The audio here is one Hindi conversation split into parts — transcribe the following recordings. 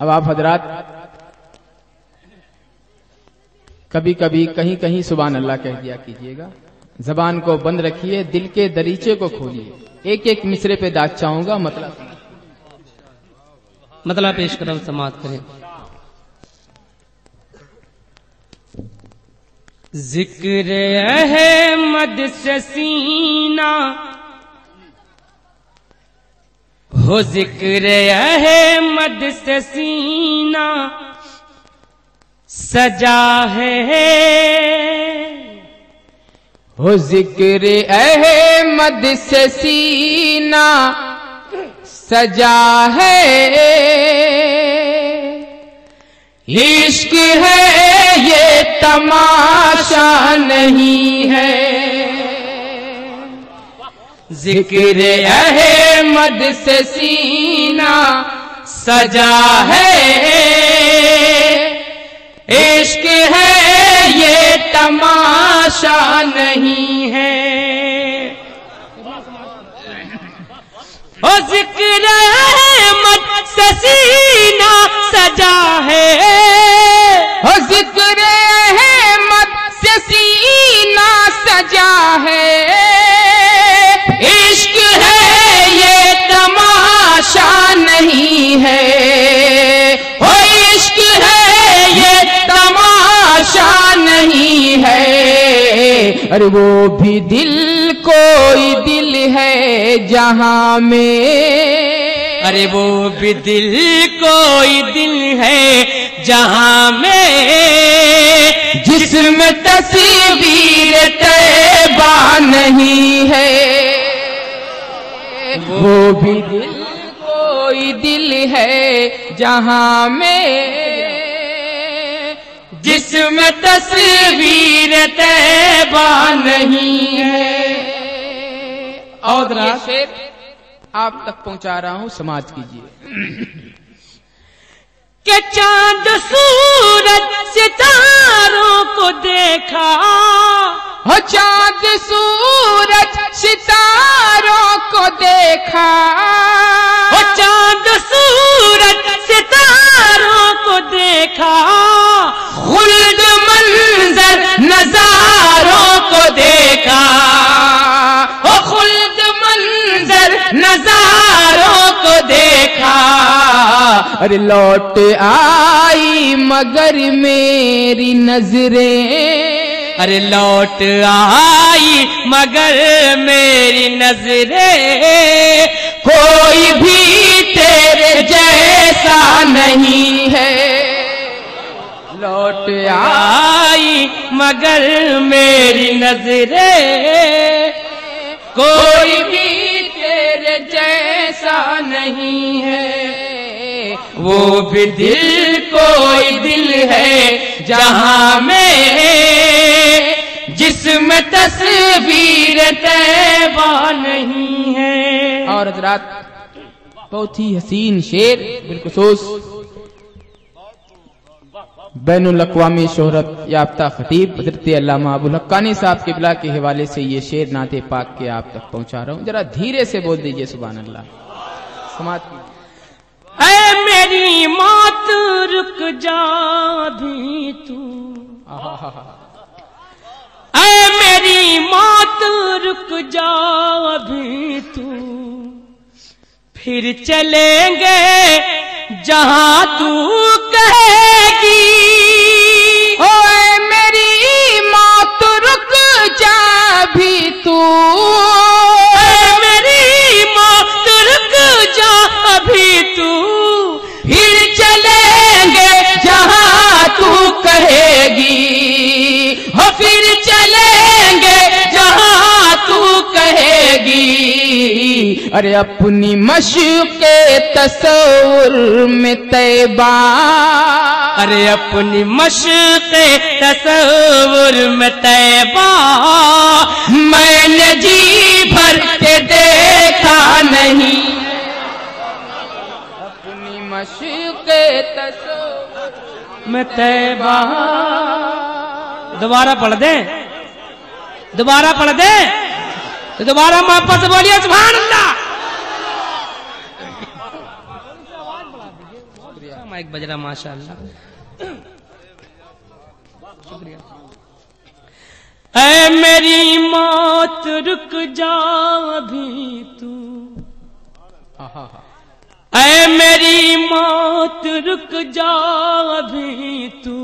अब आप हजरात कभी कभी कहीं कहीं सुबह अल्लाह कह दिया कीजिएगा, जबान को बंद रखिए, दिल के दरीचे को खोलिए। एक एक मिसरे पे दाग चाहूँगा मतलब मतलब पेश करो, समाप्त करें। ज़िक्र अहमद से सीना हो ज़िक्र अहमद से सीना। सजा है। हो ज़िक्र अहमद से सीना। सजा है। इश्क है ये तमाशा नहीं है। ज़िक्र अहमद से सीना, सजा है। इश्क है ये तमाशा नहीं है। ओ ज़िक्र अहमद से सीना, सजा है। हो ज़िक्र अहमद से सीना, सजा है। नहीं है। हो इश्क है ये तमाशा नहीं है। अरे वो भी दिल कोई दिल है जहाँ में। अरे वो भी दिल कोई दिल है जहाँ में। जिसमें तस्वीर तैबा नहीं है। वो भी दिल कोई दिल है जहाँ में जिसमें तस्वीर तैबा नहीं है। और ये शेर आप तक पहुँचा रहा हूँ समाज कीजिए। के चाँद सूरज सितारों को देखा हो चाँद सूरज सितारों को देखा। ओ चाँद सूरज सितारों को देखा। खुल्द मंजर नजारों को देखा। हो खुल्द मंजर नजारों को देखा। अरे लौट आई मगर मेरी नज़रें। अरे लौट आई, मगर मेरी नजरे, कोई भी तेरे जैसा नहीं है। लौट आई, मगर मेरी नजरे, कोई भी तेरे जैसा नहीं है। वो भी दिल कोई दिल है जहाँ में जिसमें तस्वीर तैबा नहीं है। और हजरात बहुत ही हसीन शेर बिलखसूस। बैन अवी शोहरत याफ्ता खतीब हज़रत अबुल हक्कानी साहब के बिला के हवाले से ये शेर नाते पाक के आप तक पहुँचा रहा हूँ। जरा धीरे से बोल दीजिए सुबह अल्लाह समाज मेरी मौत रुक जा भी तू। मेरी मौत रुक जाओ अभी तू। फिर चलेंगे जहाँ तू कहेगी। ओए मेरी मौत रुक जा भी तू। अरे अपनी मशक तस्वुर में तैबा। अरे अपनी मशक तस्वुर में तैबा। मैंने जी भर के देखा नहीं। अपनी मशक तस्वुर में तैबा। दोबारा पढ़ दे? दोबारा पढ़ दे? तो दोबारा मोहब्बत से बोलिए सुभान अल्लाह माइक बज रहा, माशाल्लाह। शुक्रिया। ऐ मेरी मौत, रुक जा अभी तू। ऐ मेरी मौत, रुक जा अभी तू।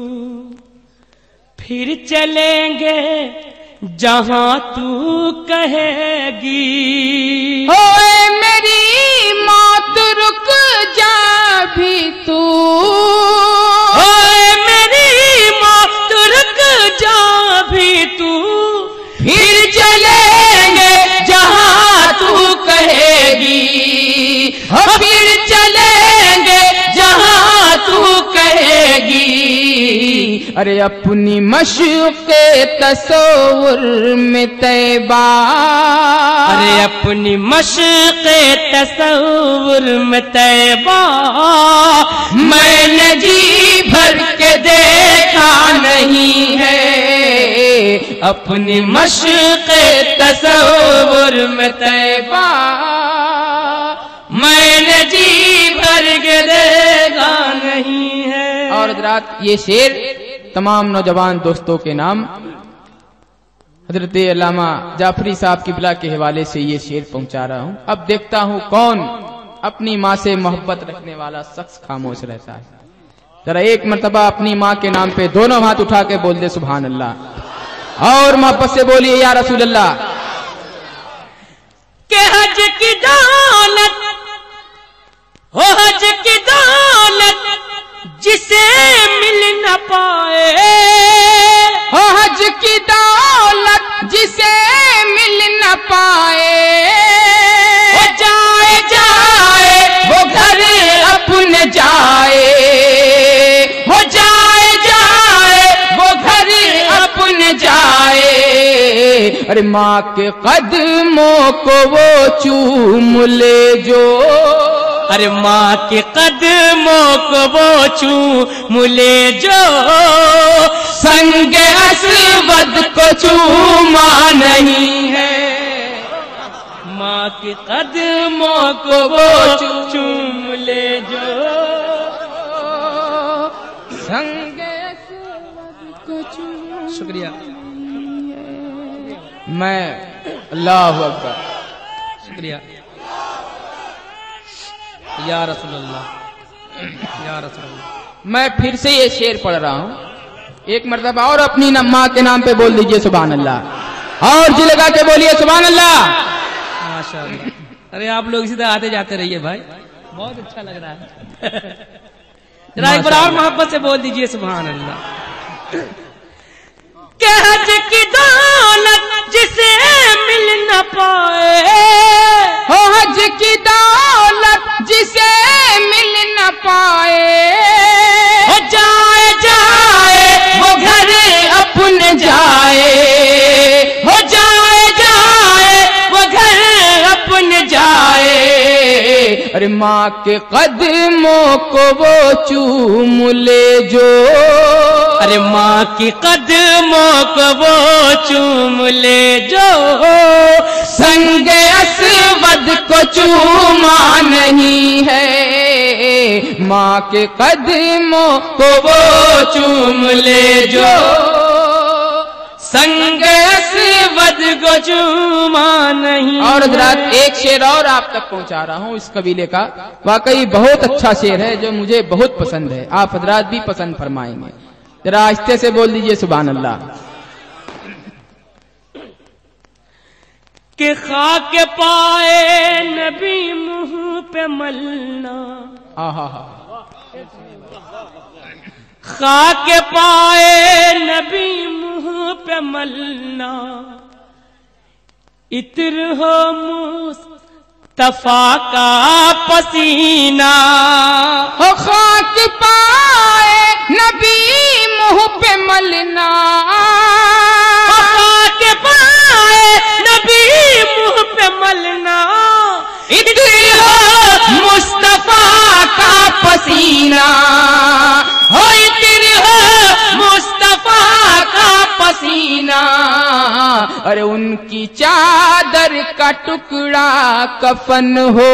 फिर चलेंगे जहाँ तू कहेगी। ओए मेरी मौत रुक जा भी तू। ओए मेरी मौत रुक जा भी तू। फिर चलेंगे जहाँ तू कहेगी। हो फिर चलेंगे अरे अपनी मशक तस्वुर में तैबा। अरे अपनी मशक तस्वुर में तैबा। मैंने जी भर के देखा नहीं है। अपनी मशक तस्वुर में तैबा। हजरात ये शेर तमाम नौजवान दोस्तों के नाम। हज़रत अल्लामा जाफरी साहब की बिला के हवाले से ये शेर पहुँचा रहा हूँ। अब देखता हूँ कौन अपनी माँ से मोहब्बत रखने वाला शख्स खामोश रहता है। जरा एक मरतबा अपनी माँ के नाम पे दोनों हाथ उठा के बोल दे सुबहान अल्लाह और मोहब्बत से बोलिए, या रसूल अल्लाह के हज की दौलत हो हज की दौलत जिसे मिल न पाए। हो हज की दौलत जिसे मिल न पाए। हो जाए जाए वो घर अपने जाए। हो जाए जाए वो घर अपने जाए। अरे माँ के कदमों को वो चूम ले जो। अरे माँ के कदमों को वो चू मुले जो संग असवद को चूमा नहीं है। माँ के कदमों को वो चूम ले जो संग को चूम शुक्रिया। मैं अल्लाह अकबर। शुक्रिया। या रसूलुल्लाह या रसूलुल्लाह। मैं फिर से ये शेर पढ़ रहा हूँ। एक मरतबा और अपनी माँ के नाम पे बोल दीजिए सुबहान अल्लाह और जी लगा के बोलिए सुबहान अल्लाह अरे आप लोग इसी तरह आते जाते रहिए भाई। बहुत अच्छा लग रहा है। जरा एक बार और मोहब्बत से बोल दीजिए सुभान अल्लाह के हज की दौलत जिसे मिल न पाए। हो हज की दौलत जिसे मिल न पाए। हो जाए जाए वो घर अपने जाए। हो जाए जाए वो घर अपने जाए। अरे माँ के कदमों को वो चूम ले जो। अरे माँ की कदमों को वो चूम ले जो। संग असवद को चूमा नहीं है। माँ के कदमों को वो चूम ले जो। संग असवद को चूमा नहीं और हजरात एक शेर और आप तक पहुँचा रहा हूँ इस कबीले का। वाकई बहुत अच्छा शेर है जो मुझे बहुत पसंद है। आप हजरात भी पसंद फरमाएँगे। जरा आहिस्ते से बोल दीजिए सुबहान अल्लाह के खाक पाए नबी मुँह पे मलना। हा हा हा। खाक पाए नबी मुँह पे मलना। इतर हो मुस्तफ़ा का पसीना। हो खाक पाए नबी मुँह पे मलना खाक पाए नबी मुँह पे मलना। इतर हो मुस्तफ़ा का पसीना। हो इतर हो मुस्तफ़ा पसीना। अरे उनकी चादर का टुकड़ा कफन हो।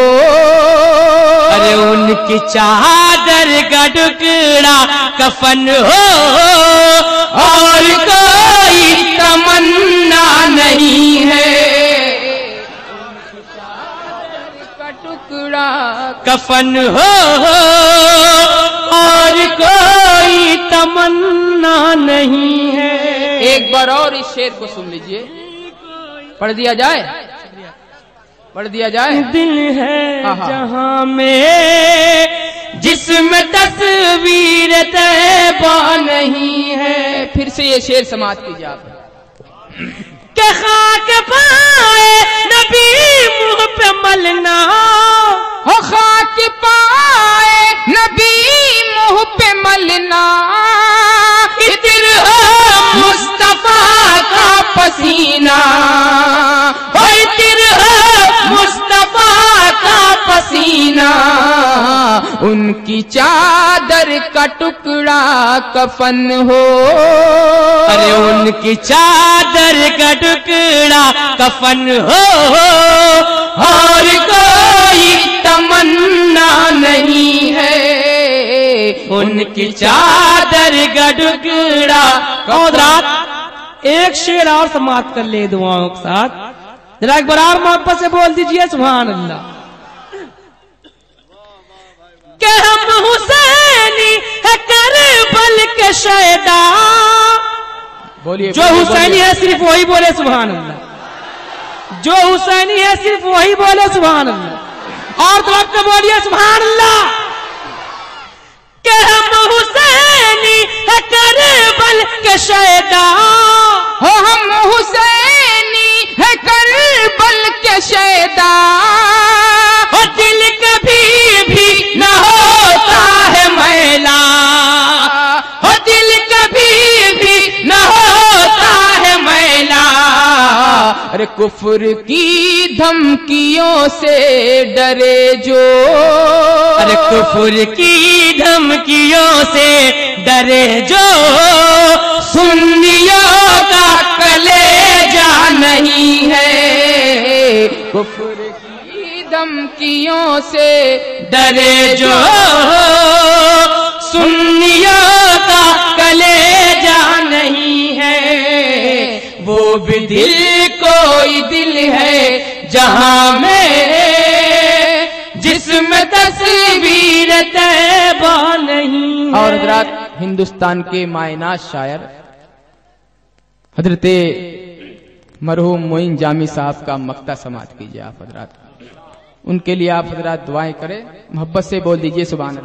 अरे उनकी चादर का टुकड़ा कफन हो। और कोई तमन्ना नहीं है। का टुकड़ा कफन हो। और कोई तमन्ना नहीं है। एक बार और इस शेर को सुन लीजिए। पढ़ दिया जाए? पढ़ दिया जाए? दिल है हाँ, हाँ। जहाँ में जिसमें तस्वीर तैबा नहीं है। फिर से ये शेर समाज कीजिए आप। के खाक पाए नबी मुँह पे मलना हो खाक पाए नबी मुँह पे मलना इतर हो का पसीना। हो इतर मुस्तफ़ा का पसीना। उनकी चादर का टुकड़ा कफन हो। अरे उनकी चादर का टुकड़ा कफन हो। और कोई तमन्ना नहीं है। उनकी चादर का टुकड़ा कौन रात एक शेर और समाप्त कर ले दुआओं के साथ। जरा एक बार मोहब्बत से बोल दीजिए सुभान अल्लाह के हम हुसैनी है करबल के शैदा बोलिए जो हुसैनी है सिर्फ़ वही बोले सुभान अल्लाह जो हुसैनी है सिर्फ़ वही बोले सुभान अल्लाह और से बोलिए सुभान अल्लाह के हम हुसैनी है करबल के शैदा। हो हम हुसैनी है करबल के शैदा। और दिल कभी भी न होता है मैला। हो दिल कभी भी न होता है मैला। अरे कुफर की धमकियों से डरे जो। अरे कुफुर की धमकियों से डरे जो सुन्नियों का कलेजा नहीं है। कुफर की धमकियों से डरे जो सुन्नियों का कलेजा नहीं है। वो भी दिल कोई दिल है जहाँ में जिसमें तस्वीर तैबा नहीं और हजरात हिंदुस्तान के मायनाज शायर हज़रत मरहूम मोइन जामी साहब का मक्ता समाप्त कीजिए आप हजरात। उनके लिए आप हजरात दुआएँ करें मोहब्बत से बोल दीजिए सुबह अल्लाह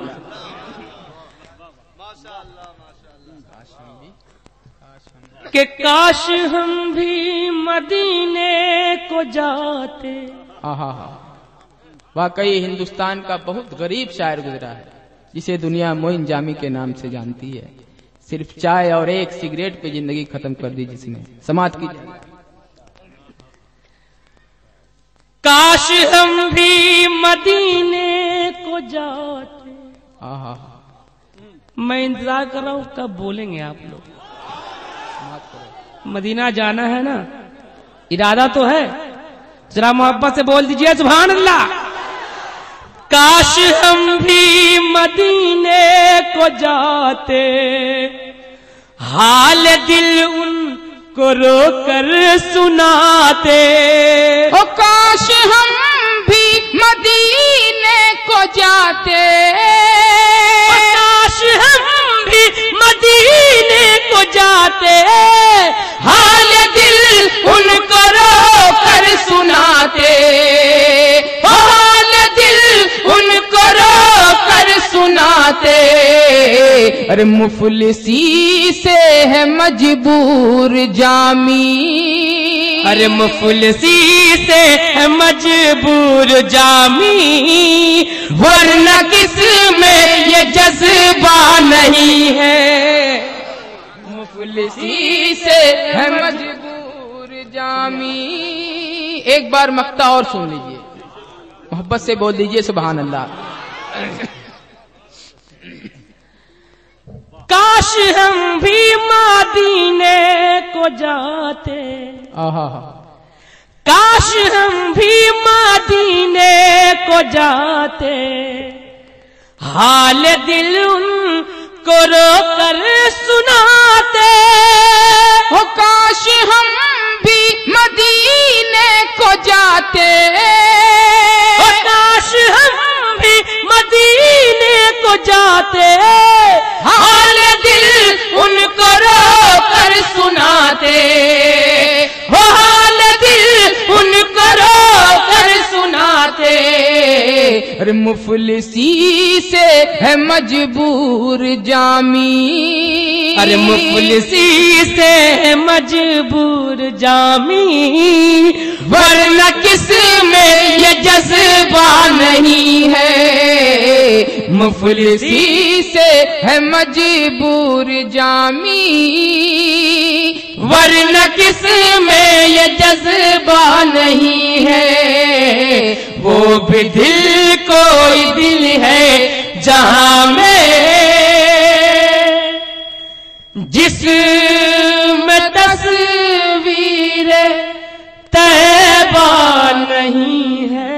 कि काश हम भी मदीने को जाते। हा वाकई हिंदुस्तान का बहुत गरीब शायर गुजरा है। जिसे दुनिया मोइन जामी के नाम से जानती है। सिर्फ़ चाय और एक सिगरेट पे ज़िंदगी खत्म कर दी जिसने। समाप्त की काश हम भी मदीने को जाते। आहा। मैं इंतज़ार कर रहा हूँ कब बोलेंगे आप लोग। मदीना जाना है ना? इरादा तो है। जरा मोहब्बत से बोल दीजिए सुभान अल्लाह काश हम भी मदीने को जाते। हाल दिल उनको रोकर सुनाते। ओ काश हम भी मदीने को जाते। काश हम भी मदीने को जाते। हाल दिल उनको रो कर सुनाते। अरे मुफलिसी से है मजबूर जामी। अरे मुफलसी से है मजबूर जामी। वरना किसमें ये जज्बा नहीं है? मुफलिसी से है मजबूर जामी। एक बार मक्ता और सुन लीजिए। मोहब्बत से बोल दीजिए सुबहान अल्लाह। काश हम भी मदीने को जाते। काश हम भी मदीने को जाते। हाल दिल उनको रो कर सुनाते। हो काश हम भी मदीने को जाते। ओ काश हम भी मदीने को जाते हाल दिल उनको रो कर सुनाते हाल दिल उनको रो सुनाते अरे मुफलिसी से है मजबूर जामी अरे मुफलिसी से है मजबूर जामी वरना किसमें ये जज्बा नहीं है? मुफलिसी से है मजबूर जामी वरना किसमें ये जज्बा नहीं है? वो भी दिल कोई दिल है जहाँ में जिस में तस्वीर तैबा नहीं है।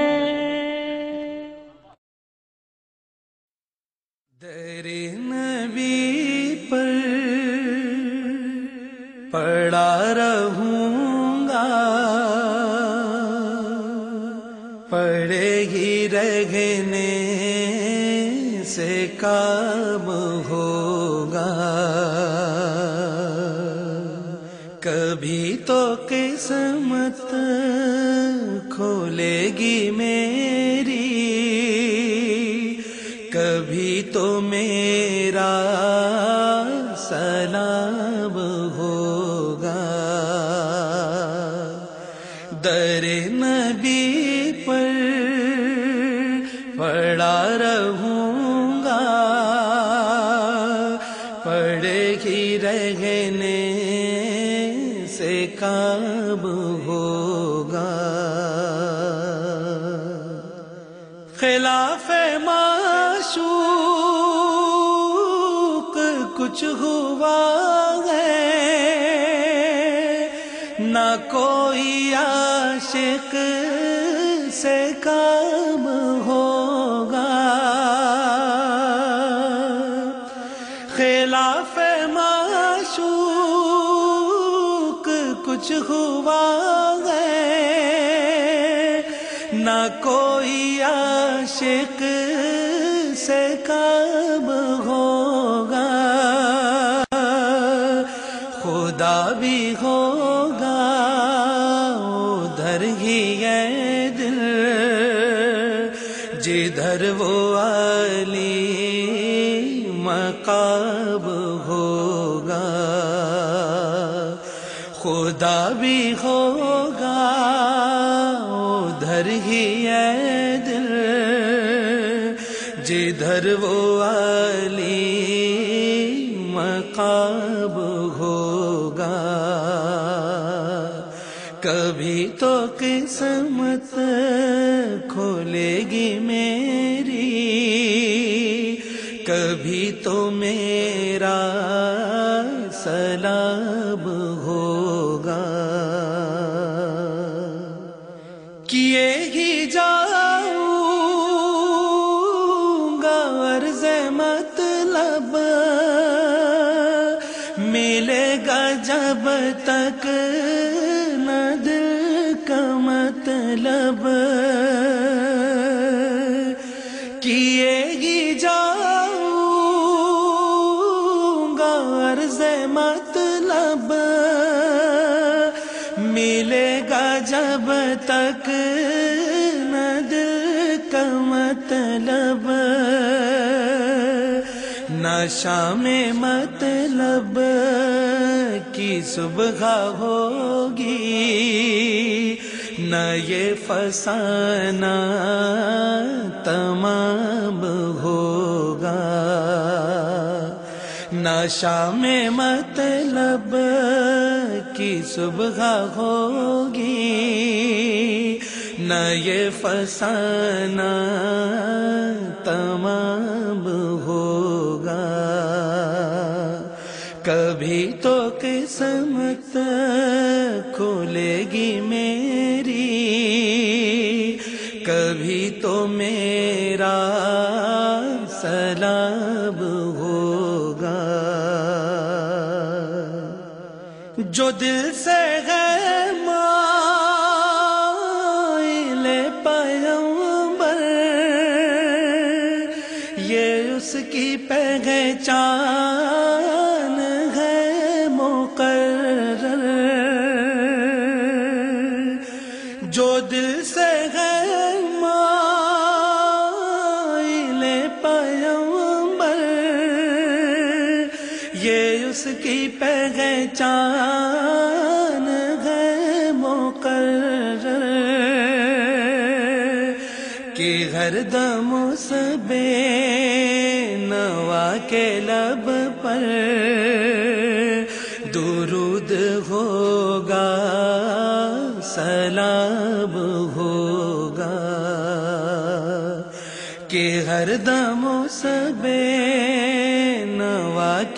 दरे नबी पर पड़ा रहूँगा। पड़े ही रहने से काम जिधर वो आली नशा में मतलब की सुबह होगी। न ये फसाना तमाम होगा। नशा में मतलब की सुबह होगी। न ये फसाना तमाम कभी खोलेगी मेरी। कभी तो मेरा सलाब होगा। जो दिल से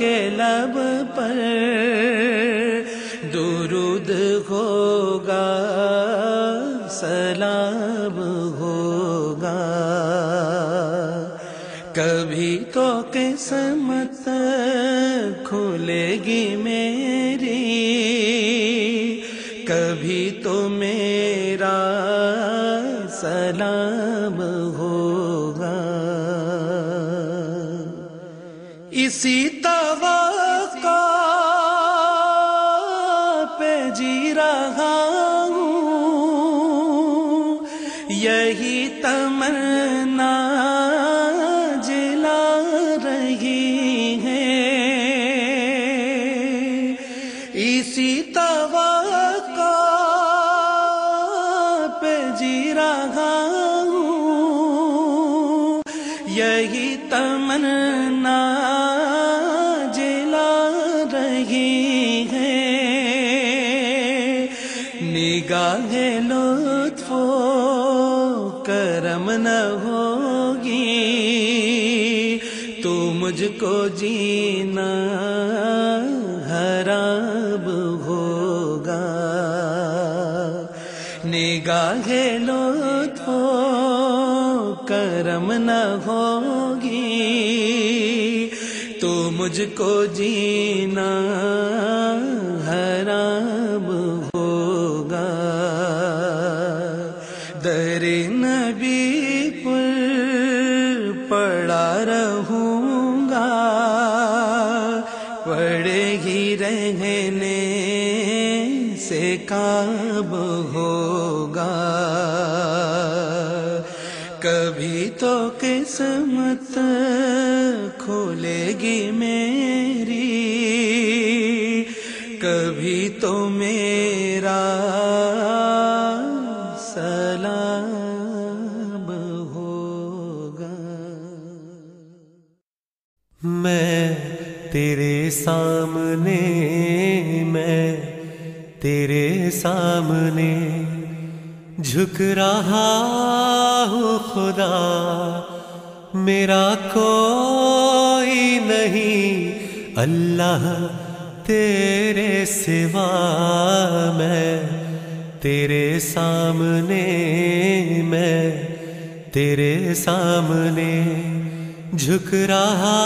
के लब पर दुरुद होगा सलाम होगा। कभी तो किस्मत खुलेगी मेरी, कभी तो मेरा सलाम होगा। इसी जीना हराब होगा। निगाहे लो तो करम न होगी। तो मुझको जीना काब होगा? कभी तो किस्मत खुलेगी मेरी। कभी तो मेरा सलाम होगा। मैं तेरे सामने, मैं तेरे सामने झुक रहा हूँ खुदा। मेरा कोई नहीं, अल्लाह तेरे सिवा मैं। तेरे सामने मैं, तेरे सामने झुक रहा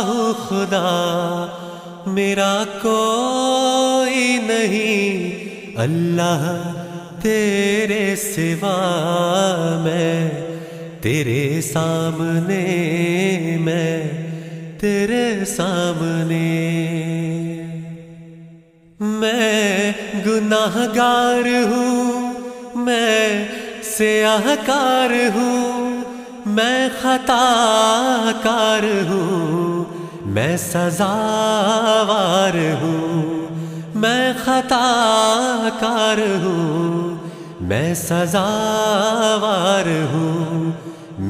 हूँ खुदा। मेरा कोई नहीं अल्लाह, तेरे सिवा मैं, तेरे सामने मैं, तेरे सामने मैं गुनाहगार हूँ, मैं सियाहकार हूँ, मैं खताकार हूँ, मैं सजावार हूँ। मैं खताकार हूँ, मैं सजावार हूँ,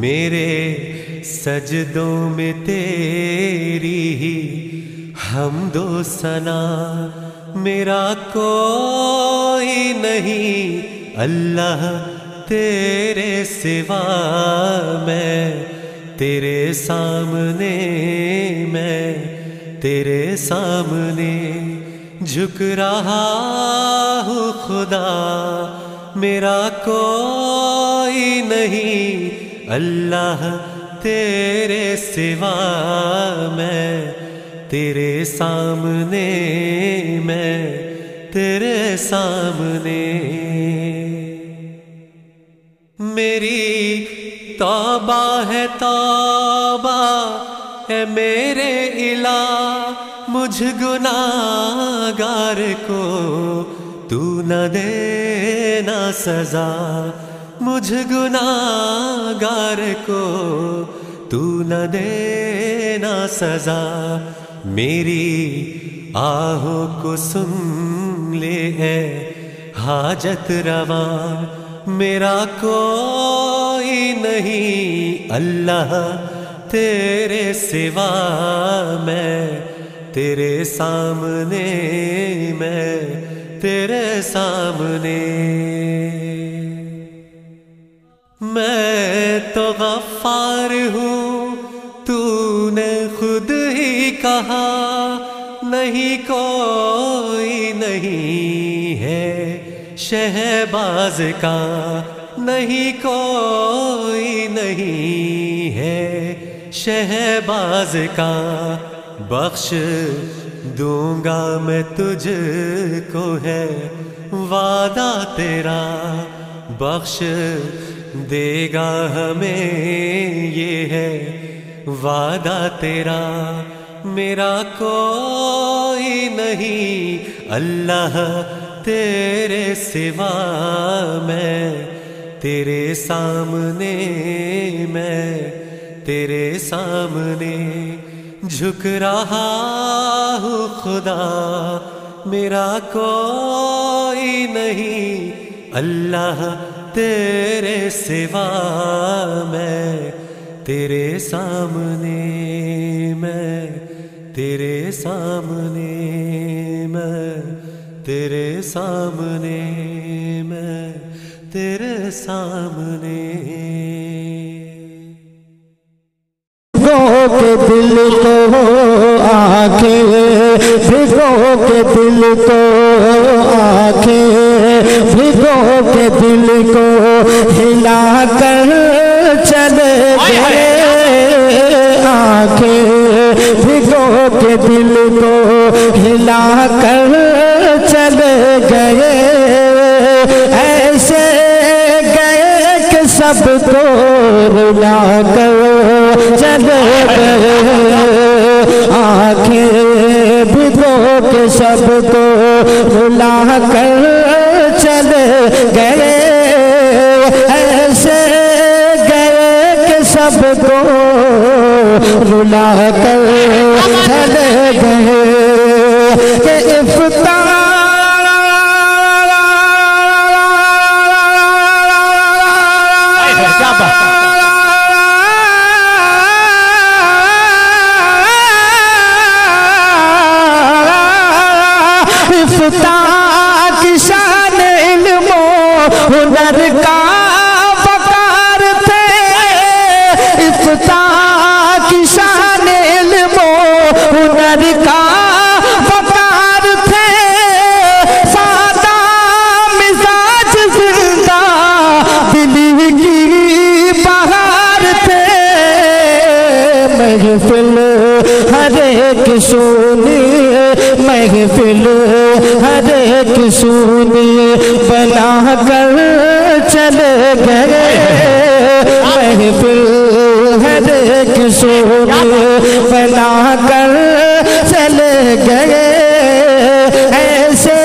मेरे सजदों में तेरी ही हम दो सना, मेरा कोई नहीं, अल्लाह तेरे सिवा मैं, तेरे सामने मैं, तेरे सामने झुक रहा हूँ खुदा, मेरा कोई नहीं। अल्लाह तेरे सिवा मैं, तेरे सामने मैं, तेरे सामने। मेरी तौबा है तौबा, है मेरे इला मुझ गुनागार को तू न देना सजा। मुझ गुनागार को तू न देना सजा। मेरी आहों को सुन ले है हाजत रवा। मेरा कोई नहीं अल्लाह, तेरे सिवा मैं तेरे सामने मैं, तेरे सामने। मैं तो गफ्फार हूँ, तूने खुद ही कहा, नहीं कोई नहीं है शहबाज का, नहीं कोई नहीं है शहबाज का। बख्श दूँगा मैं तुझको है, वादा तेरा बख्श देगा हमें ये है, वादा तेरा मेरा कोई नहीं, अल्लाह तेरे सिवा मैं, तेरे सामने मैं, तेरे सामने झुक रहा हूँ खुदा, मेरा कोई नहीं। अल्लाह तेरे सिवा मैं, तेरे सामने मैं, तेरे सामने मैं, तेरे सामने मैं, तेरे सामने के दिल को आँखें, भिगो के दिल को आँखें, भिगो के दिल को हिला कर चले आँखें, भिगो के दिल को हिला कर चले गए। ऐसे गए कि सबको रुला कर के सबको बुला कर चल गए। ऐसे गए कि सबको रुला कर हुनर का बकार थे। इफ्ता की शान इल्मो का बकार थे। सादा मिजाज ज़िंदा दिली की बहार थे। महफिल हर एक सोनी, महफिल हर एक सोनी, बना कर चले गए। महफिल हर एक सोनी। बना कर चले गए। ऐसे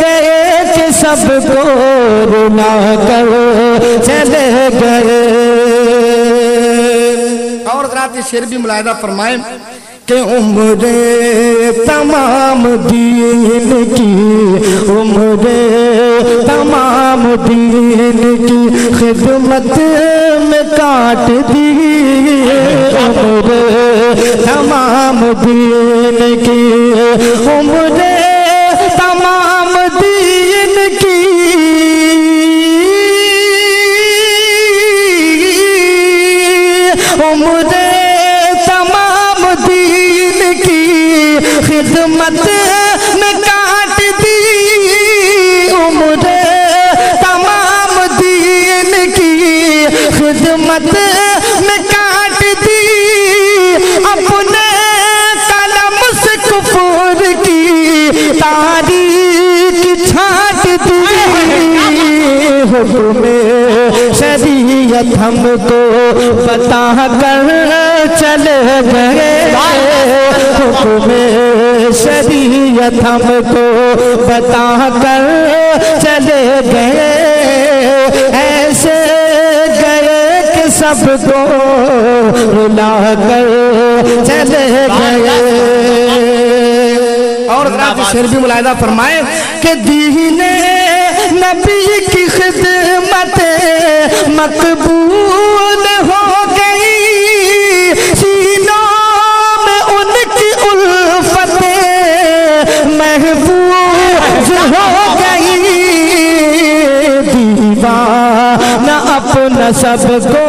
गए कि सबको रुला कर चले गए। और रात शेर भी मुलायदा फरमाए। कि उम्र तमाम दीन की उम्र तमाम दीन की खिदमत में काट दी उम्र तमाम दीन की उम्र खिदमत में काट दी। उम्र तमाम दीन की खिदमत में काट दी। अपने कलम से कुफूर की तारीख छाट दी। हुक्मे शरीयत हमको तो बता कर चले गए। हुक्म शरीयत हमको बता कर चले गए। ऐसे गए कि सबको रुला कर चले गए। और शेर भी मुलायदा फरमाए कि दीने नबी की खिदमत मकबूल अपना सबको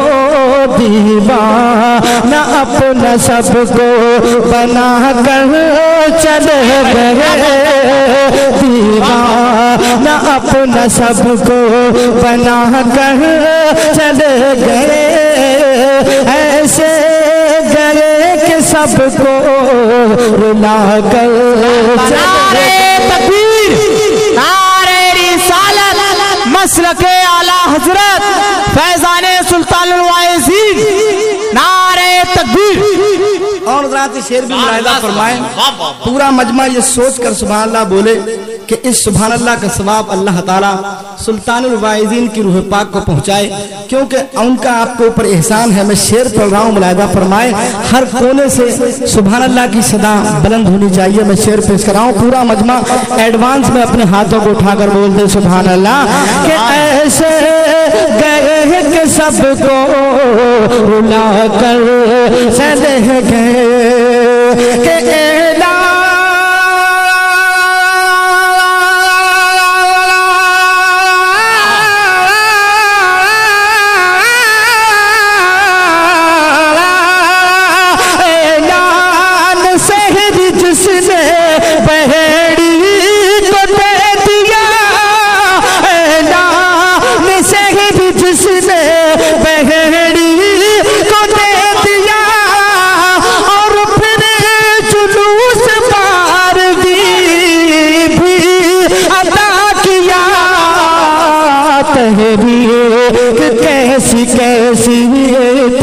दीवाना अपना सबको बना कर चल गए दीवाना अपना सबको बना कर चल गए। ऐसे गए कि सबको रुला कर चले रिसालत के आला हज़रत फैजान सुल्तान नारे तकबीर। और रात शेर भी मुलायदा फरमाए। पूरा मजमा ये सोच कर सुबह अल्लाह बोले कि इस सुबह अल्लाह का सवाब अल्लाह ताला सुल्तान वाइजीन की रूह पाक को पहुँचाए। क्योंकि उनका आपके ऊपर एहसान है मैं शेर पढ़ रहा हूँ मुलायदा फरमाए। हर कोने से सुबह अल्लाह की सदा बुलंद होनी चाहिए। मैं शेर पेश कर रहा हूँ, पूरा मजमा एडवांस में अपने हाथों को उठाकर बोलते सुबह अल्लाह कि ऐसे गए कि सबको रुला कर गए, कि ऐलान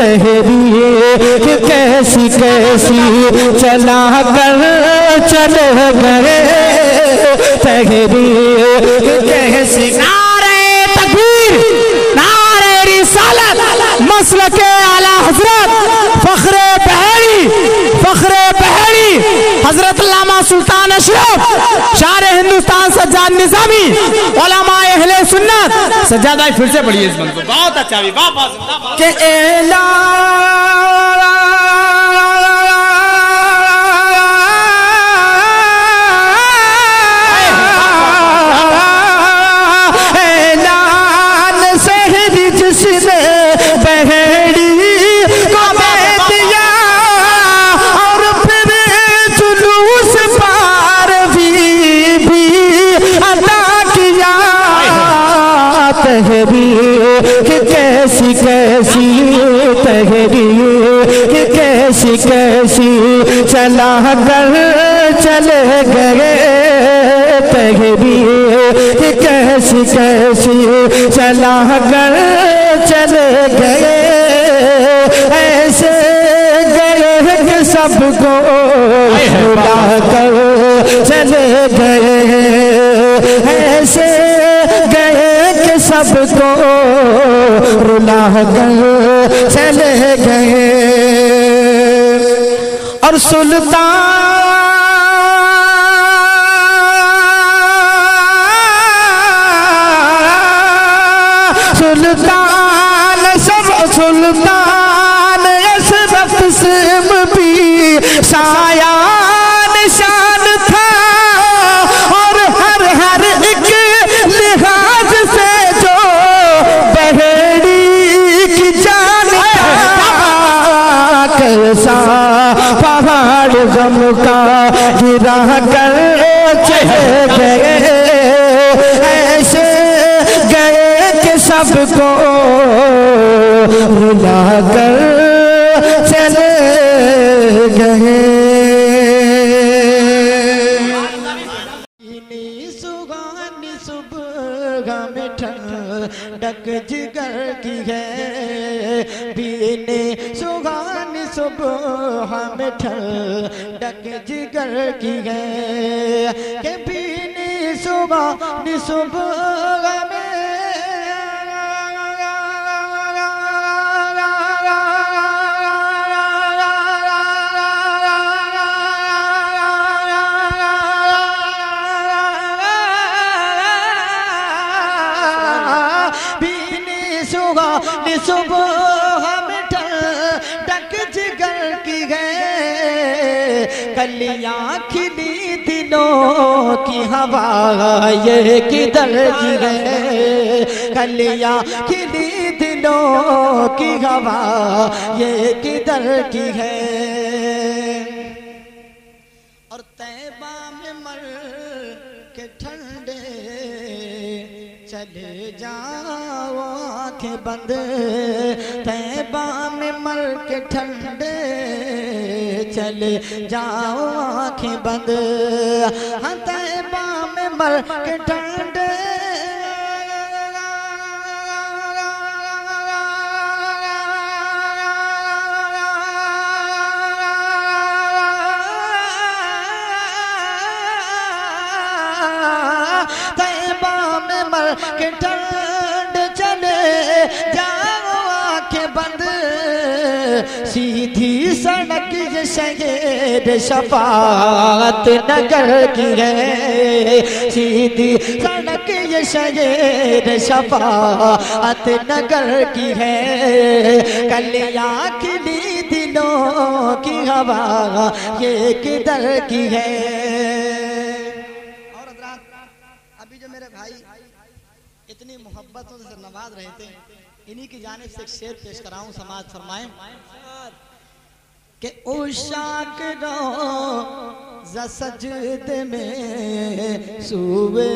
तहरीक कैसी कैसी चला कर चले गए। तहरीक कैसी नारे तकबीर, नारे रिसालत मसल के आला हज़रत, फखरे बहरी फखरे बहरी, हज़रत लामा सुल्तान अशरफ, शार हिंदुस्तान सज्जाद निजामी अहले सुन्नत। सज्जा फिर से पढ़िए इस बंद को बहुत अच्छा भी, वाह के ऐलान कैसी तहरीक कैसी कैसी चला कर चले गए तहरीक कैसी कैसी चला कर चले गए, ऐसे गए कि सबको भुला कर चले गए, ऐसे गए कि सबको रुला कर चले गए। और सुल्तान सुल्तान गम का गिरा कर गए। ऐसे गए कि सबको रुला कर सुबह में ठंडक जिगर की है। के पीने सुगानी सुबह गए कलियाँ खिली दिनों की हवा ये किधर की है? कलियाँ खिली दिनों की हवा ये किधर की है? आँखें बंद तैबा में मर के ठंडे, चले जाओ आँखें बंद। हाँ तैबा में मर के ठंडे सीधी सड़क ये शहर शफात नगर की है। सीधी सड़क ये शहर शफात नगर की है। कलियाँ खिली दिलों की हवा ये किधर की है। और अभी जो मेरे भाई इतनी मोहब्बतों से नवाज़ रहे थे, इन्हीं की जानिब से एक शेर पेश कराऊं, समाज फरमाए। कि उशाक रो सजद में सुवे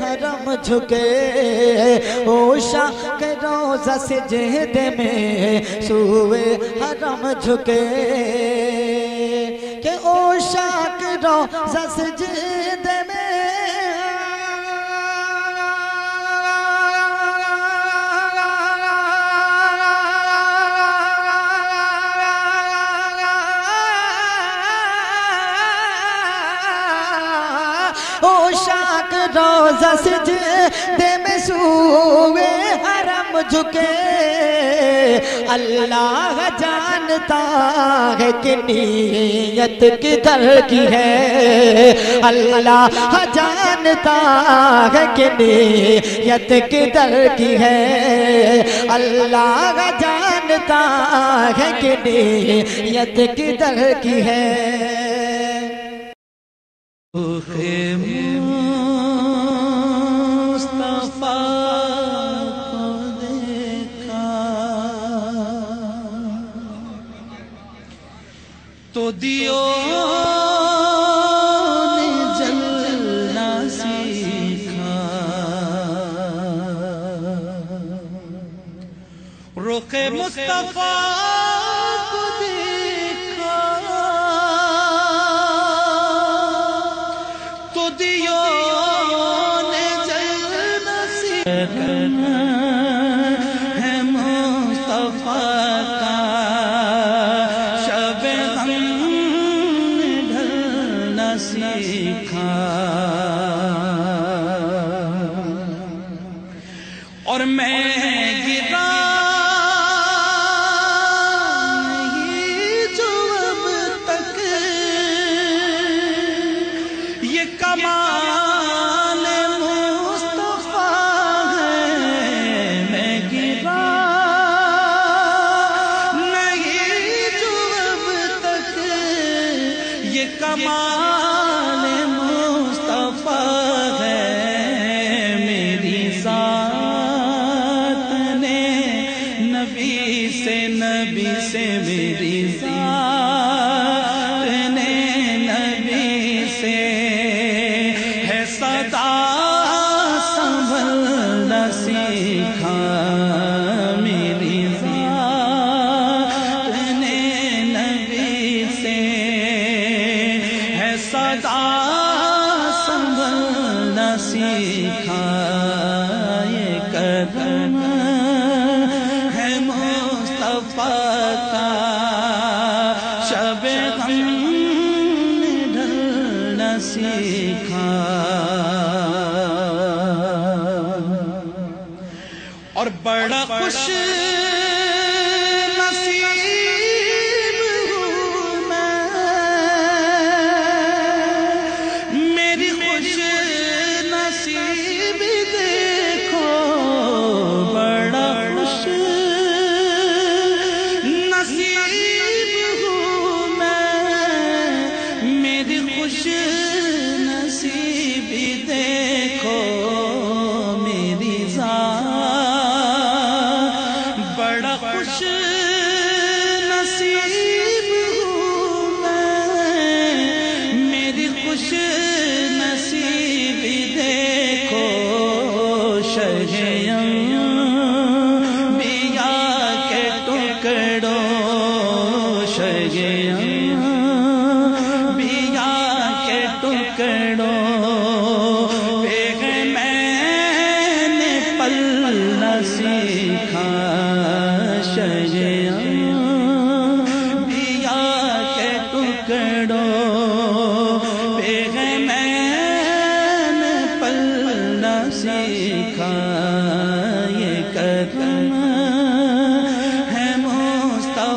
हरम झुके। ओशा के रोजा सजद में सुवे हरम झुके। के ओशा के रोजा सजद में रोजा सजदे में सुवे हरम झुके। अल्लाह जानता है कि नीयत किधर की है। अल्लाह जानता है कि नीयत किधर की है। अल्लाह जानता है कि नीयत किधर की है। तो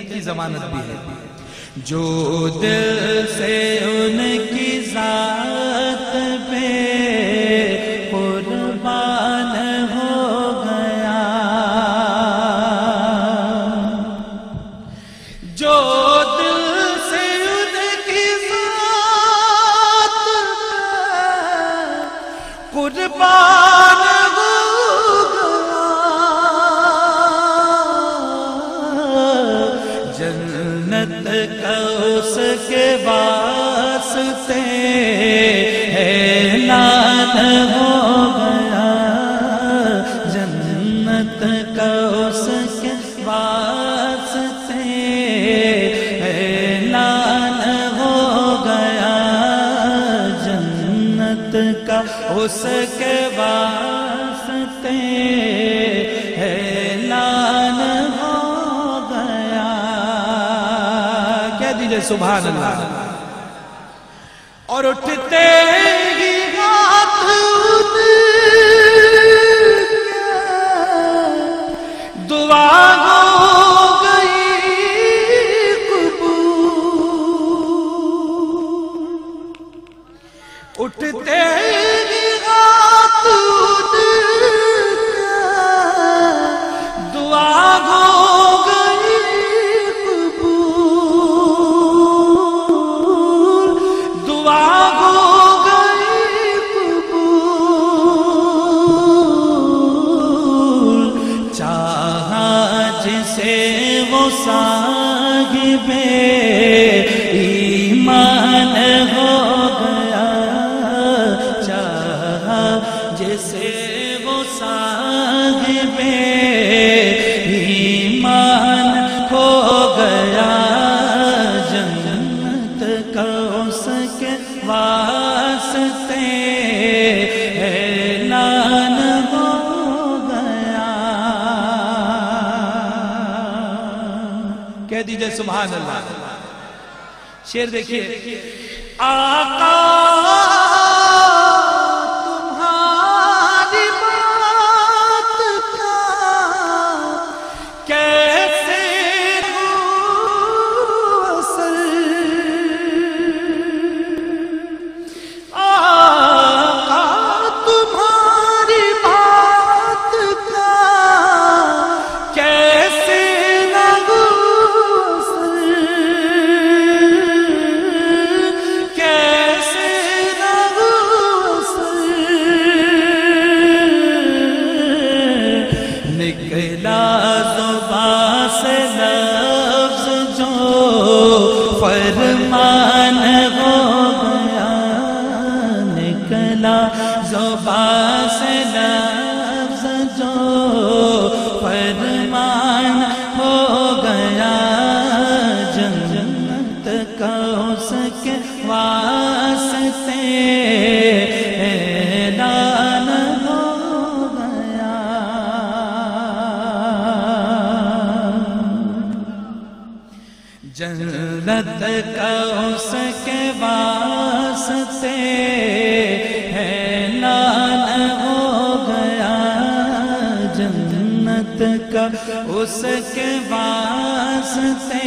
देखने की जमानत भी है। जो दिल से उनकी जान उसके वास्ते हैलान हो गया। कह दीजिए सुबह और उठते सुबह शेर देखिए उसके वास्ते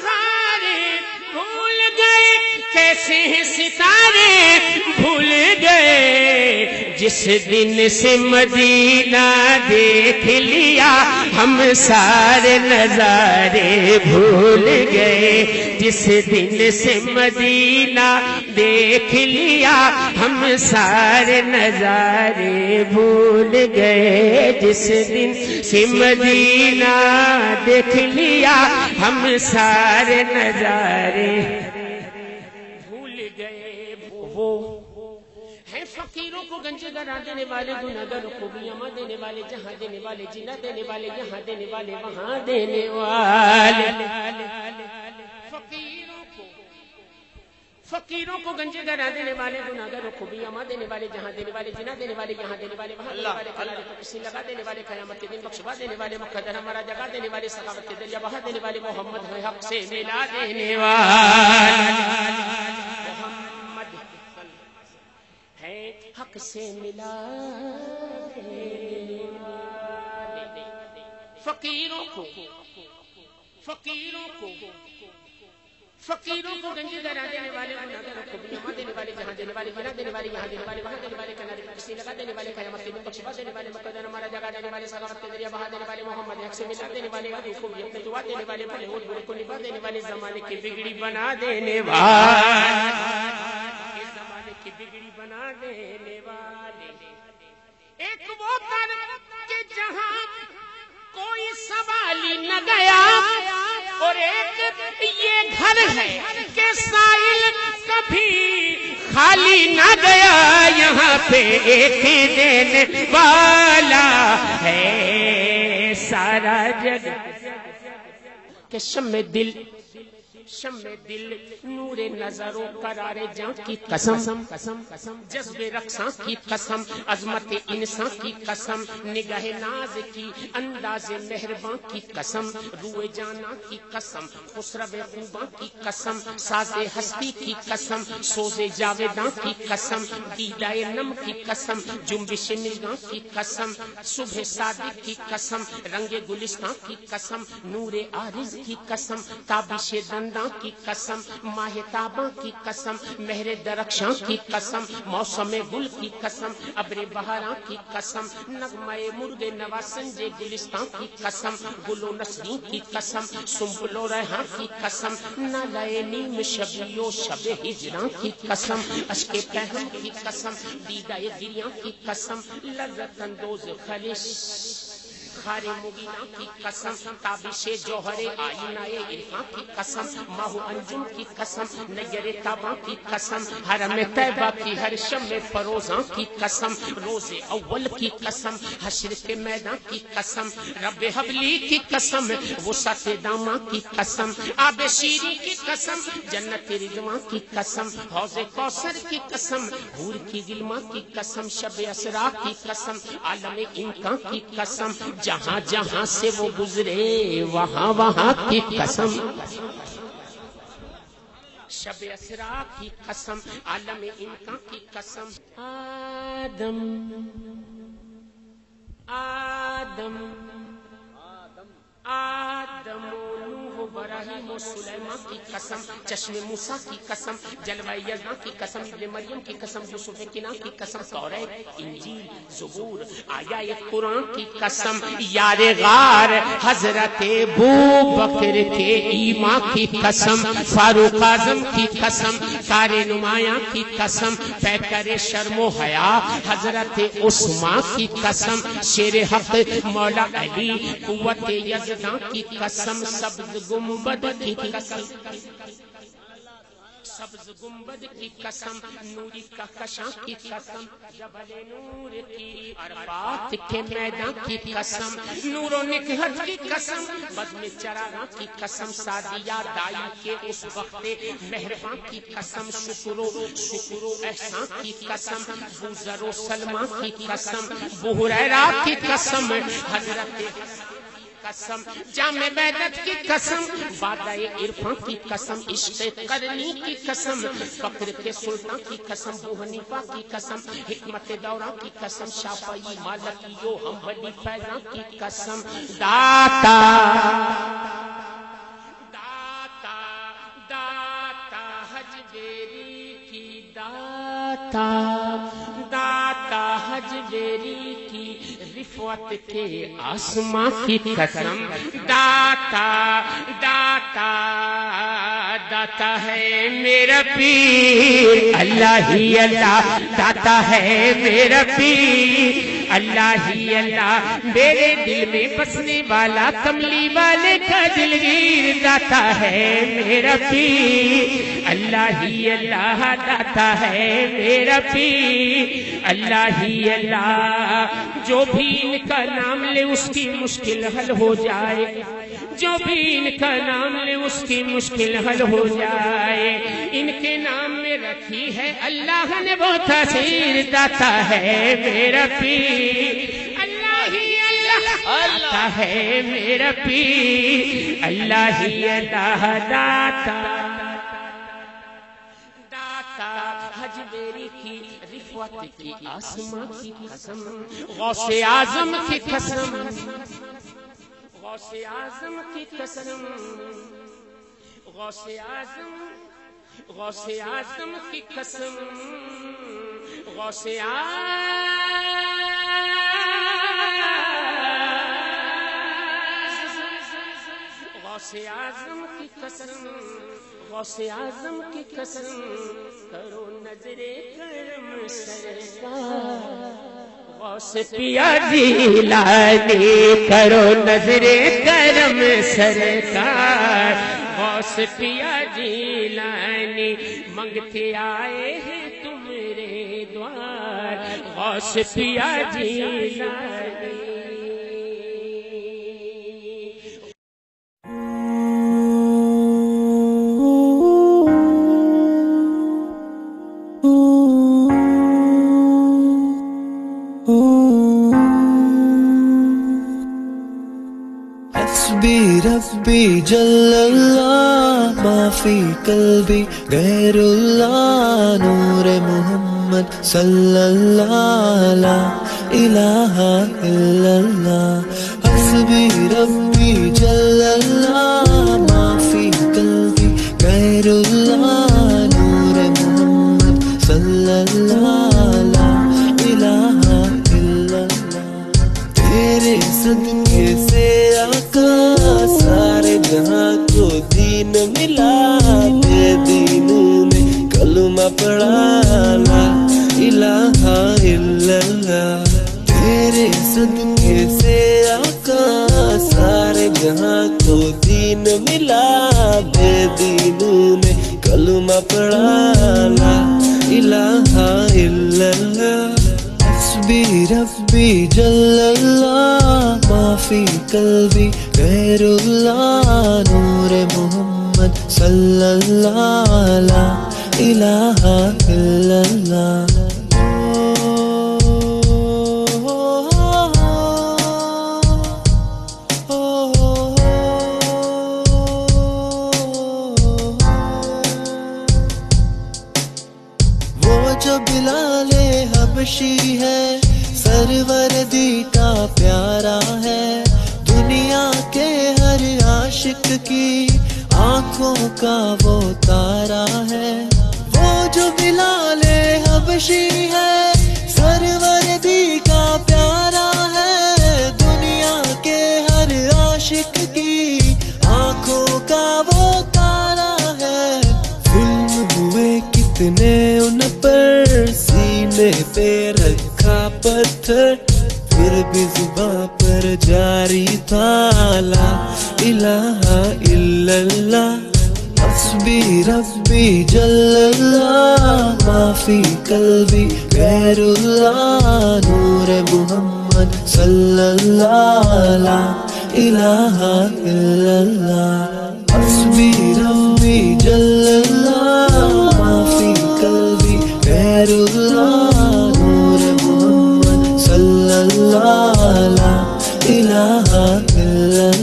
बहारें भूल गए कैसे हैं सितारे भूल गए। जिस दिन से मदीना देख लिया हम सारे नजारे भूल गए। जिस दिन से मदीना देख लिया, हम सारे नजारे भूल गए। जिस दिन से मदीना देख लिया, हम सारे नजारे है फकीरों को गंजे गरा देने वाले गुनागर को भी अमा देने वाले जहाँ देने वाले जिना देने वाले यहाँ देने वाले वहाँ देने वाले फकीरों को फकीरों को गंजे गरा देने वाले गुनागरों को भी अमा देने वाले जहाँ देने वाले जिना देने वाले यहाँ देने वाले वहाँ देने वाले कलारे लगा देने वाले कयामत के दिन बख्शवा देने वाले मुकदर हमारा जगा देने वाले सखावत के दरिया बहा देने वाले मोहम्मद हक से मिला देने वाले है हक से मिला फकीरों को फकीरों को फकीरों को गंजे दरा देने वाले गुनाहगारों देने वाले जहाँ देने वाले बिना देने वाले यहाँ देने वाले वहाँ देने वाले किनारे किसी लगा देने वाले कयामत के दिन बख्शवा देने वाले मुकद्दर हमारा जगा देने वाले सगावत के ज़रिए बहा देने वाले मोहम्मद हक से मिला देने वाले अभी को अपने दुआ देने वाले भले और बुरे को निभा देने वाले जमाने की बिगड़ी बना देने वाले की बिगड़ी बना देने वाले। एक वो कर के जहाँ कोई सवाल न गया, और एक ये घर है कि साइल कभी खाली न गया। यहाँ पे एक देने वाला है सारा जग। के शम दिल शम दिल नूरे नज़रों करारे जां की कसम कसम कसम जज्बे रक्सा की कसम अजमत इंसान की कसम निगाह नाज की अंदाज मेहरबान की कसम रुए जाना की कसम खुसरब खूबा की कसम साजे हस्ती की कसम सोजे जावेदा की कसम दीदाए नम की कसम जुम्बिश निगाह की कसम सुबह सादिक की कसम रंगे गुलिस्तान की कसम नूरे आरिज की कसम ताबिश दंदा की कसम माह ताबा की कसम मेहरे दरक्षा की कसम मौसम गुल की कसम अबरे बहारा की कसम नगमय मुर्गे नवा संजय गुलिस्तान की कसम गुलो नसरी की कसम सुम्बुलो रहा की कसम न लय नीम शबियो शबे हिजरा की कसम अशके पहम की कसम दीदाए गिरिया की कसम लज्जत अंदोज खलिश खारे मुबीना की कसम ताबिशे जोहरे आईनाए इरफा की कसम माहू अंजुम की कसम नयरे ताबा की कसम हरम तैबा की हर शम फरोजा की कसम रोज़े अव्वल की कसम हशर के मैदान की कसम रब हबली की कसम वसत दामा की कसम आब शीरी की कसम जन्नत रिजवा की कसम हौजे कौसर की कसम हूर की गिलमा की कसम शब असरा की कसम आलम इनका की कसम जहाँ जहाँ से वो गुजरे, वहाँ वहाँ की कसम। शब असरा की कसम आलम इनका की कसम। आदम आदम आदम आदम। इब्राहिम और सुलेमान की कसम चश्मे मूसा की कसम जलवा यजना की कसम इब्ने मरियम की कसम यूसुफ किना की कसम तौरात इंजील ज़बूर आया कुरान की कसम यार गार हज़रत बू बकर के ईमा की कसम फारूक आज़म की कसम सारे नुमाया की कसम पैकर शर्मो हया हज़रत उस्मा की कसम शेर हक मौला अली कुवत यजदा की कसम सब्ज गुंबद की कसम। सब्ज गुंबद की कसम नूरी का कशा की कसम जबल नूर की अरफात के मैदान की कसम नूरो निकहत की कसम बदम चराना की कसम सादिया दाई के उस वक्त मेहरबान की कसम शुक्रो शुक्रो एहसान की कसम बुजरो सलमा की कसम बुहरैरा की कसम हज़रत कसम। जामे बैदत की कसम। बादाए इरफान की कसम इश्क करनी की कसम। फक्र के सुल्तान की कसम बू हनीफा की कसम। हिकमत दौरा की कसम, शाफई मालकियो हम बड़ी फैजा की कसम। दाता। दाता दाता की दाता। दाता हजबेरी की रिफवत के आसमां की कसम। दाता दाता दाता है मेरा पीर। अल्लाह ही अल्लाह दाता है मेरा पीर। अल्लाह ही अल्लाह, मेरे दिल में बसने वाला कमली वाले का दिलगीर दाता है मेरा पी अल्लाह ही अल्लाह दाता है मेरा पी अल्लाह ही अल्लाह, जो भी इनका नाम ले उसकी मुश्किल हल हो जाए। जो भी इनका नाम ले उसकी मुश्किल हल हो जाए। इनके नाम में रखी है अल्लाह ने वो तसीर दाता है मेरा पीर। अल्लाह ही अल्लाह। दाता है मेरा पी अल्लाह ही अल्लाह दाता। दाता हजबेरी की आसमां की कसम। गौसे आज़म की कसम। गौसे आज़म की कसम। गौसे आज़म गौसे आज़म की कसम। गौसे गौसे आज़म की कसम, गौसे आज़म की कसम, करो नजरे करम सरकार गौस पिया दिलानी करो नजरे करम सरकार गौस पिया दिलानी मंगते आए हैं तुम्हारे द्वार। गौस पिया जी हस्बी रब्बी जल्लल्लाह माफ़ी कल्बी, गैरुल्लाह, नूर मोहम्मद सल्लल्लाह ला इलाहा इल्लल्लाह। हस्बी रब्बी जल्लल्लाह माफ़ी कल्बी, गैरुल्लाह। जहाँ को दीन मिला ते दीन में कलमा पढ़ा ला इलाहा इल्लल्लाह। तेरे सदके से आका, सारे जहाँ को दीन मिला बे दीन में कलमा पढ़ा ला इलाहा इल्लल्लाह। हस्बी रब्बी जल्लल्लाह, माफ़ी कल्बी गैरुल्लाह नूर मोहम्मद सल्लल्लाहु अलैहि इलाहा का वो तारा है। वो जो बिलाले हबशी है। सरवरदी का प्यारा है। दुनिया के हर आशिक की आँखों का वो तारा है। जुल्म हुए कितने उन पर, सीने पे रखा पत्थर। फिर भी जुबा पर जारी था, ला इलाहा इल्लल्लाह। हस्बी रब्बी जल्लल्लाह माफ़ी कल्बी गैरुल्लाह नूर मोहम्मद सल्लल्लाह ला इलाहा इल्लल्लाह हस्बी रब्बी जल्लल्लाह माफ़ी कल्बी गैरुल्लाह नूर मोहम्मद सल्लल्लाह ला इलाहा इल्लल्लाह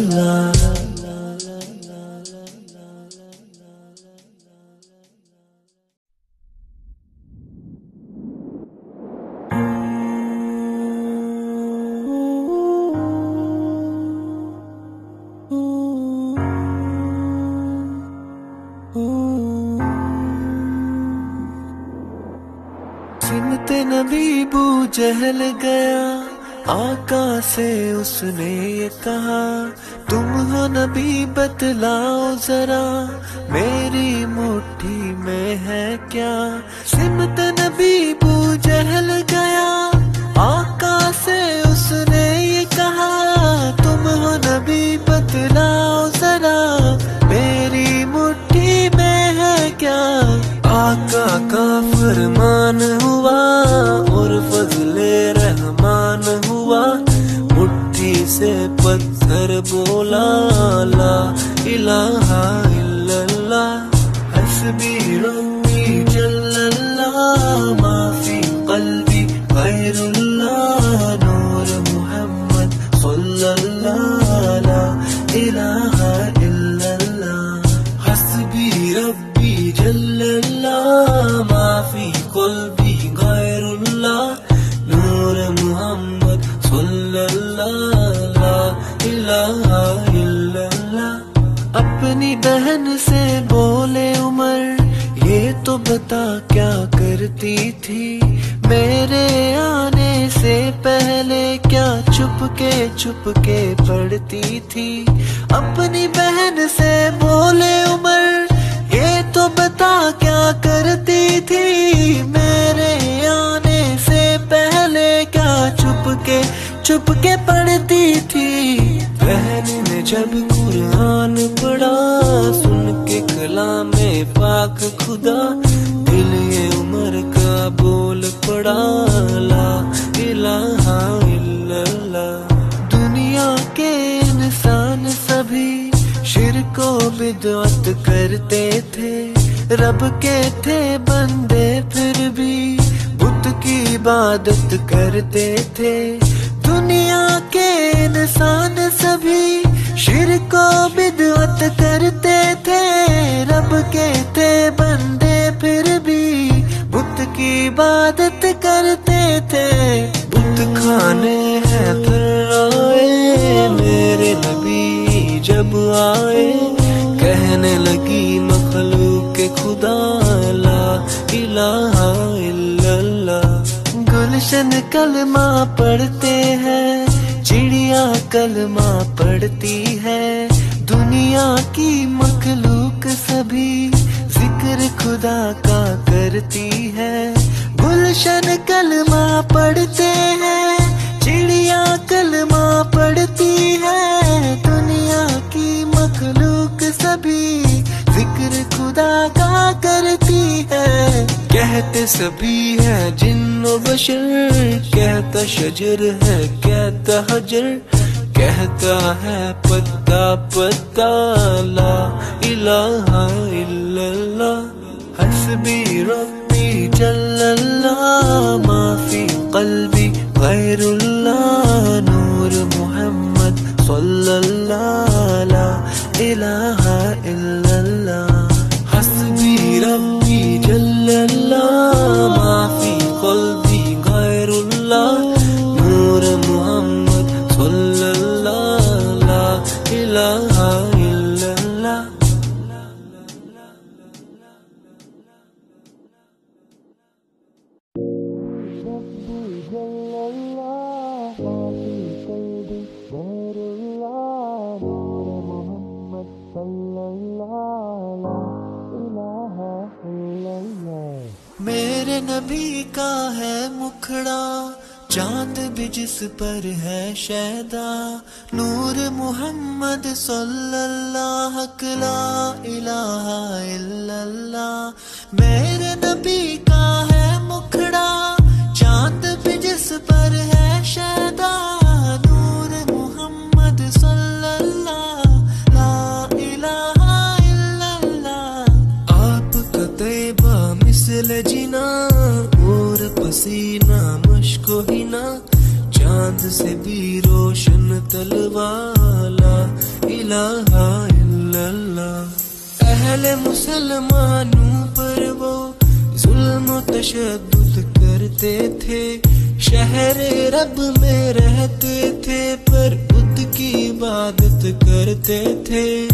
जहल गया आका से उसने ये कहा, तुम हो नबी, बतलाओ जरा, मेरी मुट्ठी में है क्या? सिमत नबी बू जहल गया आका से उसने ये कहा, तुम हो नबी, बतलाओ जरा, मेरी मुट्ठी में है क्या? आका का फरमान हुआ और फजले रहमान हुआ। मुट्ठी से पत्थर बोला, ला इलाहा इल्लल्लाह, हस्बी रब्बी जल्लल्लाह। गैरुल्लाह नूर मोहम्मद सल्लल्लाह ला इलाहा इल्लल्लाह अपनी बहन से बोले उमर, ये तो बता क्या करती थी? मेरे आने से पहले क्या छुप के छुप के पढ़ती थी? अपनी बहन से बोले उमर तो बता क्या करती थी? मेरे आने से पहले क्या छुप के छुप के पढ़ती थी? बहन ने जब कुरान पढ़ा सुन के कला में पाक खुदा, दिल ये उमर का बोल पड़ा, ला इलाहा इल्लल्लाह। दुनिया के इंसान सभी शिरको बिदअत करते थे, रब के थे बंदे फिर भी बुत की इबादत करते थे। दुनिया के इंसान सभी शिरक को बिदअत करते थे, रब के थे बंदे फिर भी बुत की इबादत करते थे। बुत खाने हैं फिर जब आए, कहने लगी मखलूक के खुदा ला, इलाहा इल्लल्लाह। गुलशन कलमा पढ़ते हैं, चिड़िया कलमा पढ़ती है। दुनिया की मखलूक सभी ज़िक्र खुदा का करती है। गुलशन कलमा पढ़ते हैं, चिड़िया कलमा पढ़ती है। की मखलूक सभी ज़िक्र खुदा का करती है। कहते सभी है जिन्नो बशर, कहता शजर है, कहता हजर, कहता है पत्ता पत्ता, ला इलाहा इल्लल्लाह। हसबी रब्बी जल्लल्लाह, माफ़ी कल्बी गैरुल्लाह, नूर मोहम्मद सल्लल्लाह। इलाहा इल्लल्लाह हसबी रब्बी जल्लल्लाह माफ़ी कल्बी गैरुल्लाह नूर मोहम्मद सल्लल्लाह ला इलाहा इल्लल्लाह नबी का है मुखड़ा, चाँद भी जिस पर है शैदा नूर मोहम्मद सल्लल्लाहु ला इलाहा इल्लल्लाह। मेरे नबी का है मुखड़ा, चाँद भी जिस पर है शैदा नूर मोहम्मद सल्लल्लाहु इलाहा इल्लल्लाह। आपका तैबा मिसल पसीना, मुश्को ही ना चाँद से भी रोशन तलवाला, इलाहा इल्लल्लाह। अहले मुसलमानों पर वो जुल्म तशद्दुद करते थे। शहर रब में रहते थे, पर बुद्ध की इबादत करते थे।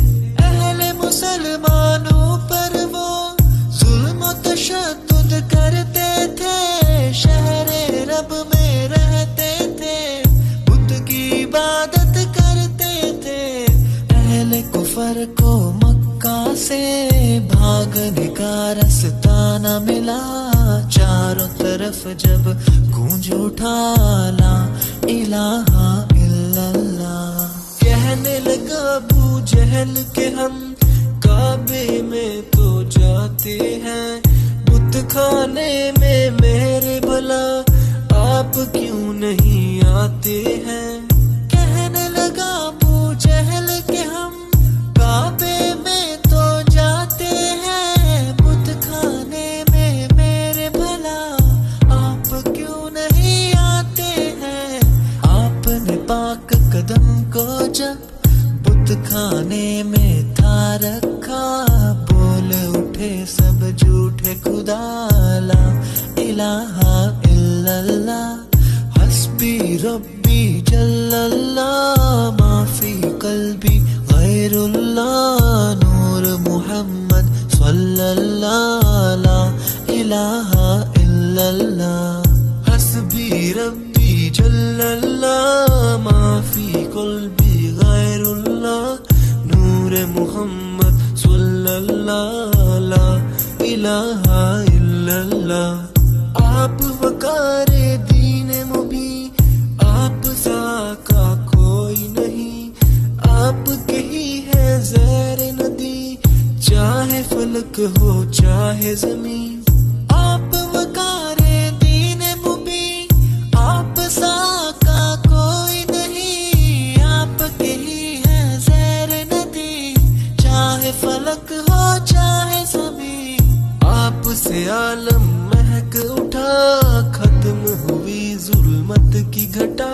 अहले मुसलमानों पर वो जुल्म तशद्दुद करते शहर रब में रहते थे, बुद्ध की इबादत करते थे। अहले कुफर को मक्का से भागने का रास्ता न मिला। चारों तरफ़ जब गूंज उठा ला इलाहा इल्लल्लाह। कहने लगा, अबू जहल के हम काबे में तो जाते हैं। खाने में मेरे भला आप क्यों नहीं आते हैं? कहने लगा जहल के हम काबे में तो जाते हैं। बुत खाने में मेरे भला आप क्यों नहीं आते हैं? आपने पाक कदम को जब बुत खाने में था रखा, बोल उठे सब झूठे खुदाला इलाहा इल्लल्लाह हस्बी रब्बी जल्लल्लाह माफ़ी कल्बी गैरुल्लाह नूर मोहम्मद सल्लल्लाह ला इलाहा इल्लल्लाह हस्बी रब्बी जल्लल्लाह माफ़ी कल्बी गैरुल्लाह नूर मोहम्मद सल्लल्लाह ला इलाहा इल्लल्लाह। आप वकारे दीन मुबी, आप का कोई नहीं। आप के ही जैर नदी, चाहे फलक हो, चाहे ज़मीन। आप वकारे दीन मुबी, आप का कोई नहीं। आप के ही जैर नदी, चाहे फलक हो, चाहे से आलम महक उठा, खत्म हुई जुल्मत की घटा।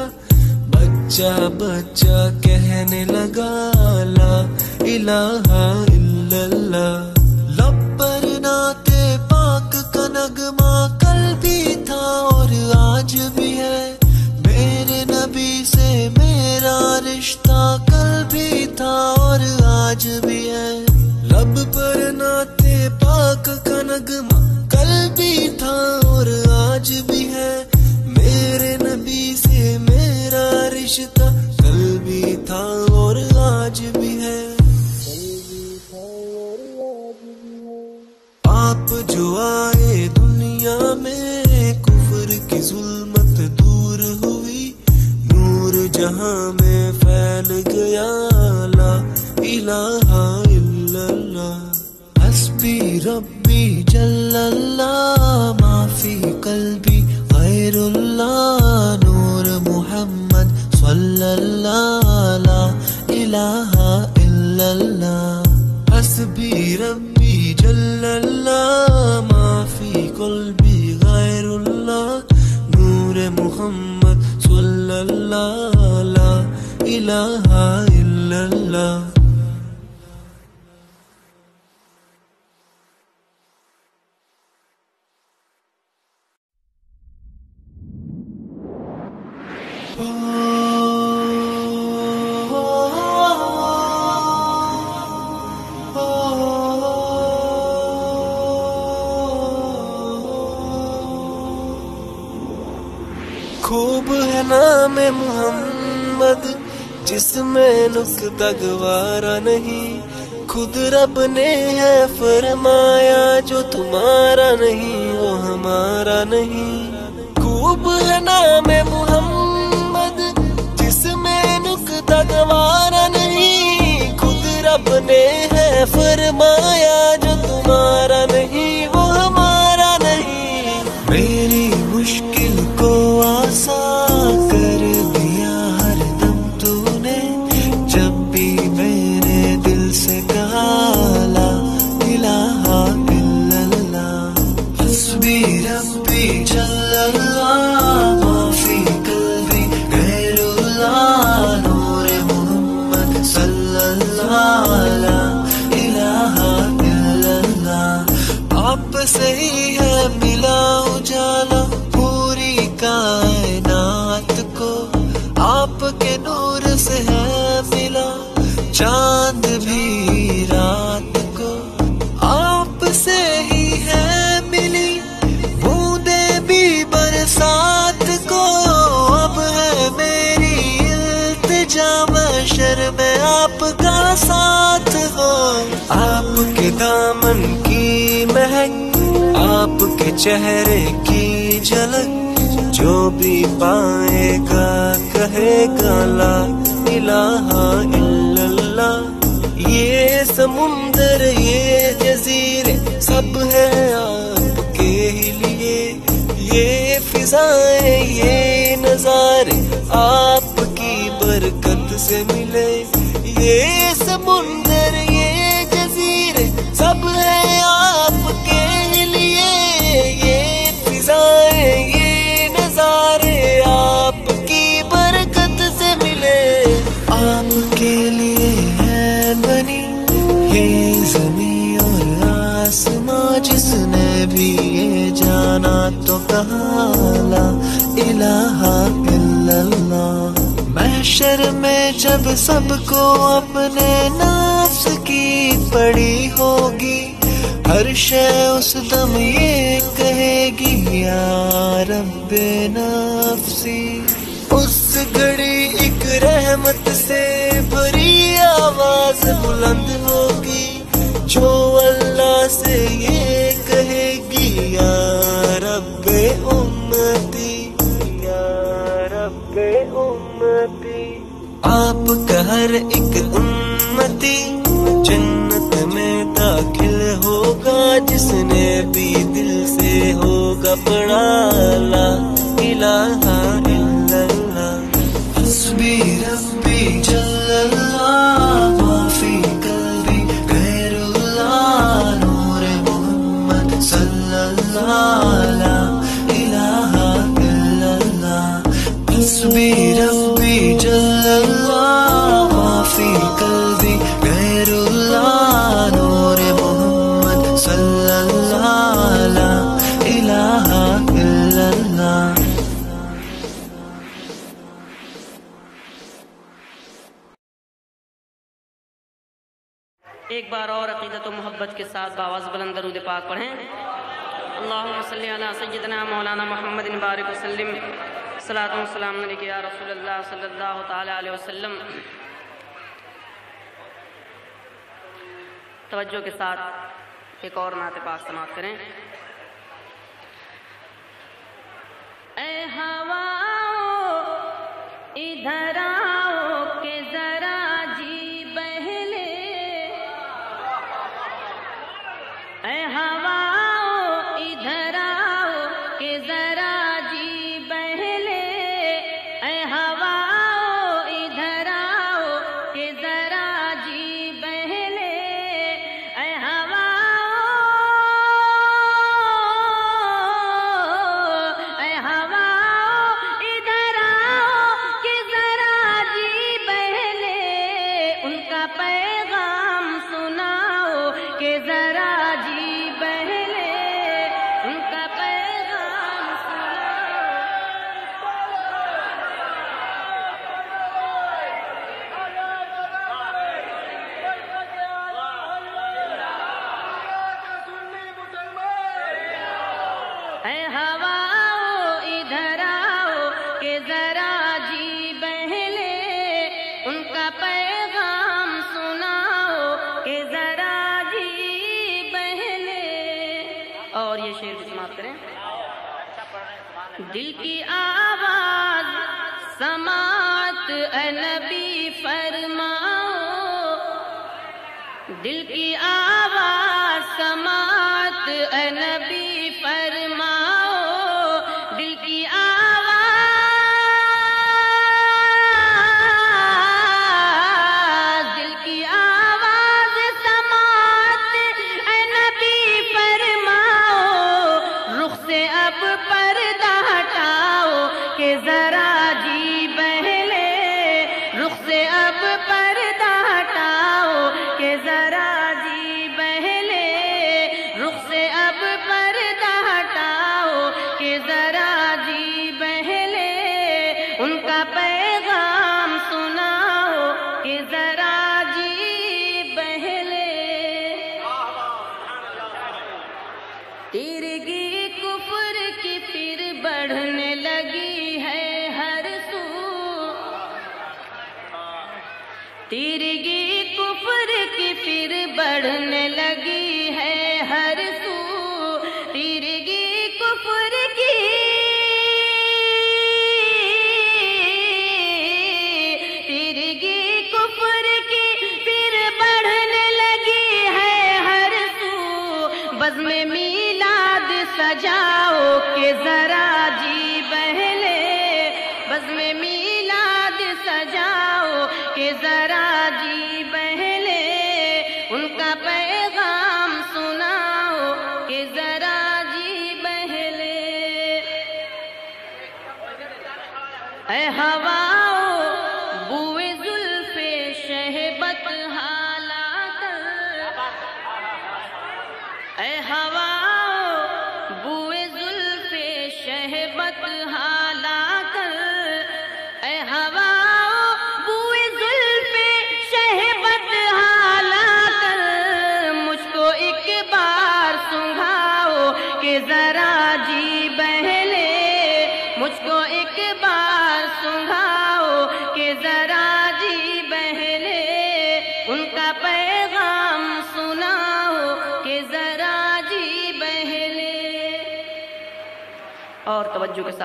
बच्चा बच्चा कहने लगा, ला इलाहा इल्लल्लाह। लब पर नाते पाक का नगमा कल भी था और आज भी है। मेरे नबी से मेरा रिश्ता कल भी था और आज भी है। लब पर नाते पाक का नगमा भी था और आज भी है। मेरे नबी से मेरा रिश्ता कल भी था और आज भी है। आप जो आए दुनिया में, कुफर की जुल्मत दूर हुई। नूर जहाँ में फैल गया, ला इलाहा इल्लल्लाह। हस्बी रब्बी जल्लल्लाह माफ़ी कल्बी गैरुल्लाह नूर मुहम्मद सल्लल्लाह ला इलाहा इल्लल्लाह हस्बी रब्बी जल्लल्लाह माफ़ी कल्बी गैरुल्लाह नूर मुहम्मद सल्लल्लाह ला इलाहा इल्लल्लाह खूब जिसमें नुक्ता गवारा नहीं। खुद रब ने है फरमाया, जो तुम्हारा नहीं, वो हमारा नहीं। खूब है नाम मोहम्मद, जिसमें नुक्ता गवारा नहीं। खुद रब ने है फरमाया, जो तुम्हारा से ही है मिला उजाला चेहरे की झलक जो भी पाएगा, कहेगा, ला इलाहा इल्लल्लाह। ये समुंदर, ये जजीरे, सब है आपके लिए। ये फिजाएँ, ये ला महशर में जब सबको अपने नफ्स की पड़ी होगी, हर शय उस दम ये कहेगी, या रब्बे नफसी। उस घड़ी एक रहमत से भरी आवाज़ बुलंद होगी, जो अल्लाह से ये हर एक उम्मती जन्नत में दाखिल होगा, जिसने भी दिल से होगा पढ़ा ला इलाहा सैदना मौलाना मोहम्मद बारक वसलम सलातम रसोल्ला सल्ला के साथ एक और नात पाक समाप्त करें। ए हवा इधरा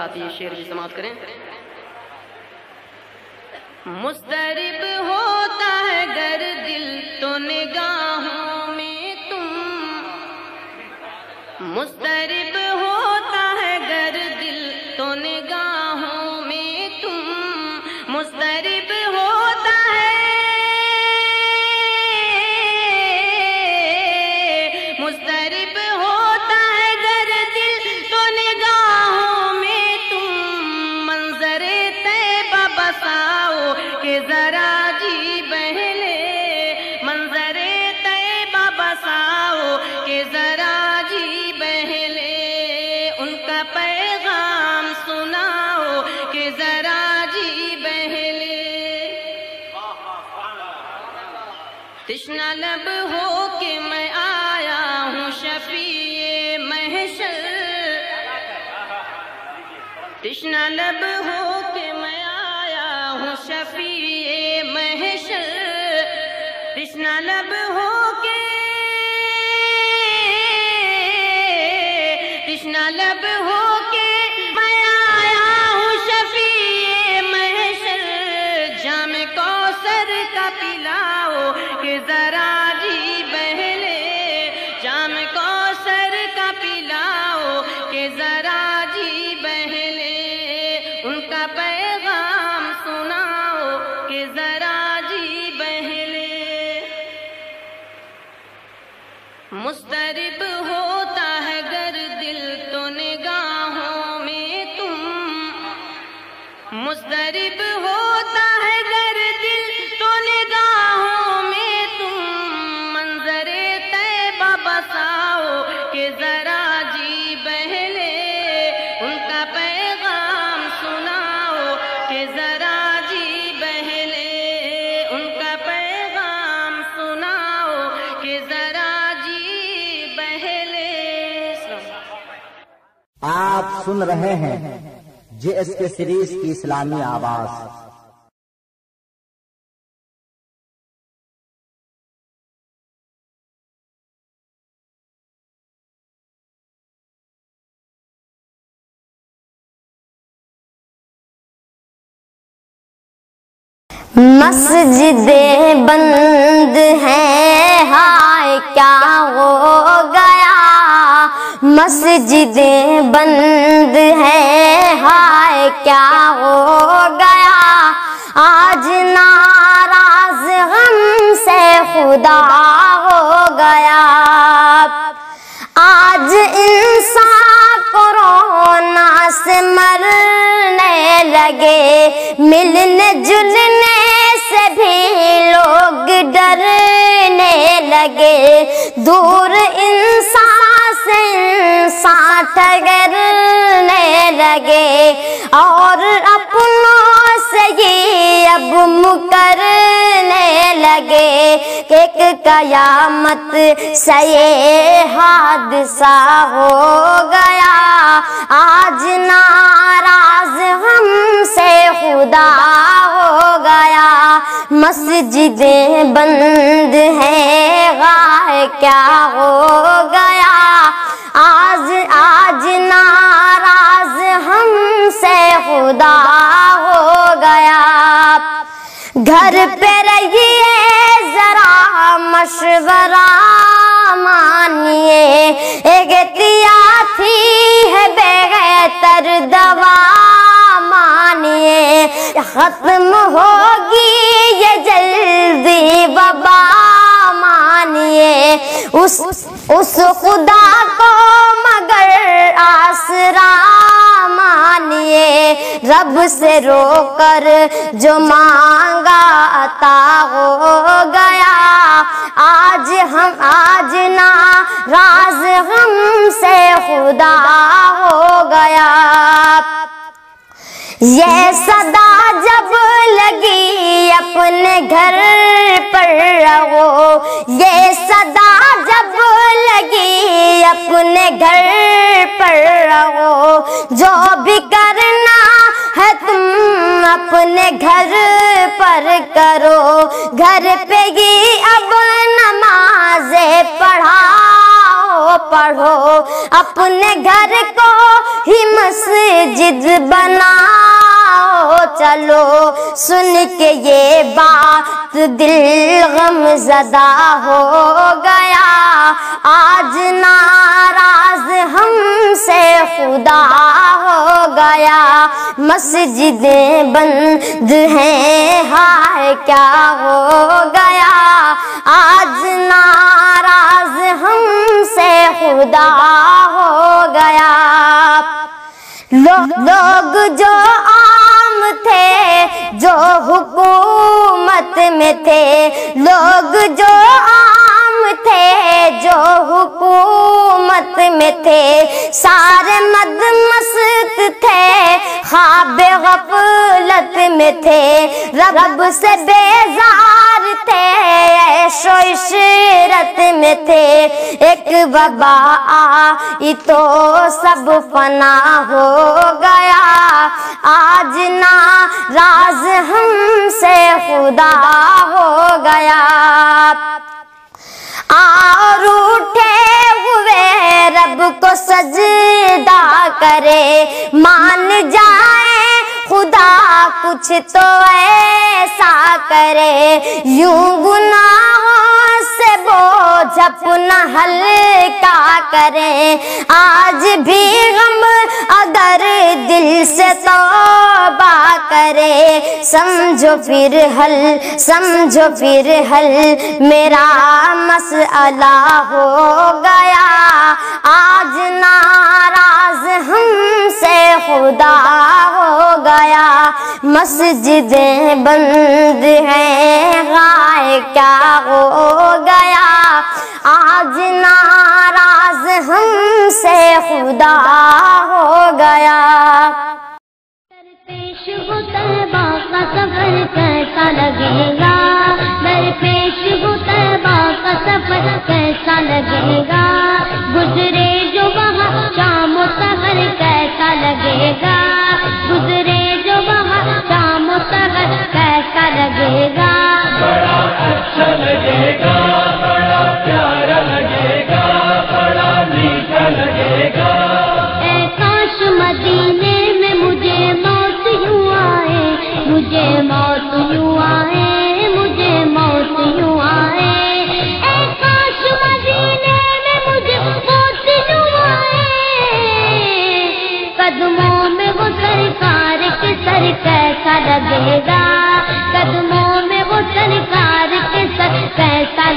साथ ये शेर भी समाप्त करें। मुस्तरब होता है गर दिल तो निगाह। लब हो के मैं आया हूँ शफी महशर। कृष्णा लब हो के मैं आया हूँ शफी महशर। कृष्णा लब हो सुन रहे हैं। जेएसके सीरीज़ की इस्लामी आवाज़। मस्जिदें बंद हैं, हाय, क्या हो गया? मस्जिदें बंद खुदा हो गया। आज इंसान कोरोना से मरने लगे। मिलने जुलने से भी लोग डरने लगे। दूर इंसान से इंसान ठगरने लगे। और अपनों ही अब मुकरने लगे एक कयामत से ये हादसा हो गया। आज नाराज़ हमसे खुदा हो गया। मस्जिदें बंद हैं गाय क्या हो गया? बेहतर दवा मानिए, खत्म होगी ये जल्दी। बबा मानिए, उस उस खुदा को मगर आसरा। मानिए, रब से रोकर जो मांगा अता हो गया। आज हम, आज ना राज हमसे खुदा हो गया। ये सदा जब लगी अपने घर पर रहो। ये सदा जब लगी अपने घर पर रहो। जो भी करना है तुम अपने घर पर करो। घर पे ही अब नमाजें पढ़ाओ पढ़ो अपने घर को ही मस्जिद बनाओ। चलो। सुन के ये बात दिल गम जदा हो गया। आज नाराज़ हमसे खुदा हो गया। मस्जिदें बंद हैं हाय क्या हो गया? आज नाराज़ हमसे खुदा हो गया। लो, लोग जो थे जो हुकूमत में थे। लोग जो आम थे, जो हुकूमत में थे, सारे मद मस्त थे। ख्वाब गफलत में थे, रब से बेजार थे, ऐशो में थे। एक वबा आई तो सब फना हो गया। आज ना राज हमसे खुदा हो गया। और उठे हुए रब को सजदा करे। मान जाए खुदा कुछ तो ऐसा करे। यूँ गुनाहों से बोझ अपना हल्का करे। आज भी गम अगर दिल से तौबा करे। समझो फिर हल, समझो फिर हल। मेरा मसला हो गया। आज नाराज़ हमसे खुदा हो गया मस्जिदें बंद हैं, गाय क्या हो गया? आज नाराज़ हमसे खुदा हो गया। कैसा लगेगा? कैसा लगेगा? गुजरे जो वहाँ शाम सफ़र कैसा लगेगा?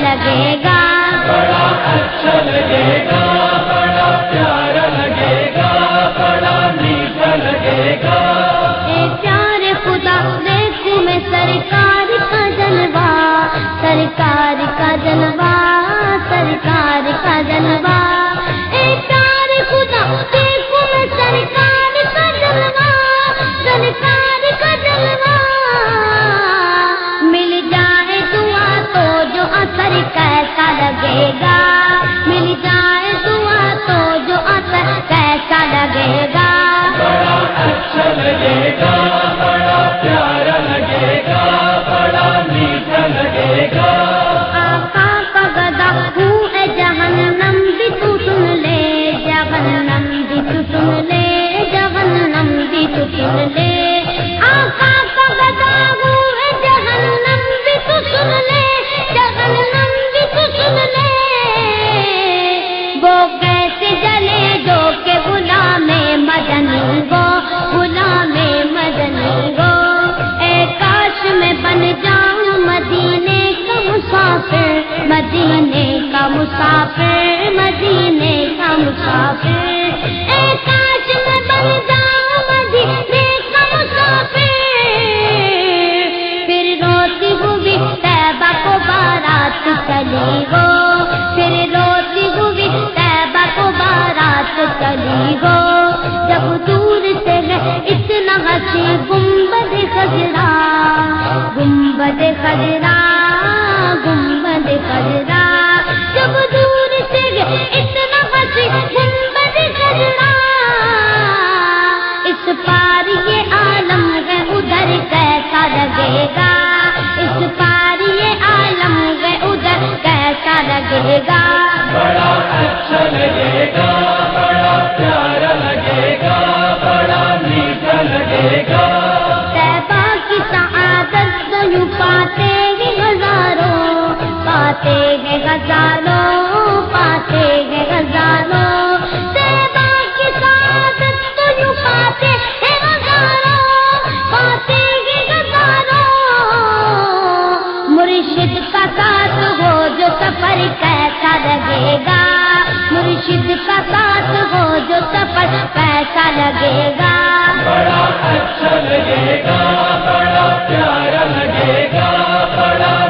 लगेगा। बड़ा अच्छा लगेगा बड़ा प्यारा लगेगा बड़ा मीठा लगेगा। ए प्यारे खुदा देखू मैं सरकार का जलवा सरकार का जलवा सरकार का जलवा। लगेगा। मिल जाए दुआ तो जो असर कैसा लगेगा। बड़ा अच्छा लगेगा बड़ा प्यारा लगेगा बड़ा मीठा लगेगा। आका का गदा हूँ जहन्नम भी तू सुन ले जहन्नम भी तू सुन ले जहन्नम भी तू सुन ले। मदीने का मुसाफिर, मदीने का मुसाफिर। फिर रोती चली वो। फिर रोती हुई तैबा को बारात चली वो। जब दूर से इतना हसी गुंबद खजरा गुंबद खजरा। गुंबद पर्दा जब दूर पाते हैं तो जो सफ़र कैसा लगेगा? मुर्शिद का साथ हो जो सफ़र कैसा लगेगा? बड़ा अच्छा लगेगा, बड़ा प्यारा लगेगा, बड़ा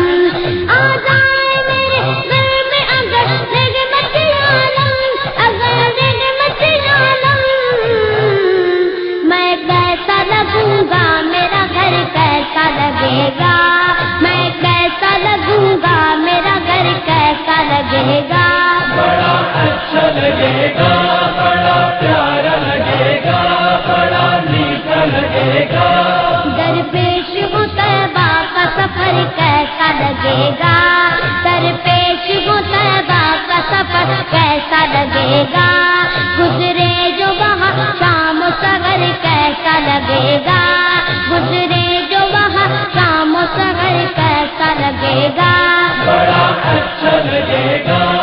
लगेगा बड़ा प्यारा का सफ़र कैसा लगेगा? दरपेश वो तैबा का सफ़र कैसा लगेगा? गुजरे जो वहाँ शाम सगर कैसा लगेगा? गुजरे जो वहाँ शाम सगर कैसा बड़ा अच्छा लगेगा।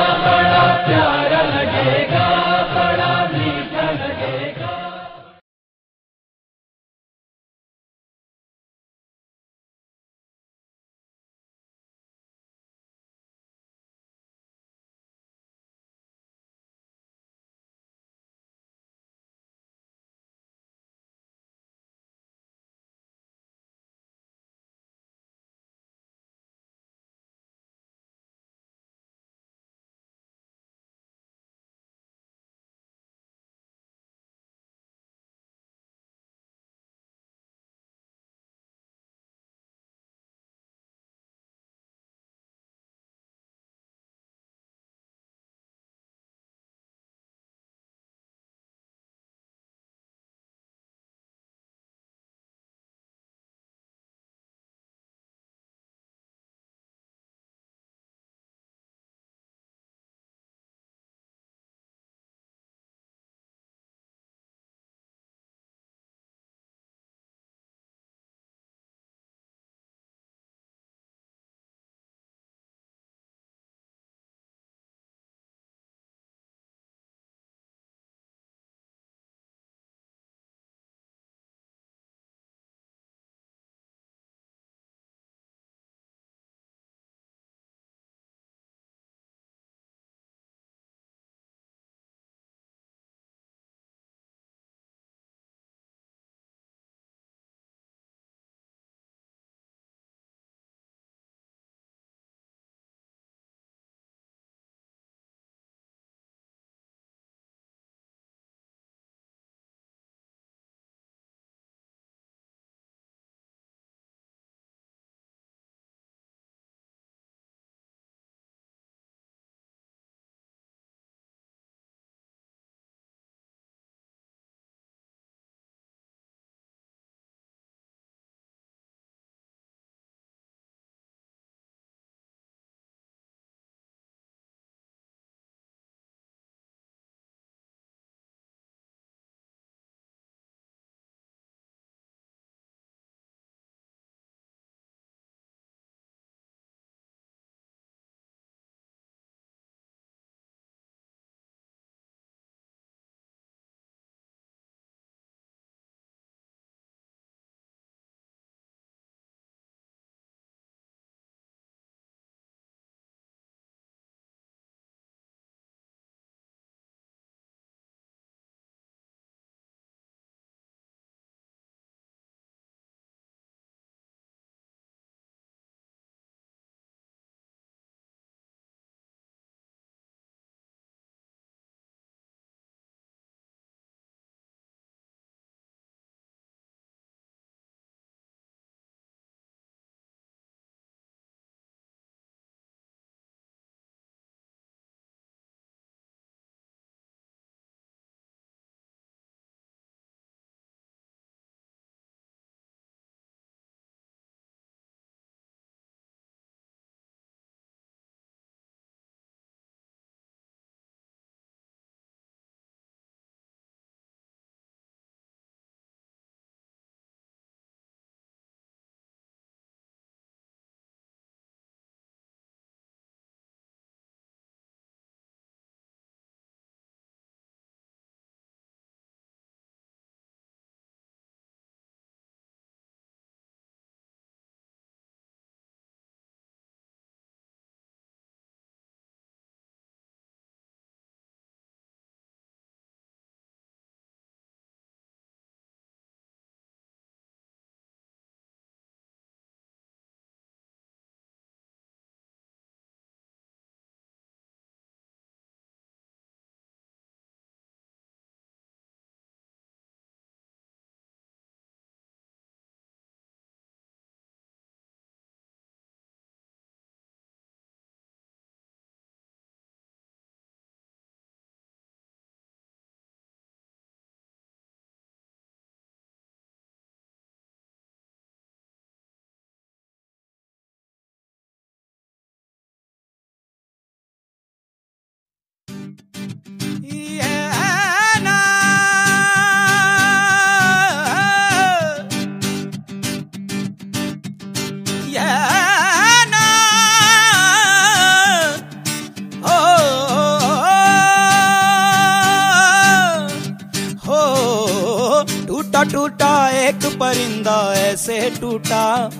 टूटा, एक परिंदा ऐसे टूटा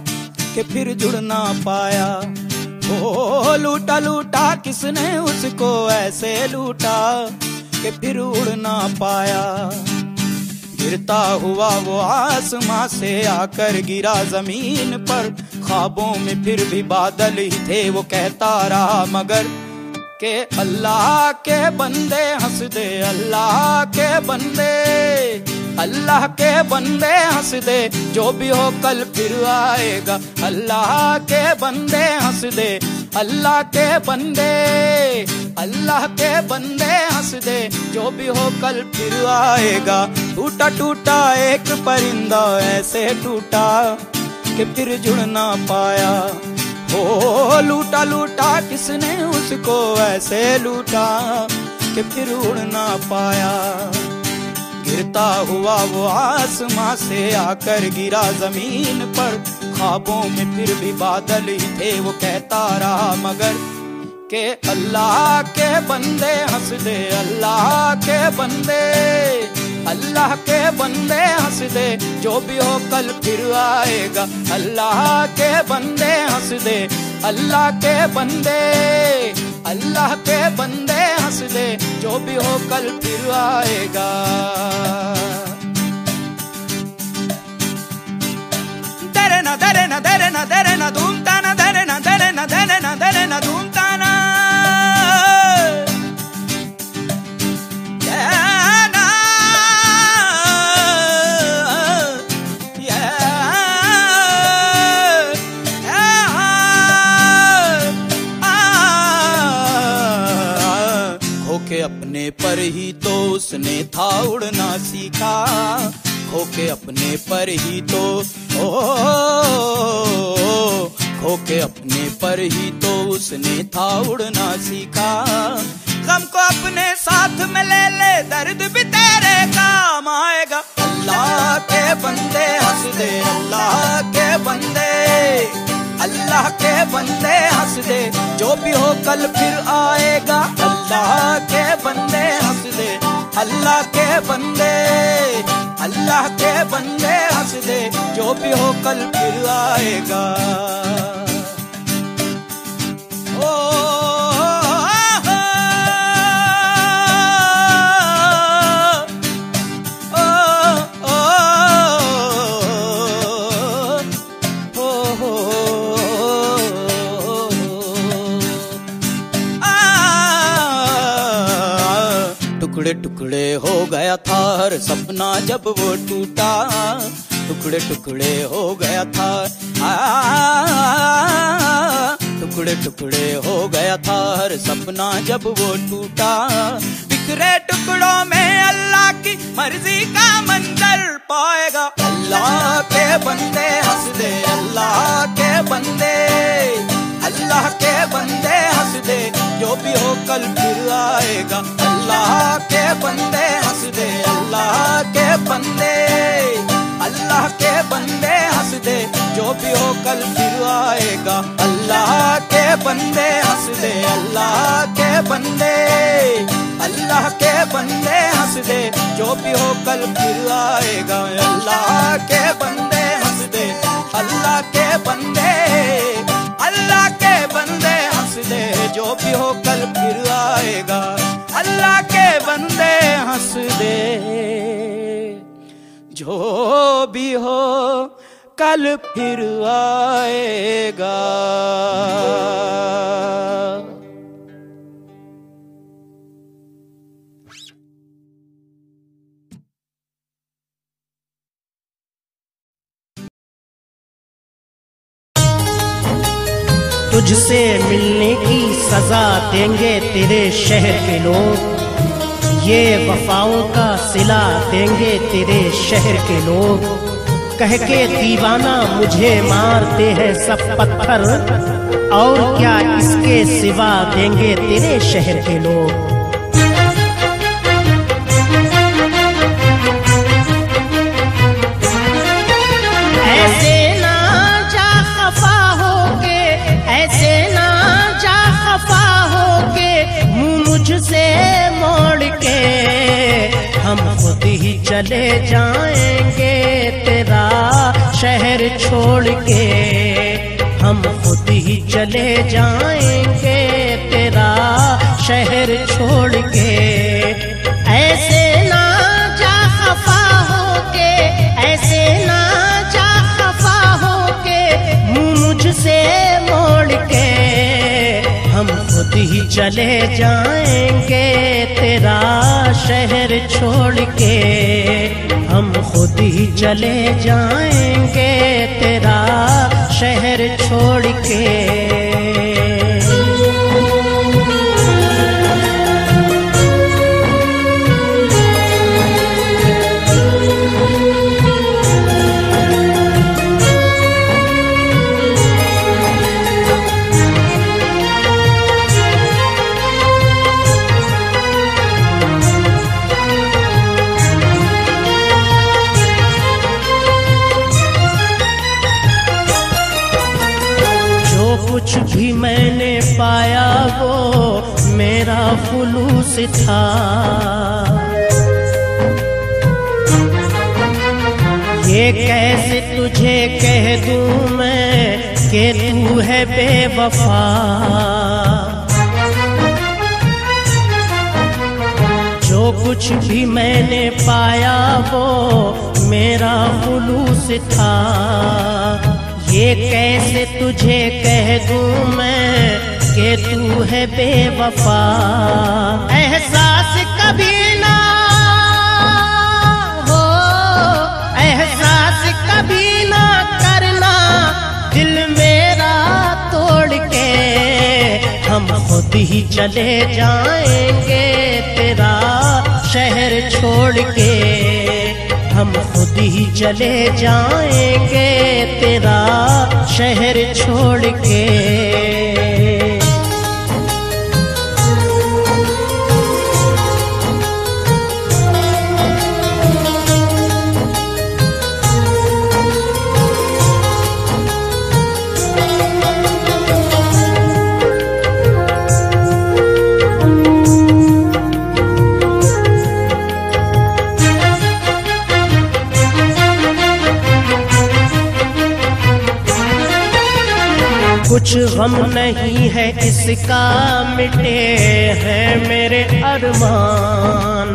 कि फिर जुड़ ना पाया। ओ, लूटा लूटा, किसने उसको ऐसे लूटा कि फिर उड़ ना पाया। गिरता हुआ वो आसमां से आकर गिरा ज़मीन पर। ख्वाबों में फिर भी बादल ही थे, वो कहता रहा मगर के अल्लाह के बंदे हंस दे, अल्लाह के बंदे। अल्लाह के बंदे हंस दे, जो भी हो कल फिर आएगा। अल्लाह के बंदे हंस दे, अल्लाह के बंदे, अल्लाह के बंदे हंस दे, जो भी हो कल फिर आएगा। टूटा टूटा एक परिंदा ऐसे टूटा कि फिर जुड़ ना पाया। हो, लूटा लूटा किसने उसको ऐसे लूटा कि फिर उड़ ना पाया। गिरता हुआ वो आसमां से आकर गिरा ज़मीन पर। ख्वाबों में फिर भी बादल ही थे, वो कहता रहा, मगर के अल्लाह के बंदे हंस दे, अल्लाह के बंदे, अल्लाह के बंदे हंस दे, जो भी हो कल फिर आएगा। अल्लाह के बंदे हंस दे, अल्लाह के बंदे अल्लाह के बंदे हंस दे, जो भी हो कल फिर आएगा। दरे ना दरे ना दरे ना दरे ना, धूमता ना दरे ना दरे ना दरे ना दरे ना, धूम उसने था उड़ना सीखा खो के अपने पर ही तो ओ खो के अपने पर ही तो उसने था उड़ना सीखा। गम को अपने साथ में ले ले, दर्द भी तेरे काम आएगा। अल्लाह के बंदे हंस दे अल्लाह के बंदे, अल्लाह के बंदे हंस दे जो भी हो कल फिर आएगा। अल्लाह के बंदे हंस दे अल्लाह के बंदे अल्लाह के बंदे हंस दे जो भी हो कल फिर आएगा। ओ, टुकड़े हो गया था हर सपना जब वो टूटा, टुकड़े टुकड़े हो गया था। टुकड़े टुकड़े हो गया था हर सपना जब वो टूटा। बिखरे टुकड़ों में अल्लाह की मर्ज़ी का मंजर पाएगा। अल्लाह के बंदे हंस दे अल्लाह के बंदे, अल्लाह के बंदे हंस दे जो भी हो कल फिर आएगा। अल्लाह के बंदे हंस दे, अल्लाह के बंदे अल्लाह के बंदे हंस दे, जो भी हो कल फिर आएगा। अल्लाह के बंदे हंस दे, अल्लाह के बंदे अल्लाह के बंदे हंस दे, जो भी हो कल फिर आएगा। अल्लाह के बंदे हंस दे, अल्लाह के बंदे अल्लाह के बंदे दे जो भी हो कल फिर आएगा। अल्लाह के बंदे हंस दे। जो भी हो कल फिर आएगा। तुझसे मिलने की सजा देंगे तेरे शहर के लोग। ये वफाओं का सिला देंगे तेरे शहर के लोग। कह के दीवाना मुझे मारते हैं सब पत्थर। और क्या इसके सिवा देंगे तेरे शहर के लोग? चले जाएँगे तेरा शहर छोड़ के। हम खुद ही चले जाएँगे तेरा शहर छोड़ के। हम खुद ही चले जाएँगे तेरा शहर छोड़ के। हम खुद ही चले जाएँगे तेरा शहर छोड़ के। खुलूस था। ये कैसे तुझे कह दूँ मैं कि तू है बेवफा? जो कुछ भी मैंने पाया वो मेरा खुलूस था। ये कैसे तुझे कह दूँ मैं कि तू है बेवफा। एहसास कभी ना हो। एहसास कभी ना करना दिल मेरा तोड़ के। हम खुद ही चले जाएँगे तेरा शहर छोड़ के। हम खुद ही चले जाएँगे तेरा शहर छोड़ के। कुछ गम नहीं है, इसका मिटे हैं मेरे अरमान।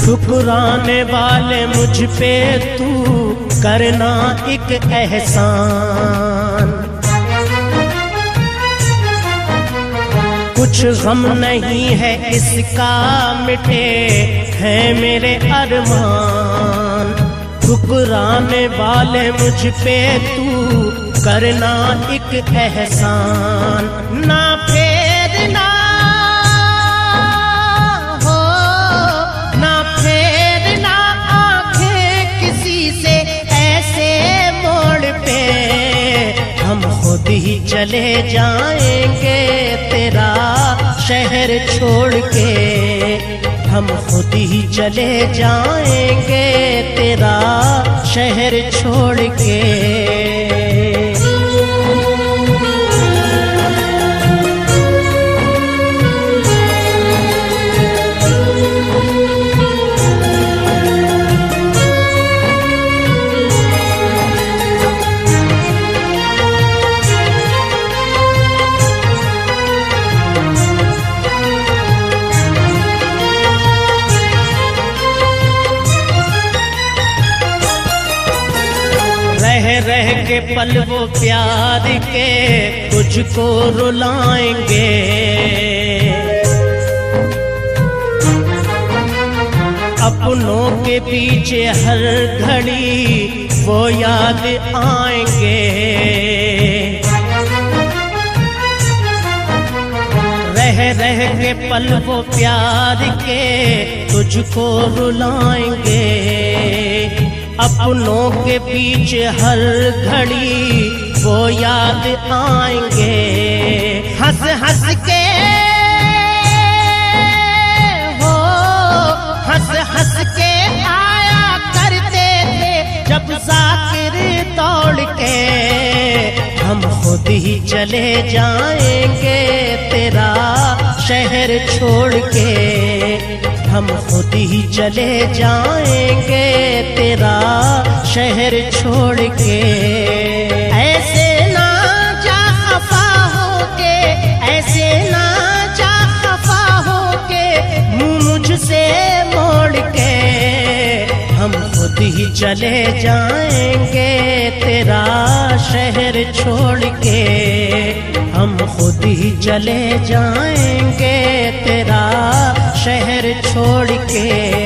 ठुकराने वाले मुझ पे तू करना एक एहसान। कुछ गम नहीं है, इसका मिटे हैं मेरे अरमान। ठुकराने वाले मुझ पे तू करना एक एहसान। ना फेरना हो, ना फेरना आँखें किसी से ऐसे मोड़ पे। हम खुद ही चले जाएँगे तेरा शहर छोड़ के हम खुद ही चले जाएँगे तेरा शहर छोड़ के। पल वो प्यार के तुझको रुलाएँगे। अपनों के पीछे हर घड़ी वो याद आएँगे। रह रह के पल वो प्यार के तुझको रुलाएँगे। अपनों के पीछे हर घड़ी वो याद आएँगे। हंस हंस के हो हंस हंस के आया करते थे जब जाकिर दौड़ के। हम खुद ही चले जाएँगे तेरा शहर छोड़ के। हम खुद ही चले जाएँगे तेरा शहर छोड़ के। ऐसे ना जा खफा होके, ऐसे ना जा खफा होके मुँह मुझसे मोड़ के। हम खुद ही चले जाएँगे तेरा शहर छोड़ के। हम खुद ही चले जाएँगे तेरा शहर छोड़ के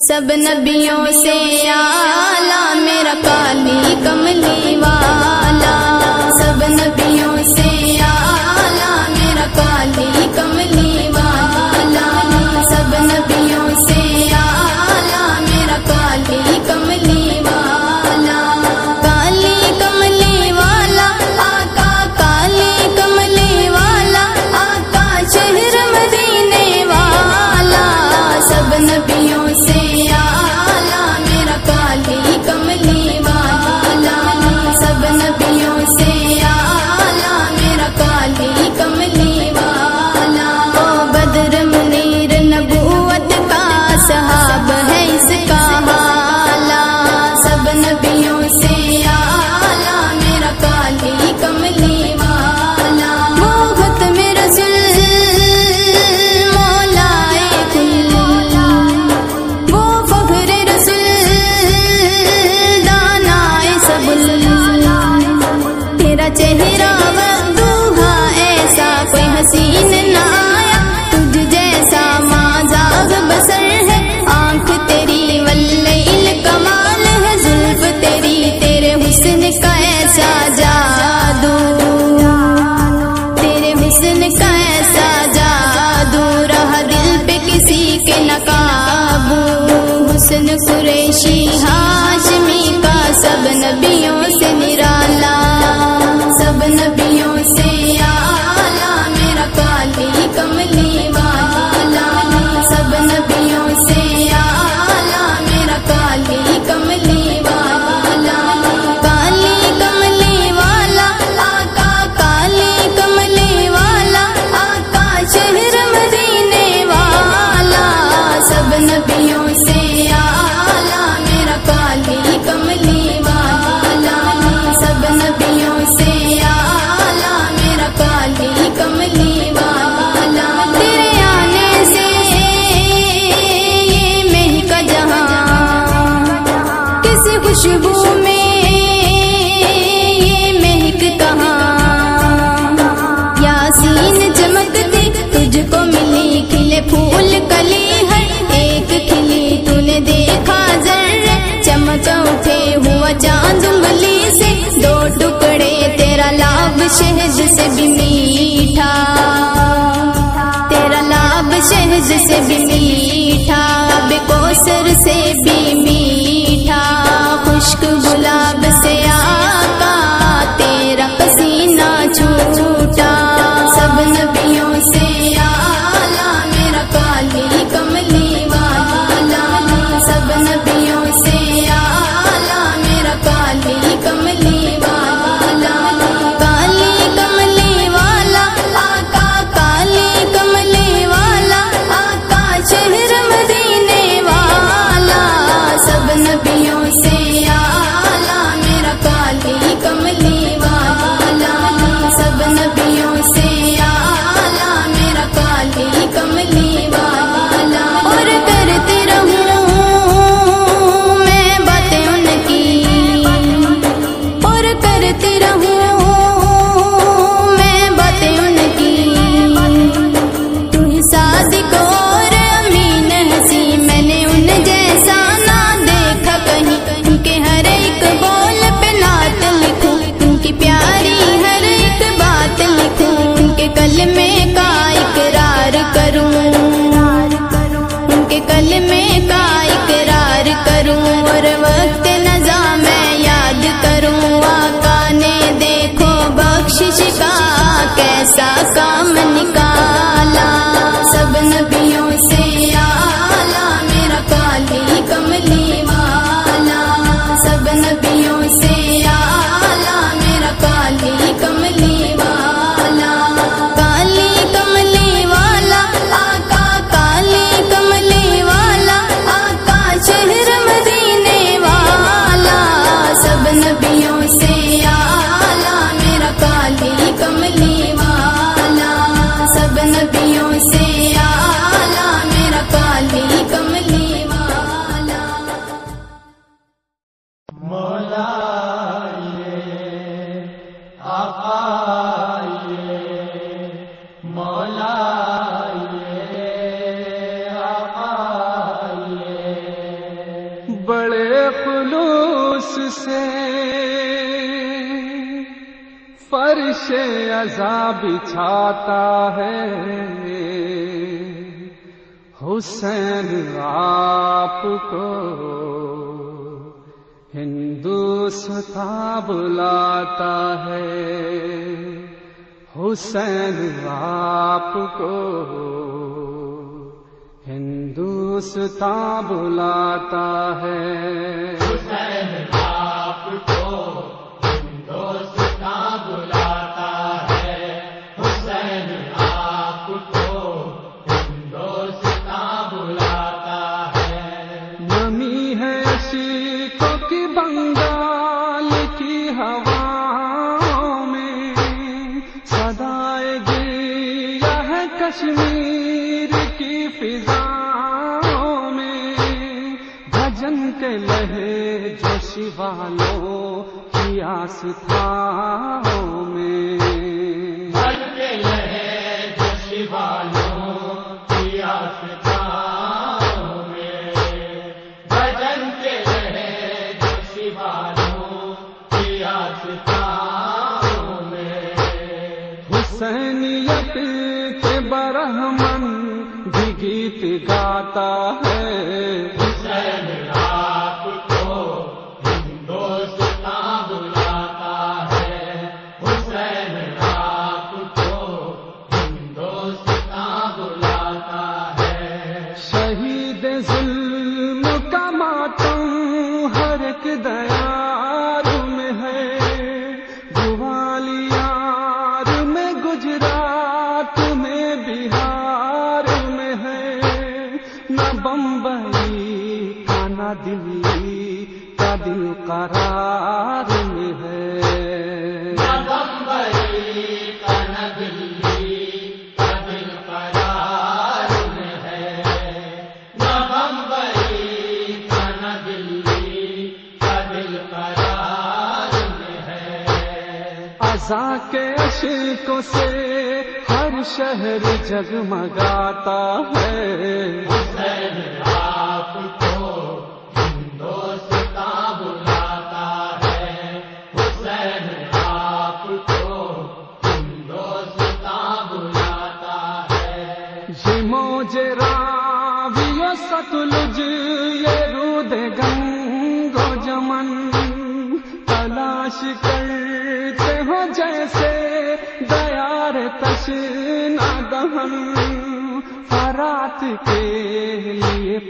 सब नबियों से आ शहज से भी मीठा तेरा लाभ शहज से भी मीठा बेकोसर से भी सा सामने हुसैन आपको हिंदुस्ता बुलाता है। हुसैन आपको हिंदुस्ता बुलाता है। हुसैन शहर जगमगाता है।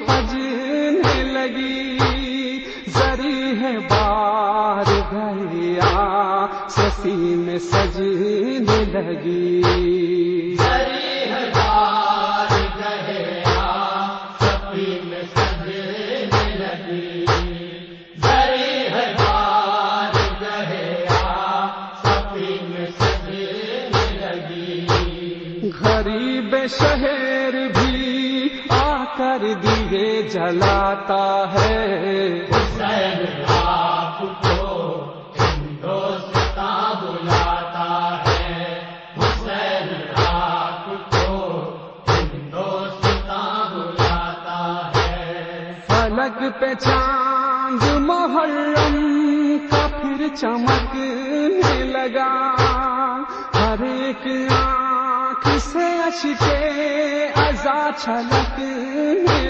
one. आता है। बुलाता है। बुलाता है। फलक पहचान मोहर्रम का फिर चमकने लगा। हर एक आँख से अशके अजा छलकने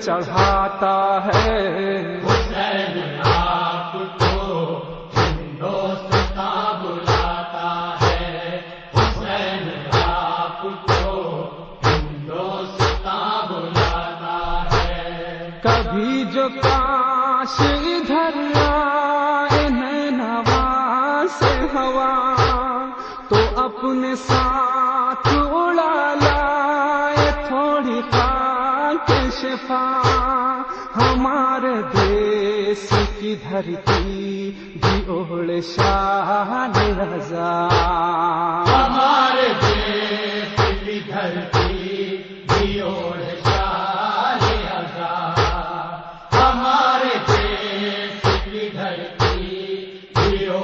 चढ़ाता है। शाह निरजा हमारे देश की धरती जियो हमारे देश की धरती जियो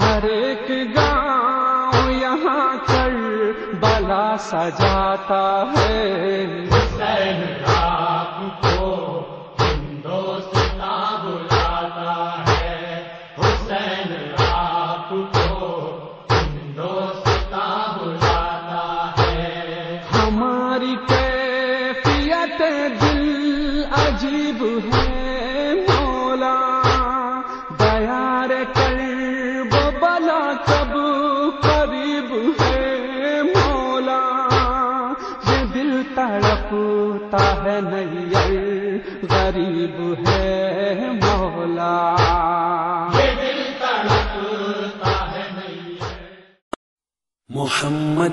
हर एक गाँव यहाँ चल बला सजाता है।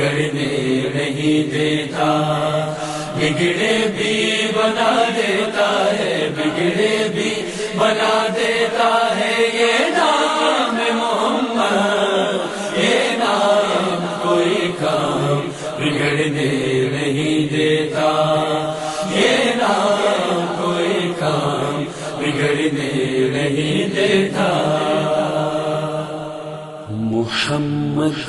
बिगड़ने नहीं देता बिगड़े भी बना देता है, बिगड़े भी बना देता है। ये नाम मोहम्मद, ये नाम कोई काम बिगड़ने नहीं देता। ये नाम कोई काम बिगड़ने नहीं देता। मोहम्मद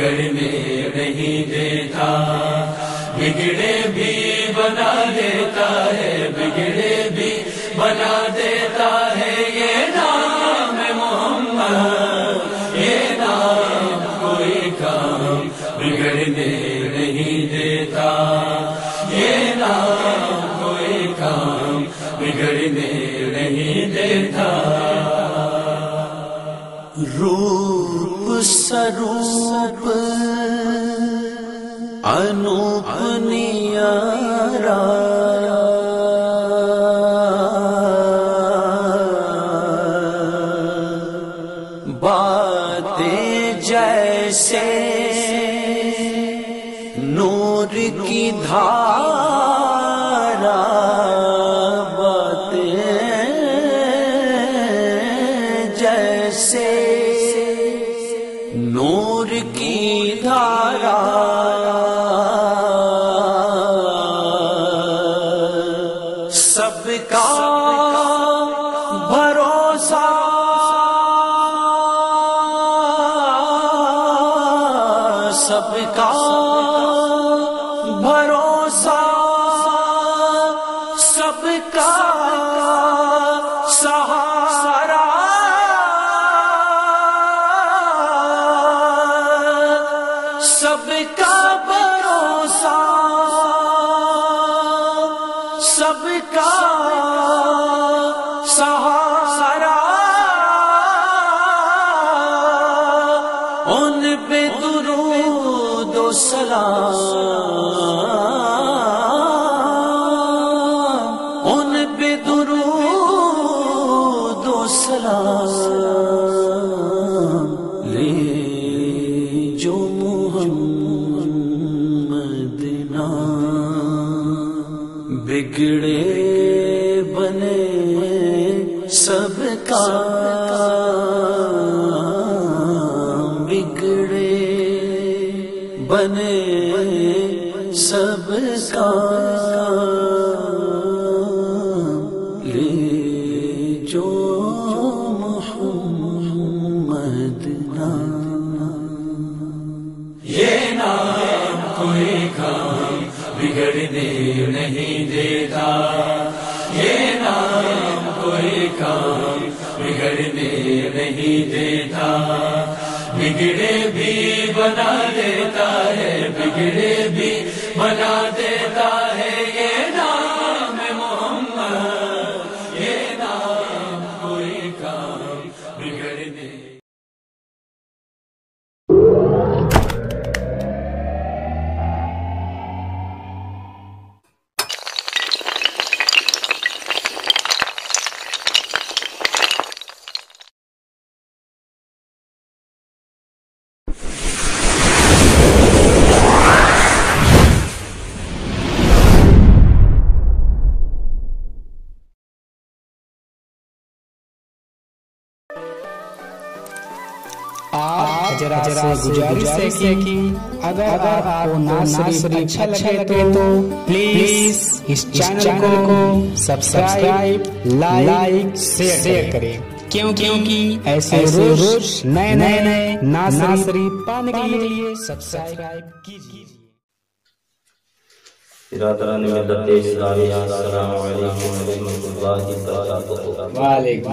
बिगड़ में नहीं देता बिगड़े भी बना देता है बिगड़े भी बना देता गुजारिश है कि। अगर आपको नाज शरीफ अच्छा लगे तो प्लीज़ इस चैनल को सब्सक्राइब लाइक शेयर करें। क्यों क्योंकि ऐसे रोज नए नए नए नाज शरीफ पाने के लिए सब्सक्राइब कीजिए। वालेकुम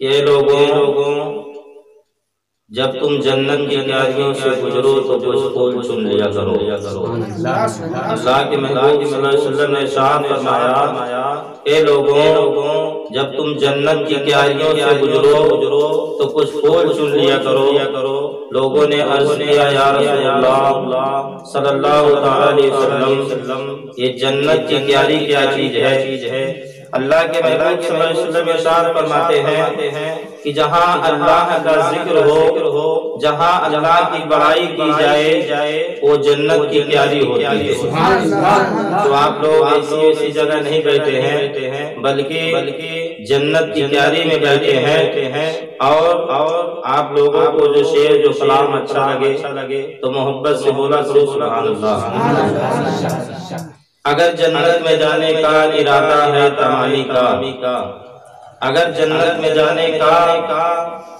ये लोगों लोगों जब तुम जन्नत की तैयारियों से गुजरो तो कुछ फूल चुन लिया करो। अल्लाह के महबूब ने इरशाद फरमाया ए लोगों लोगों जब तुम जन्नत की तैयारियों से गुजरो गुजरो तो कुछ फूल चुन लिया करो। या करो लोगों ने अर्ज़ किया या रसूलुल्लाह सल्लल्लाहु अलैहि वसल्लम ये जन्नत की तैयारी क्या चीज़ है चीज़ है? अल्लाह के महबूब सल्लल्लाहु फरमाते हैं कि जहाँ अल्लाह का ज़िक्र हो जहाँ अल्लाह की बड़ाई की जाए जाए वो जन्नत की तैयारी होती है। तो आप लोग ऐसी ऐसी जगह नहीं बैठे हैं बल्कि बल्कि जन्नत की तैयारी में बैठे हैं। और और आप लोगों को जो शेर जो सलाम अच्छा लगे अच्छा लगे तो मोहब्बत से बोला करो अल्लाह। अगर जन्नत में जाने का इरादा है तमानी का, अगर जन्नत में जाने का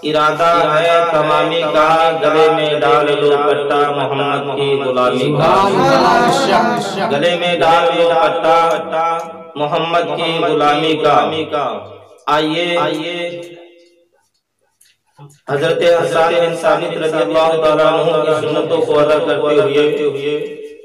इरादा है तमामी का, गले में डाल लो पट्टा मोहम्मद की गुलामी का। गले में डाल लो पट्टा मोहम्मद की गुलामी का। आइए आइए हज़रत हसन साबित रज़ी अल्लाह की सुन्नतों को अदा करते हुए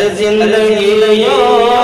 फरमाएँ। अरे ज़िंदगी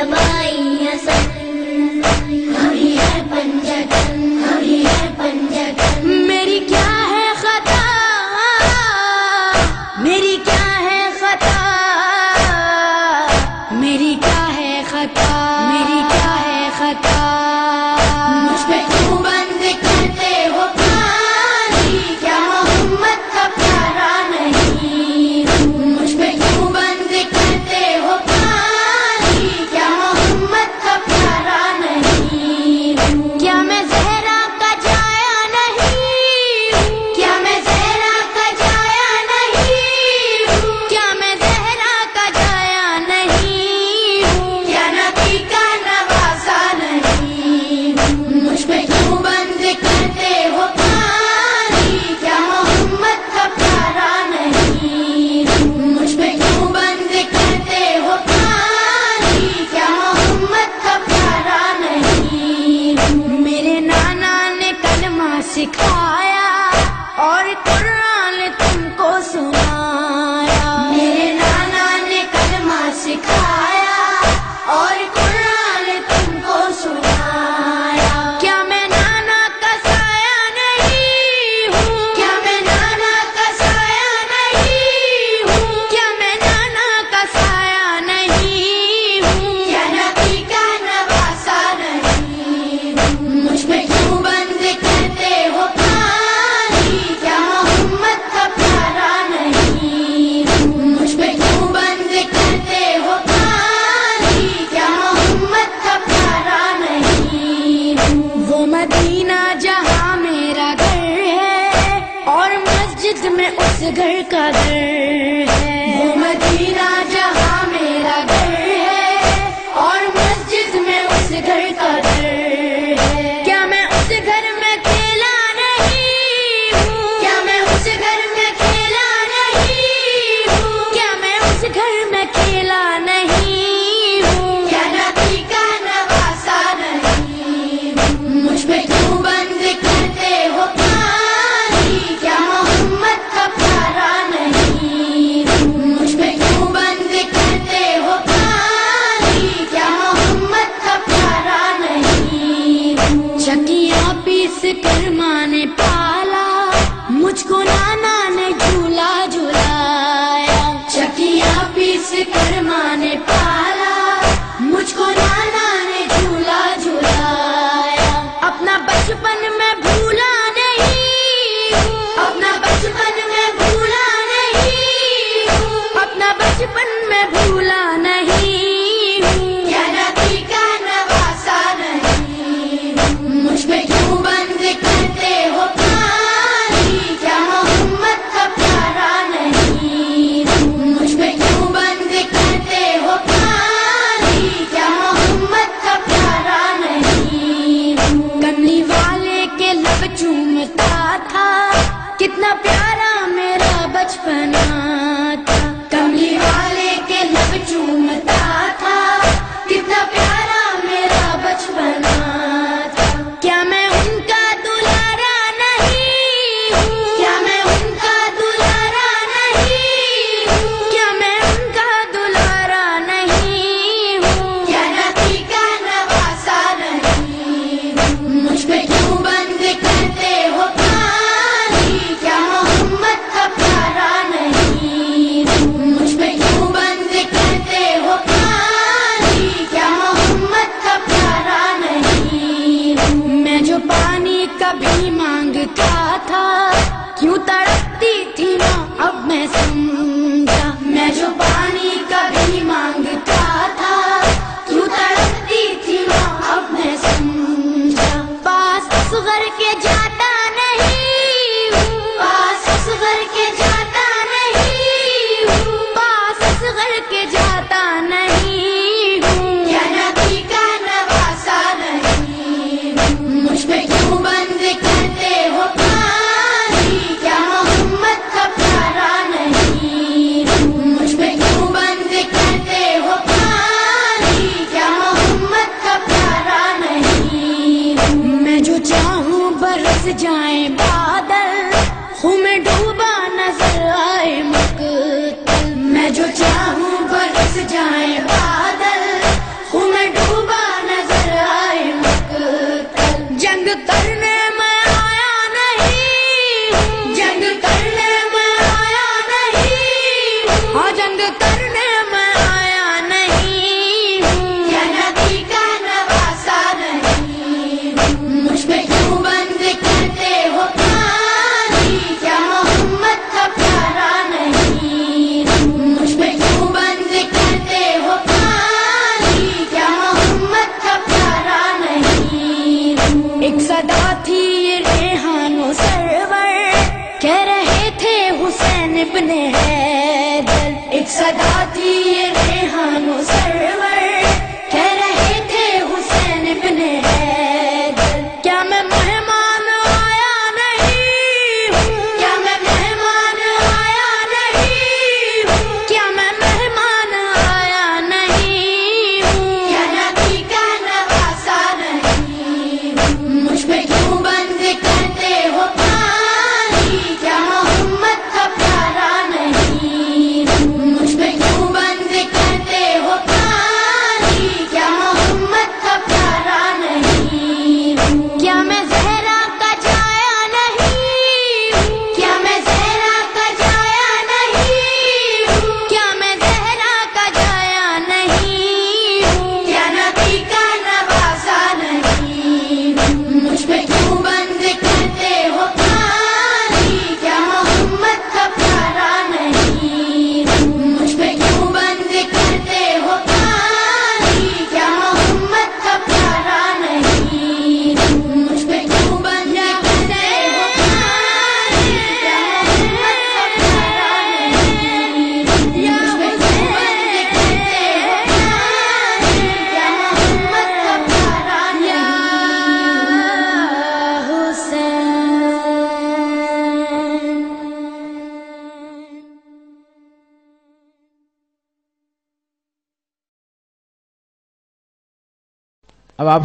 मेरा भाई हसन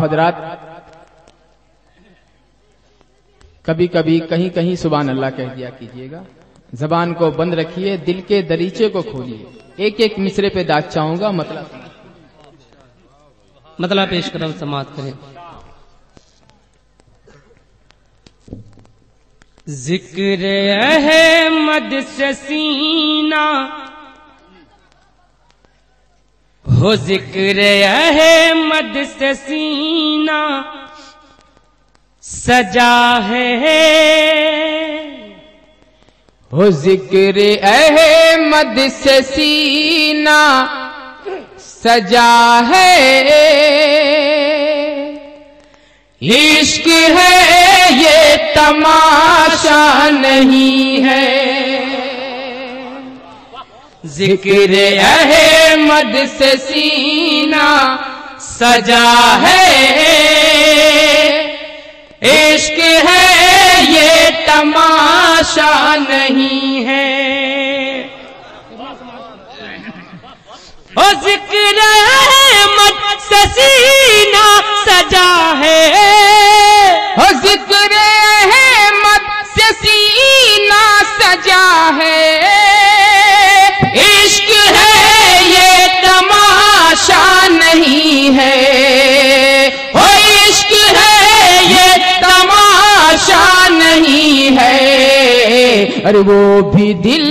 हजरात कभी कभी कहीं कहीं सुबह अल्लाह कह दिया कीजिएगा, जबान को बंद रखिए, दिल के दरीचे को खोलिए। एक एक मिसरे पे दाग चाहूँगा मतलब मतलब पेश करो, समाप्त करें। ज़िक्र अहमद से सीना हो ज़िक्र अहमद से सीना। सजा है। हो ज़िक्र अहमद से सीना। सजा है। इश्क है ये तमाशा नहीं है। ज़िक्र अहमद से सीना, सजा है। इश्क है ये तमाशा नहीं है। ज़िक्र अहमद से सीना, सजा हो। ज़िक्र अहमद से सीना, सजा है। नहीं है। हो इश्क है ये तमाशा नहीं है। अरे वो भी दिल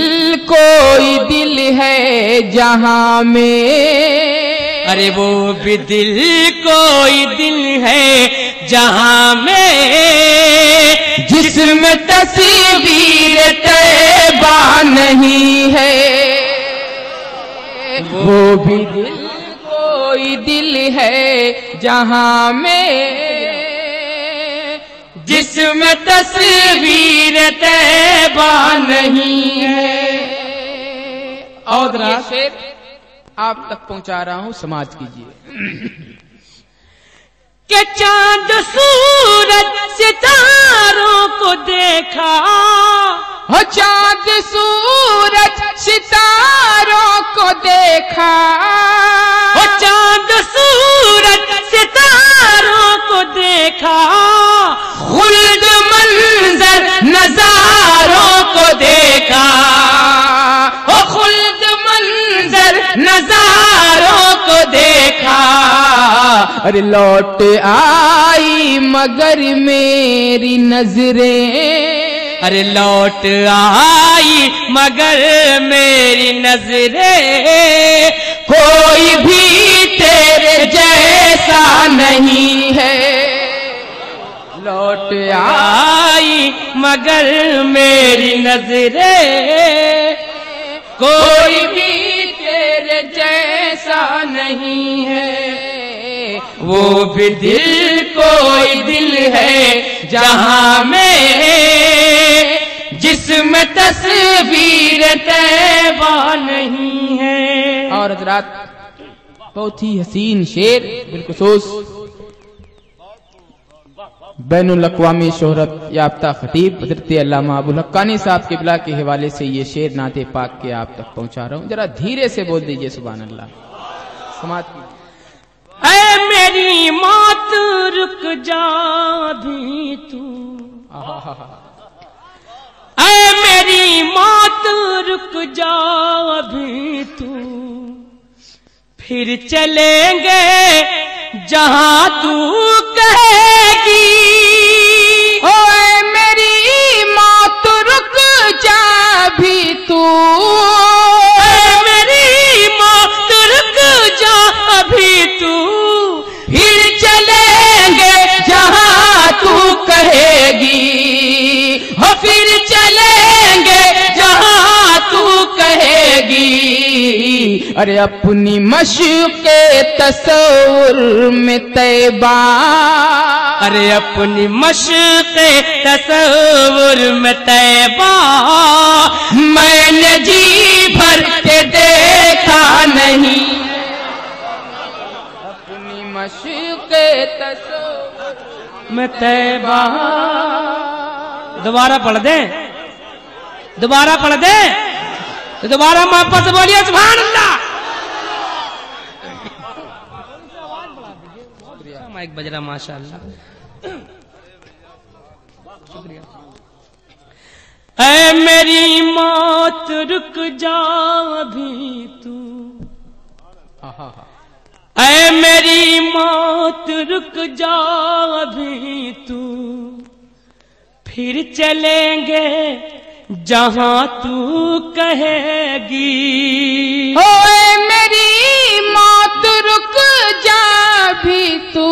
कोई दिल है जहाँ में। अरे वो भी दिल कोई दिल है जहाँ में। जिसमें तस्वीर तैबा नहीं है। वो भी दिल कोई दिल है जहाँ में जिसमें तस्वीर तैबा नहीं है। और शेर आप तक पहुँचा रहा हूँ समाज कीजिए। के चाँद सूरज सितारों को देखा। हो चाँद सूरज सितारों को देखा। हो चाँद सूरज सितारों को देखा। खुल्द मंजर नजारों अरे लौट आई मगर मेरी नज़रें। अरे लौट आई मगर मेरी नज़रें। कोई भी तेरे जैसा नहीं है। लौट आई मगर मेरी नज़रें। कोई भी तेरे जैसा नहीं है। वो भी दिल कोई दिल है जहाँ में जिसमें तस्वीर तैबा नहीं है। और हजरात, बहुत ही हसीन शेर, बिलखसूस। बैन अवी शोहरत याफ्ता खतीब, हज़रत अल्लामा अबुल हक्कानी साहब के बिला के हवाले से ये शेर नाते पाक के आप तक पहुँचा रहा हूँ। जरा धीरे से बोल दीजिए सुबह अल्लाह समाज की ऐ मेरी मौत, रुक जा भी तू। ऐ मेरी मौत, रुक जा भी तू। फिर चलेंगे जहाँ तू कहेगी। ओए मेरी मौत, रुक जा भी तू। अरे अपनी मशक तस्वुर में तैबा। अरे अपनी मशक तस्वुर में तैबा। मैंने जी भर के देखा नहीं। अपनी मशक तस्वुर में तैबा। दोबारा पढ़ दे? दोबारा पढ़ दे? दोबारा मोहब्बत से बोलिए सुभान अल्लाह माइक बज रहा, माशाल्लाह। शुक्रिया। ऐ मेरी मौत, रुक जा अभी तू। ऐ मेरी मौत, रुक जा अभी तू। फिर चलेंगे जहाँ तू कहेगी। ओए मेरी मौत रुक जा भी तू।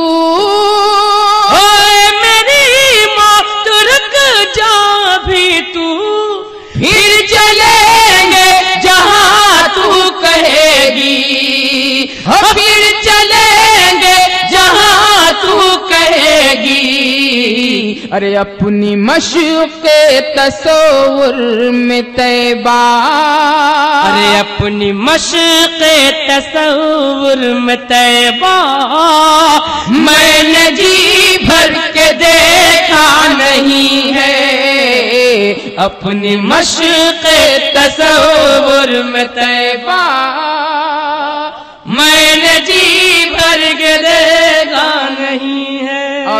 ओए मेरी मौत रुक जा भी तू। फिर चलेंगे जहाँ तू कहेगी। फिर चलेंगे कहेगी अरे अपनी मशक तस्वुर में तैबा। अरे अपनी मशक तस्वुर में तैबा। मैंने जी भर के देखा नहीं है। अपनी मशक तस्वुर में तैबा। मैंने जी भर के देखा नहीं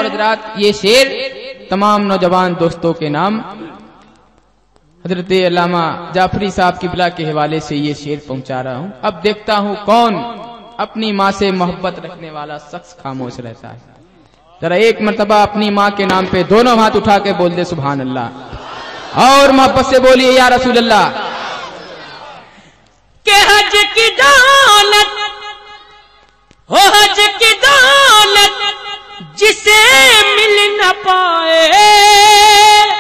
और रात ये शेर तमाम नौजवान दोस्तों के नाम। हज़रत अल्लामा जाफरी साहब की बिला के हवाले से ये शेर पहुँचा रहा हूँ। अब देखता हूँ कौन अपनी माँ से मोहब्बत रखने वाला शख्स खामोश रहता है। जरा एक मरतबा अपनी माँ के नाम पे दोनों हाथ उठा के बोल दे सुबहान अल्लाह और मोहब्बत से बोलिए, या रसूल अल्लाह के हज की दौलत हो हज की दौलत जिसे मिल न पाए।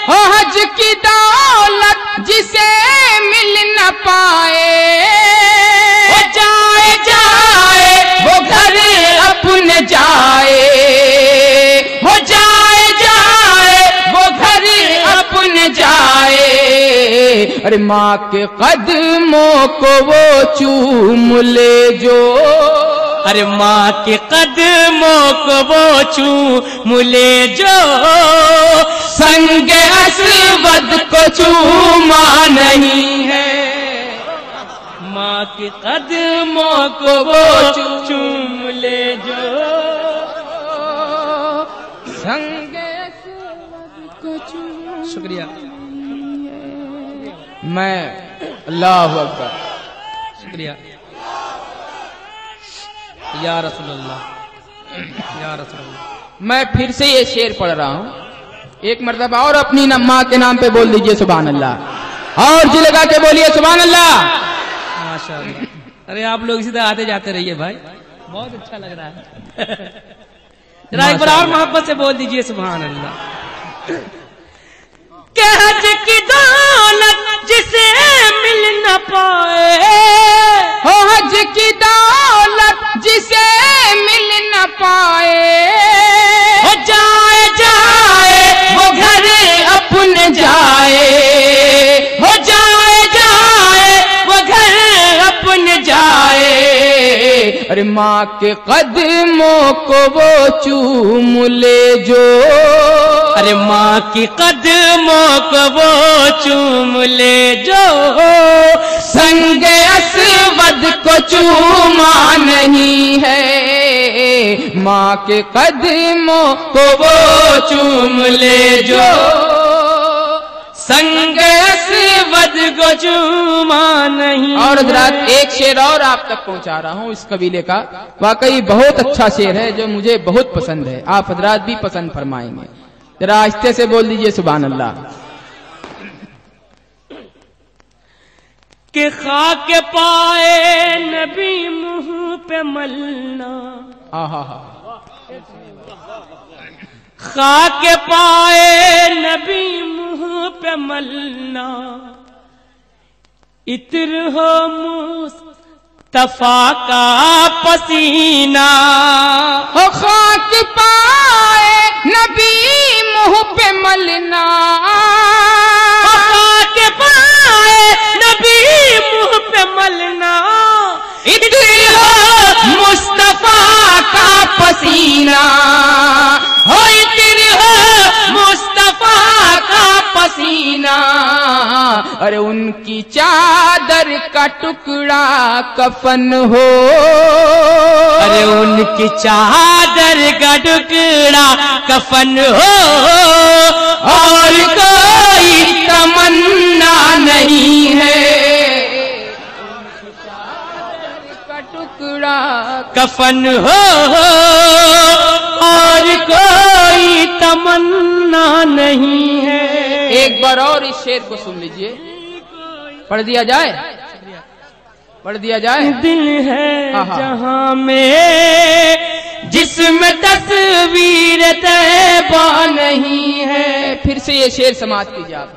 हो हज की दौलत जिसे मिल न पाए। हो जाए जाए वो घर अपने जाए। हो जाए जाए वो घर अपने जाए। अरे माँ के कदमों को वो चूम ले जो। अरे माँ के कदमों को वो चू मुले जो संग असवद को चूमा नहीं है। माँ के कदमों को वो चूम ले जो संग को चूम शुक्रिया। मैं अल्लाह अकबर। शुक्रिया। या रसूलुल्लाह। या रसूलुल्लाह। मैं फिर से ये शेर पढ़ रहा हूँ। एक मरतबा और अपनी न- माँ के नाम पे बोल दीजिए सुबहान अल्लाह और जी लगा के बोलिए सुबहान अल्लाह माशाल्लाह। अरे आप लोग इसी तरह आते जाते रहिए भाई। बहुत अच्छा लग रहा है। जरा एक बार और मोहब्बत से बोल दीजिए सुबहान अल्लाह के हज की दौलत जिसे मिल न पाए। हो हज की दौलत जिसे मिल न पाए। हो जाए जाए वो घर अपने जाए जाए। अरे माँ के कदमों को वो चूम ले जो। अरे माँ की कदमों को वो चूम ले जो। संग असवद को चूमा नहीं है। माँ के कदमों को वो चूम ले जो। संग को चूमा नहीं। और हजरात एक शेर और आप तक पहुँचा रहा हूँ इस कबीले का। वाकई बहुत अच्छा शेर है जो मुझे बहुत पसंद है। आप हजरात भी पसंद फरमाएँगे। जरा आस्ते से बोल दीजिए सुबहान अल्लाह के खाक पाए नबी मुँह पे मलना। आहा हा। खाक पाए नबी मुँह पे मलना। इत्र हो मुस्तफ़ा का पसीना। हो खाक पाए नबी मुँह पे मलना। खाक पाए नबी मुँह पे मलना। इत्र हो मुस्तफ़ा का पसीना। हो मुस्तफ़ा का पसीना। अरे उनकी चादर का टुकड़ा कफन हो। अरे उनकी चादर का टुकड़ा कफन हो। और कोई तमन्ना नहीं है। का टुकड़ा कफन हो। और कोई तमन्ना नहीं है। एक बार और इस शेर को सुन लीजिए। पढ़ दिया जाए? पढ़ दिया जाए? दिल है हाँ, हाँ। जहाँ में जिसमें तस्वीर तैबा नहीं है। फिर से ये शेर समाज कीजिए आप।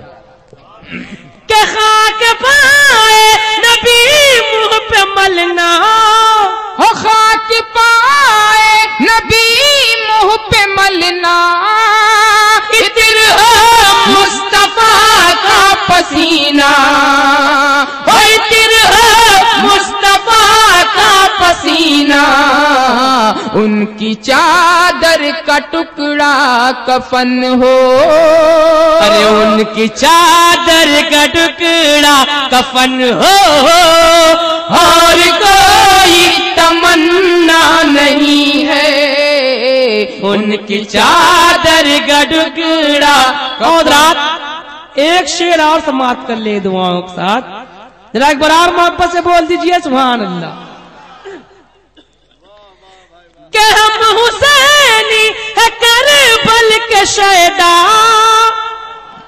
के खाक पाए नबी मुँह पे मलना। हो खाक पाए नबी मुंह पे मलना। इतर मुस्तफा का पसीना। इतर मुस्तफा पसीना। उनकी चादर का टुकड़ा कफन हो। अरे उनकी चादर का टुकड़ा कफन हो। और कोई तमन्ना नहीं है। उनकी चादर का टुकड़ा कौन रात एक शेर और समाप्त कर ले दुआओं के साथ। जरा एक बार और मोहब्बत से बोल दीजिए सुभान अल्लाह। के हम हुसैनी है करबल के शैदा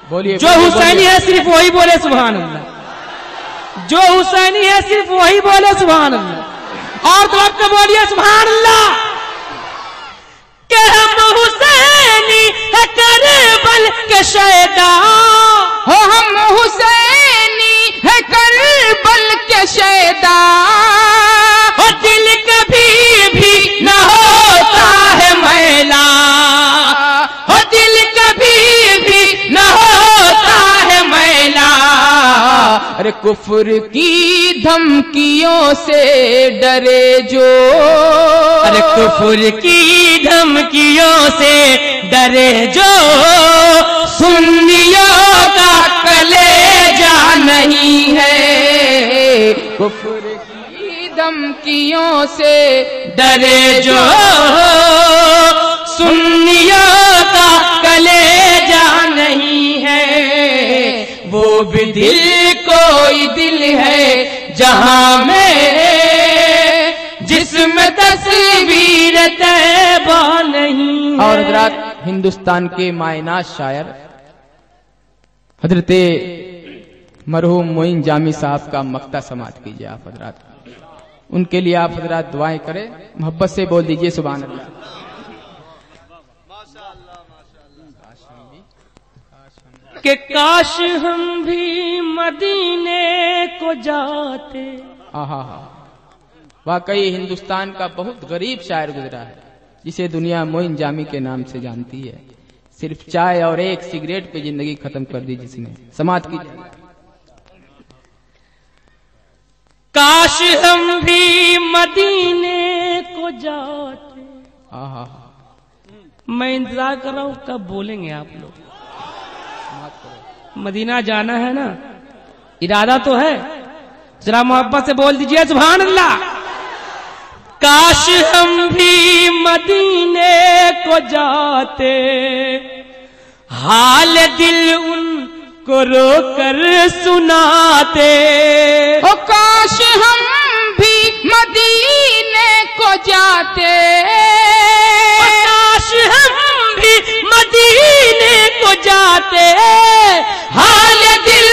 बोलिए जो हुसैनी है सिर्फ़ वही बोले सुबहान अल्लाह जो हुसैनी है सिर्फ़ वही बोले सुबहान अल्लाह और तो आपको बोलिए सुभान अल्लाह के हम हुसैनी है करबल के शैदा हो हम हुसैनी है करबल के शैदा कुफर की धमकियों से डरे जो। अरे कुफुर की धमकियों से डरे जो। सुन्नियों का कलेजा नहीं है। कुफर की धमकियों से डरे जो। सुन्नियों का कलेजा नहीं है। वो भी दिल कोई दिल है जहाँ में जिसमें तस्वीर तैबा नहीं और हजरात हिंदुस्तान के मायनाज शायर हज़रत मरहूम मोइन जामी साहब का मक्ता समात कीजिए आप हजरात। उनके लिए आप हजरात दुआएँ करें, मोहब्बत से बोल दीजिए सुबह अल्लाह। कि काश हम भी मदीने को जाते। आहा वाकई हिंदुस्तान का बहुत गरीब शायर गुजरा है जिसे दुनिया मोइन जामी के नाम से जानती है। सिर्फ़ चाय और एक सिगरेट पे ज़िंदगी खत्म कर दी जिसने। समाज की काश हम भी मदीने को जाते। आहा। मैं इंतज़ार कर रहा हूँ कब बोलेंगे आप लोग। मदीना जाना है ना? इरादा तो है। जरा मोहब्बत से बोल दीजिए सुभान अल्लाह काश हम भी मदीने को जाते हाल दिल उनको रोकर सुनाते। ओ काश हम भी मदीने को जाते। काश हम मदीने को जाते हाल दिल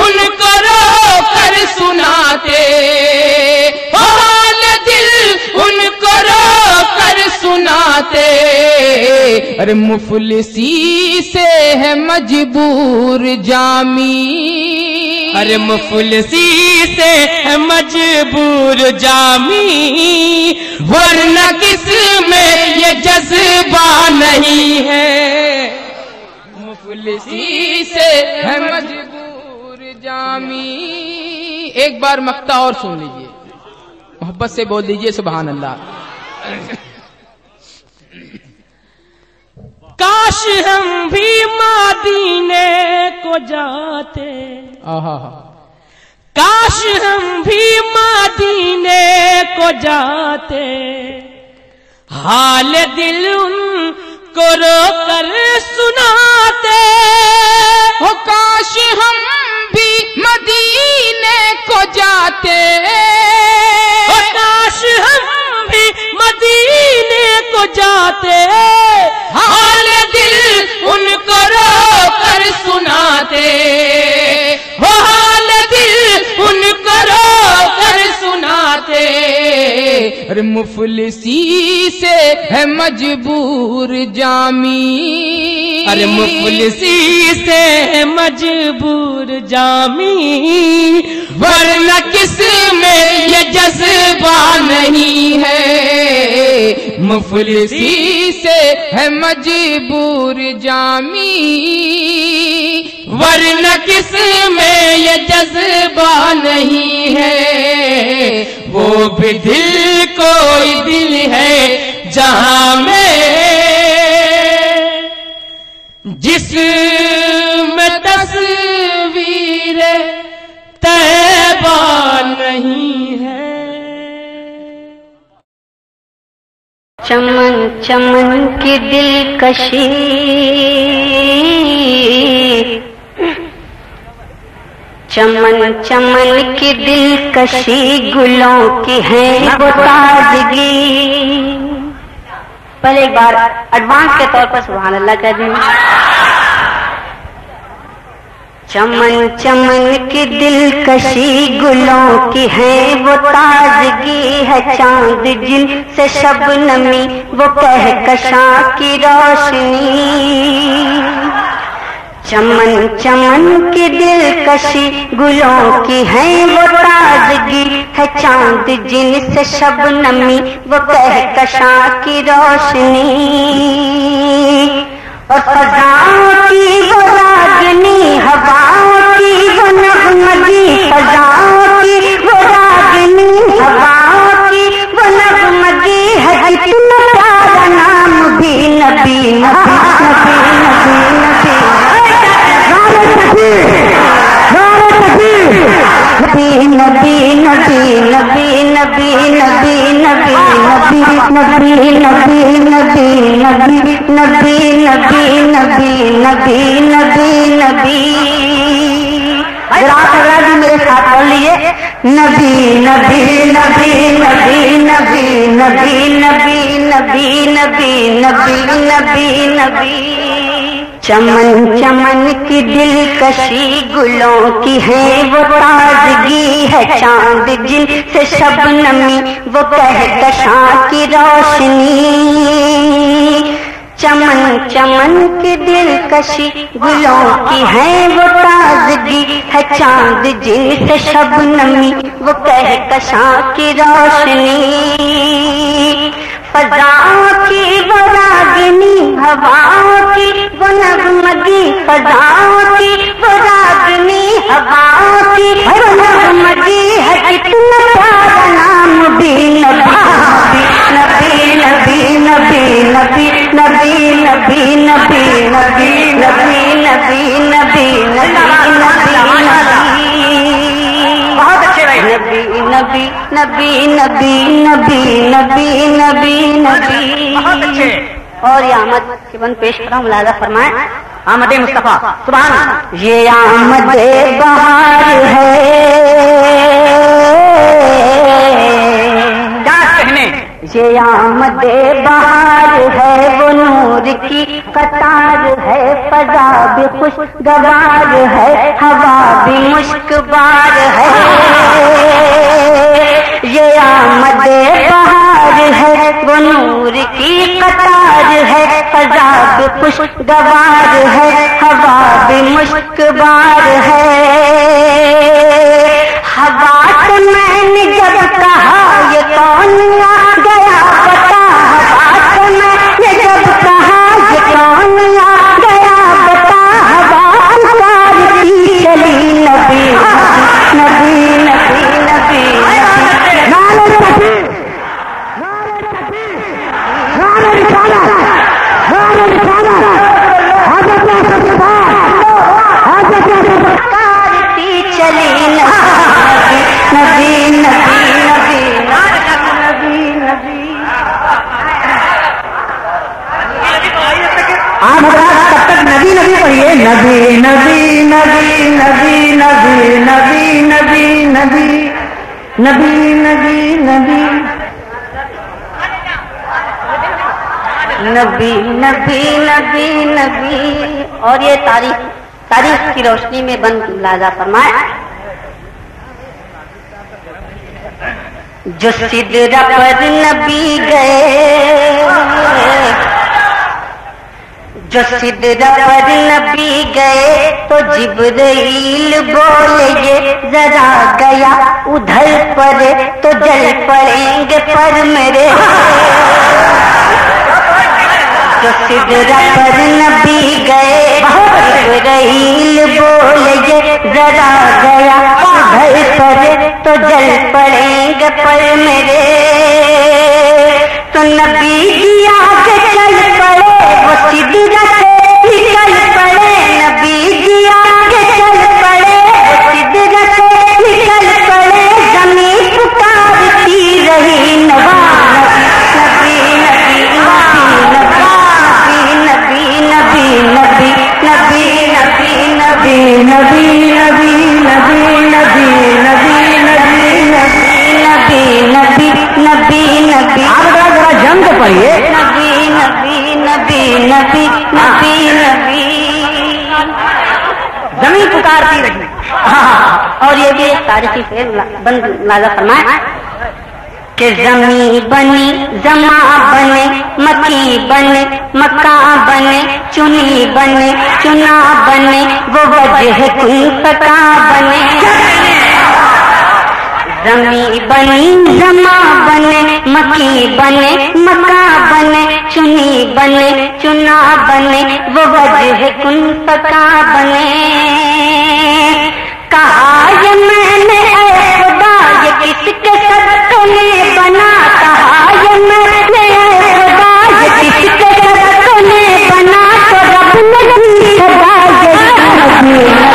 उनको रो कर सुनाते। हाल दिल उनको रो कर सुनाते। अरे मुफलिसी से है मजबूर जामी। अरे मुफलिसी से मजबूर जामी, वरना किसमें ये जज्बा नहीं है। मुफलिसी से मजबूर जामी। एक बार मक्ता और सुन लीजिए। मोहब्बत से बोल दीजिए सुबहान अल्लाह। काश हम भी मदीने को को जाते। आहा काश हम भी मदीने को जाते। हाल दिल उनको रो कर सुनाते। हो काश हम भी मदीने को जाते। हो काश हम भी मदीने को जाते। हाल दिल उनको रो कर सुनाते हाल दिल उनको रो सुनाते। अरे मुफलिसी से है मजबूर जामी। अरे मुफलिसी से है मजबूर जामी। वरना किसमें ये जज्बा नहीं है? मुफलिसी से है मजबूर जामी। वरना किसमें ये जज्बा नहीं है? वो भी दिल कोई दिल है जहाँ में। जिस में तस्वीर तैबा नहीं चमन चमन की दिलकशी। चमन चमन की दिलकशी गुलों की है वो ताजगी। पहले एक बार एडवांस के तौर पर सुबह अल्लाह कह दें। चमन चमन की दिलकशी गुलों की है, वो ताजगी है चाँद जिन से शबनमी वो कह कशा की रोशनी। चमन चमन की दिलकशी गुलों की है, वो ताजगी है चाँद जिन से शबनमी वो कह कशा की रोशनी। और की वो रागनी हवाओं की वो नगमगी फजाओं की वो रागनी हवाओं की वो नगमगी है कितना प्यारा नाम भी नबी नबी नबी नबी नबी। नबी चमन चमन की दिलकशी गुलों की है। वो ताजगी है चाँद जिन से शबनमी, वो कह कशा की रोशनी। चमन चमन की दिलकशी गुलों की है। वो ताजगी है चाँद जिन से शबनमी, वो कह कशा की रोशनी। फजाओं की वो रागिनी हवाओं की वो नगमगी फजाओं की वो रागिनी हवाओं की वो नगमगी है कितना प्यारा नाम भी नबी नबी नबी नबी नबी नबी नबी नबी नबी नबी नबी नबी नबी नबी नबी अच्छे नबी नबी नबी नबी नबी नबी नबी नबी। और ये आमद के बंद पेश करा मुलाजा फरमाए। आमद मुस्तफ़ा सुबह ये आमद बहार है। आमद बहार है, वो नूर की कतार है, फजा भी खुशगवार है, हवा भी मुश्कबार है। ये आमद बहार है, वो नूर की कतार है, फजा भी खुशगवार है, हवा भी मुश्कबार है। हवा मैंने जब कौन आ गया बता? हवा से मैंने जब कहा ये कौन आ गया चली नबी नबी नबी नबी नबी नबी नबी नबी नबी नबी नबी नबी नबी नबी नबी नबी नबी और ये तारीख तारीख की रोशनी में बन लाजा फरमाए जो सिदरा पर नबी गए जो सिदरा पर नबी गए तो जिब्राइल बोले ये जरा गया उधर पर तो जल पड़ेंगे पर मेरे। जो सिदरा पर नबी गए जिब्राइल बोले ये जरा गया उधर पर तो जल पड़ेंगे पर मेरे। तो नबी की आगे चल पड़े नबी नबी नबी नबी आप जरा जंग पढ़िए नबी नबी नबी ज़मीन पुकारती रही और ये भी तारीखी फेर बंद नाजा फरमाए कि जमी बनी, जमा बने मकी बने, मक्का बने, चुनी बने, चुना बने, वो वजह कुन पका बने। जमी बनी जमा बने मकी बने मका बने चुनी बने चुना बने, वो वजह कुन पका बने। कहा ये मैंने खुदा ये किसके बना, कहा ये मैंने खुदा ये किसके बना तो रब ने सदा ये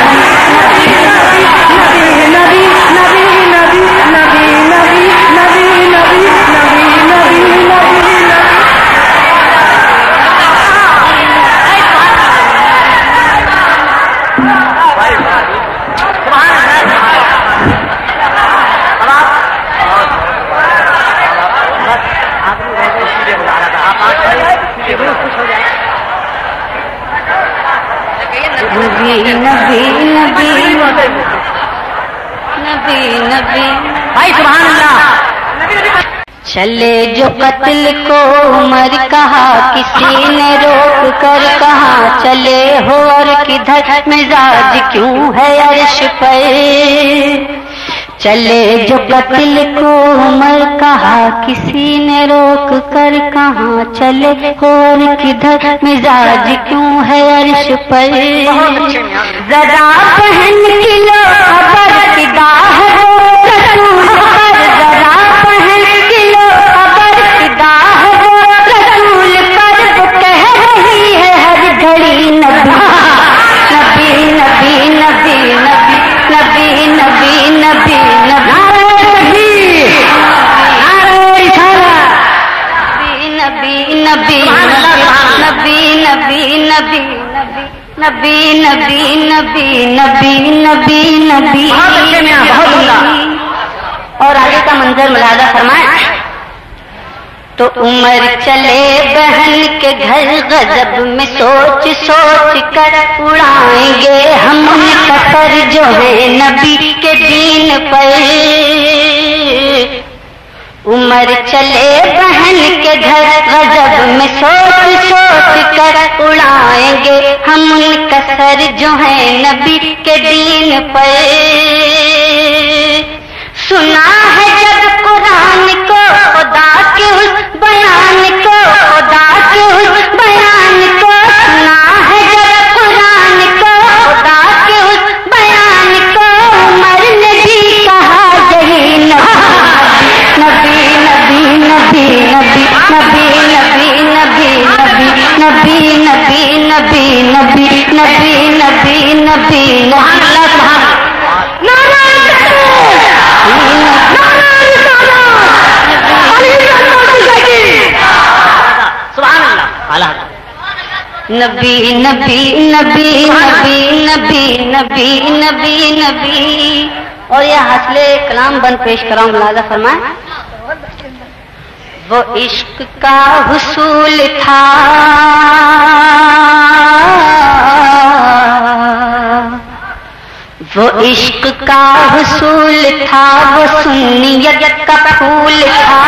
चले जो कत्ल को उमर कहा, किसी ने रोक कर कहा, चले हो और किधर, मिजाज क्यों है अर्श पर? चले जो कत्ल को उमर कहा, किसी ने रोक कर कहा, चले और किधर, मिजाज क्यों है अर्श पर? जरा पहन किलो नबी नबी नबी नबी नबी नबी। बहुत अच्छे में बहुत उम्दा। और आगे का मंजर मुलादा फरमाए। तो उमर चले बहन के घर गजब में सोच सोच कर उड़ाएँगे हम सर जो है नबी के दीन पर। उमर चले बहन के घर, गजब में सोच सोच कर उड़ाएँगे हम कसर सर जो है नबी के दीन पर। सुना है जब कुरान को, खुदा के उस बयान को, खुदा के उस नबी नबी नबी नबी नबी नबी नबी नबी और यह हसले कलाम बन पेश कराऊं मुलाजा फरमाए वो इश्क का हुसूल था। वो इश्क का हुसूल था, वो सुनियत का फूल था।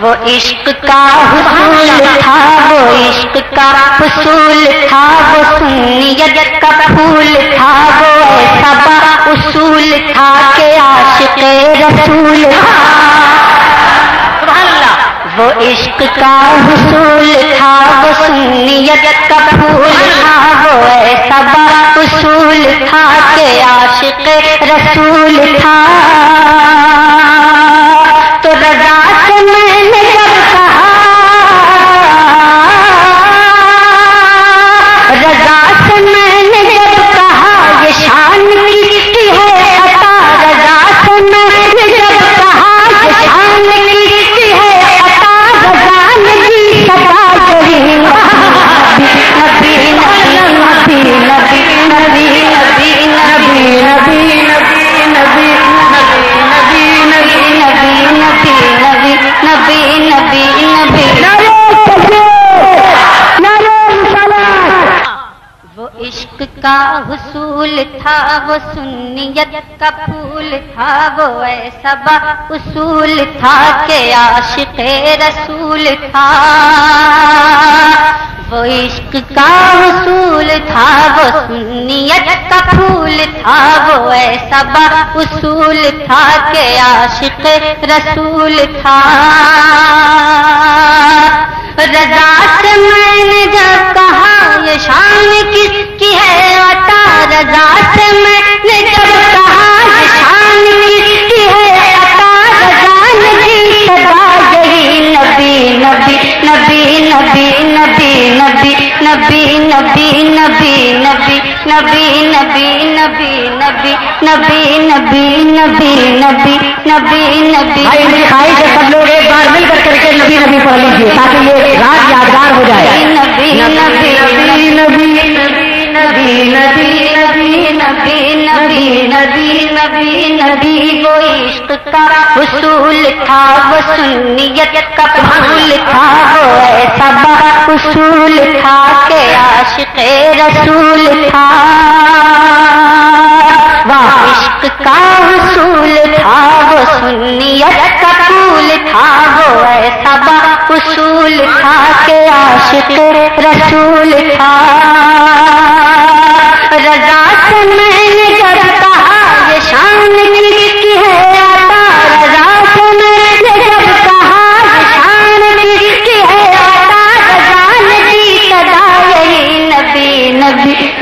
वो इश्क का हुसूल था, वो इश्क का फसूल था, वो सुन्नियत का फूल था, वो ऐसा उसूल था के आशिक रसूल था। वो इश्क का हुसूल था, वो सुन्नियत का फूल था, वो ऐसा उसूल था के आशिक रसूल था। का हुसूल था, वो सुन्नियत का फूल था, वो ऐसा बा उसूल था के आशिक रसूल था। वो इश्क का हुसूल था, वो सुन्नियत का फूल था, वो ऐसा बा उसूल था के आशिक रसूल था। रजा से मैंने जब कहा, ये शान किसकी है अता रजा से मैंने जब कहा ये शान किसकी है अता रजा नबी सदा यही नबी नबी नबी नबी नबी नबी नबी नबी नबी नबी नबी नबी नबी नबी नबी नबी नबी नबी नबी भाई है सब लोग एक बार मिलकर करके नबी नबी पढ़ लीजिए ताकि ये रात यादगार हो जाए नबी नबी नबी नबी नबी नबी नबी नबी नबी नबी वो इश्क का उसूल था, वो सुन्नियत का भूल था, वो ऐसा उसूल था के आशिक रसूल था। वाह इश्क का उसूल था, वो सुन्नियत का भूल था, वो ऐसा उसूल था के आशिक रसूल था।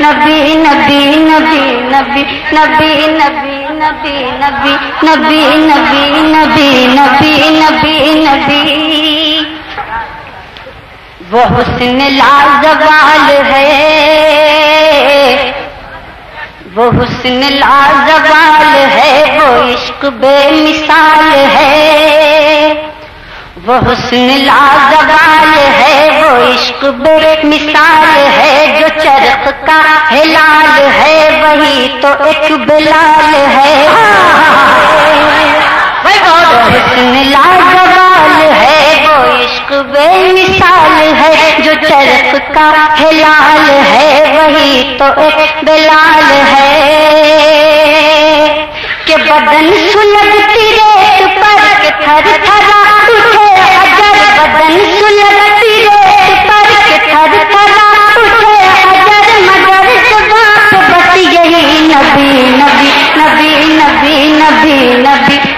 नबी नबी नबी नबी नबी नबी नबी नबी नबी नबी नबी नबी नबी नबी वो हुस्न लाजवाल है वो हुस्न लाजवाल है वो इश्क बेमिसाल है। वो हुस्न लाजवाल है वो इश्क बेमिसाल है जो चरख का हिलाल है वही तो एक बिलाल है। वो हुस्न लाजवाल है इश्क बेमिसाल है जो चरख का हिलाल है, वही तो एक बिलाल है। के बदन सुलगती रेत पर के थर थरा उठे अजर बदन सुलगती रेत पर के थर थरा उठे अजर मगर जवाब बस यही नबी नबी नबी नबी नबी नबी।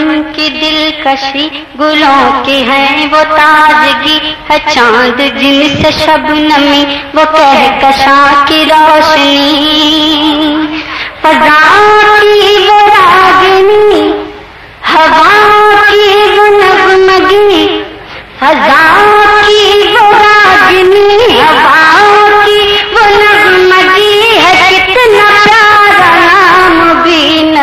वतन की दिलकशी गुलों के हैं वो ताजगी, है चाँद जिनसे शबनमी वो कहकशा की रोशनी। फजा की वो रागनी, हवा की वो नगमगी फजा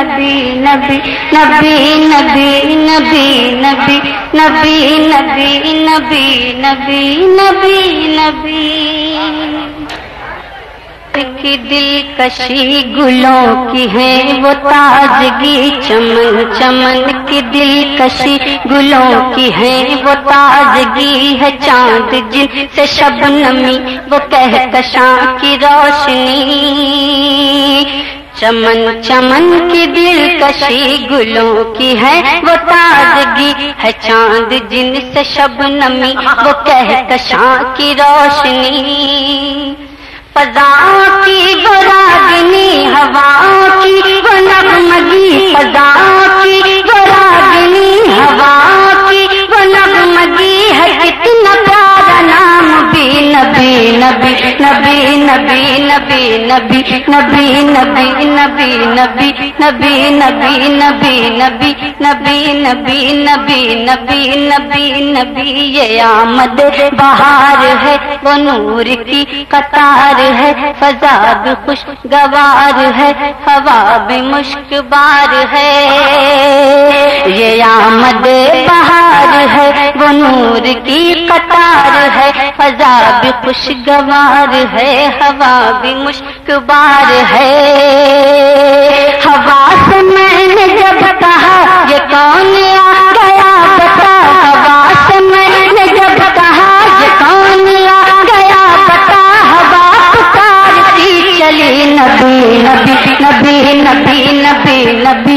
नबी नबी नबी नबी नबी नबी नबी नबी नबी नबी की दिलकशी गुलों की है वो ताजगी चमन चमन की दिलकशी गुलों की है वो ताजगी है चाँद जिन से शबनमी वो कहकशां की रोशनी चमन चमन की दिलकशी गुलों की है, वो ताजगी है चाँद जिन से शबनमी वो कह कहकशां की रोशनी। फजाओं की वो रागिनी, हवाओं की वो नगमगी फजाओं की वो रागिनी, हवाओं की वो नगमगी है कितना नाम नबी नबी नबी नबी नबी नबी नबी नबी नबी नबी नबी नबी नबी नबी नबी नबी नबी नबी नबी ये आमद बहार है वो नूर की कतार है फजा भी खुशगवार है हवा भी मुश्कबार है ये आमद बहार है वो नूर की कतार है फजा भी खुशगवार है, हवा भी मुश्कबार है। हवा से मैंने जब कहा, ये कौन आ गया पता? हवा से मैंने जब कहा, ये कौन आ गया पता? हवा पुकारती चली, नबी नबी नबी नबी नबी नबी।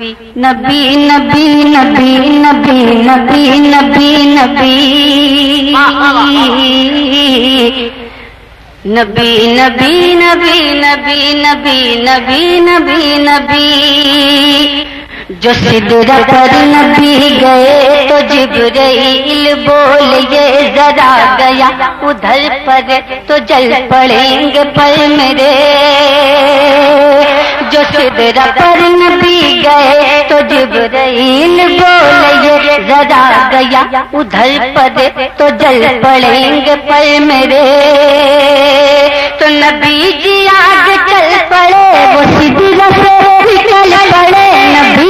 नबी नबी नबी नबी नबी नबी नबी नबी नबी नबी नबी नबी नबी नबी नबी जो सिदरा पर नबी गए तो जिब्राइल बोल ये जरा गया उधर पर तो जल पड़ेंगे पर मेरे जो सिदरा पर भी गए तो जिब्राइल बोल जरा गया उधर पद तो जल पड़ेंगे पर मेरे। तो नबी जी आगे चल पड़े, वो सिदरा से चल पड़े। नबी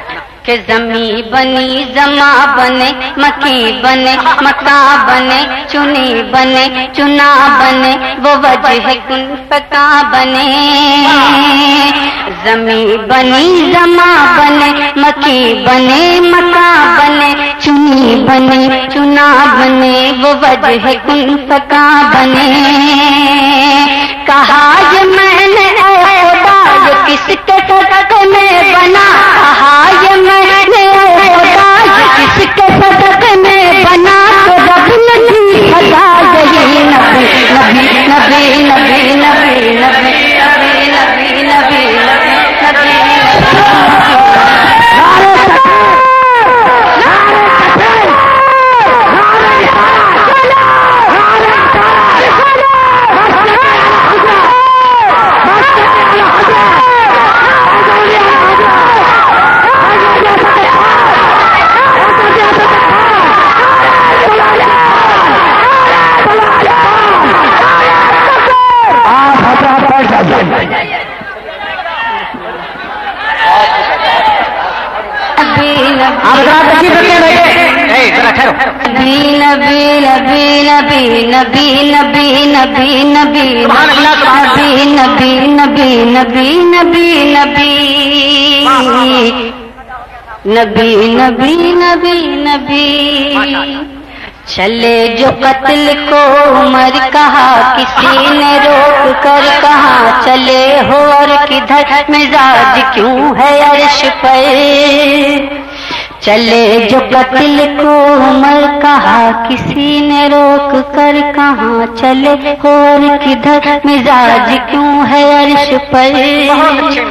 के जमी बनी, जमा बने मकी बने मका बने, चुनी बने, चुना बने, वो वजह कुन पका बने। जमी बनी, जमा बने मकी बने मका बने, चुनी बने, चुना बने, वो वजह कुन पका बने। कहा मैंने किसके बना? नबी नबी नबी। चले जो कत्ल को उमर कहा, किसी ने रोक कर कहा, चले हो और किधर, मिजाज क्यों है अर्श पर? चले जो कत्ल को उमर कहा, किसी ने रोक कर कहा, चले और किधर, मिजाज क्यों है अर्श पर?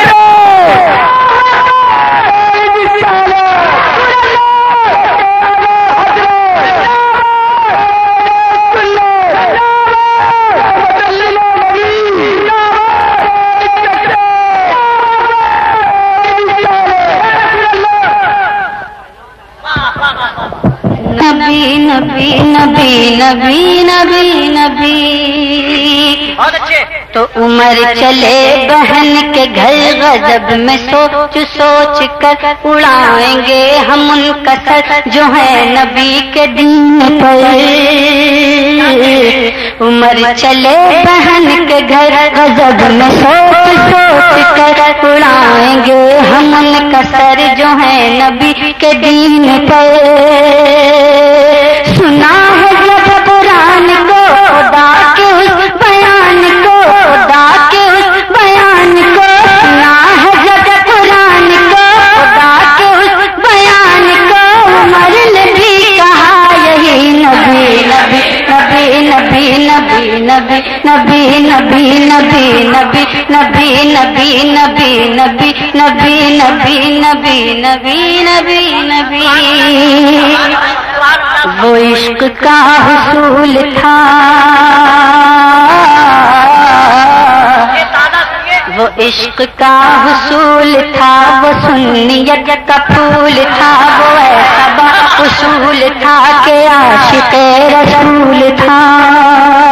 नबी नबी नबी नबी नबी नबी। तो उमर चले बहन के घर गजब में सोच सोच कर उड़ाएँगे हम उनका सर जो है नबी के दिन पर। उमर चले बहन के घर, गजब में सोच सोच कर उड़ाएँगे हम कसर सर जो है नबी के दीन पर नबी नबी नबी नबी नबी नबी नबी नबी नबी नबी नबी नबी नबी नबी वो इश्क का हुसूल था वो इश्क का हुसूल था वो सुन्नियत का फूल था वो ऐसा उसूल था के आशिक रसूल था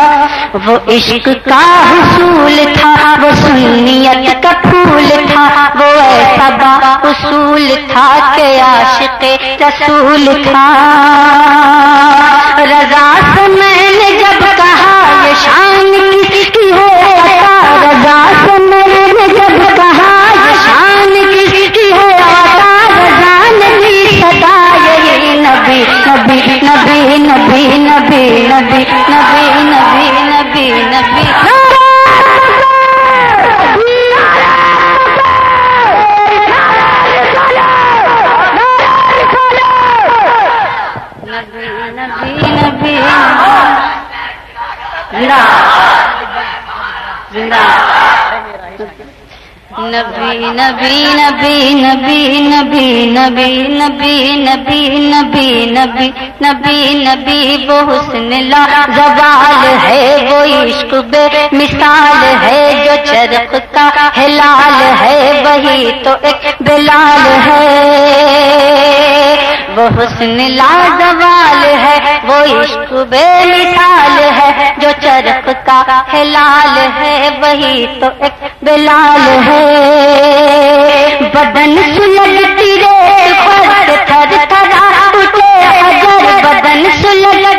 वो इश्क का हुसूल था, वो सुन्नियत का फूल था, वो ऐसा बा उसूल था के आशिक रसूल था। रजा से मैंने जब कहा, ये शान किसकी है अता? रजा से मैंने जब कहा, ये शान किसकी है अता? रजा ने भी सदा यही नबी नबी नबी नबी नबी नबी नबी नबी नबी नबी नबी नबी नबी नबी नबी नबी नबी नबी नबी नबी वो हुस्न ला जवाल है वो इश्क बे मिसाल है जो चरख का हिलाल है वही तो एक बिलाल है वो हुस्न लाजवाल है, वो इश्क बेमिसाल है, जो चरख का हिलाल है, वही तो एक बिलाल है। बदन सुलगती रेत पर थर थरा उठे बदन सुलगती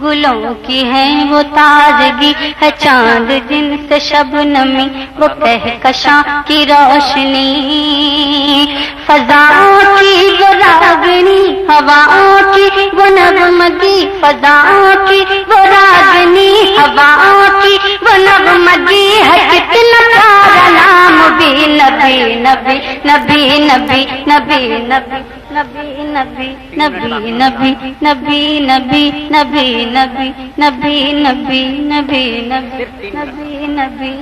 गुलों की है वो ताजगी, है चाँद जिनसे शबनमी वो कहकशा की रोशनी। फजाओं की वो रागनी, हवाओं की वो नगमगी, फजाओं की वो रागनी, हवाओं की वो नगमगी, है कितना प्यारा नाम भी नबी नबी नबी नबी नबी नबी। नबी नबी नबी नबी नबी नबी नबी नबी नबी नबी नबी नबी नबी नबी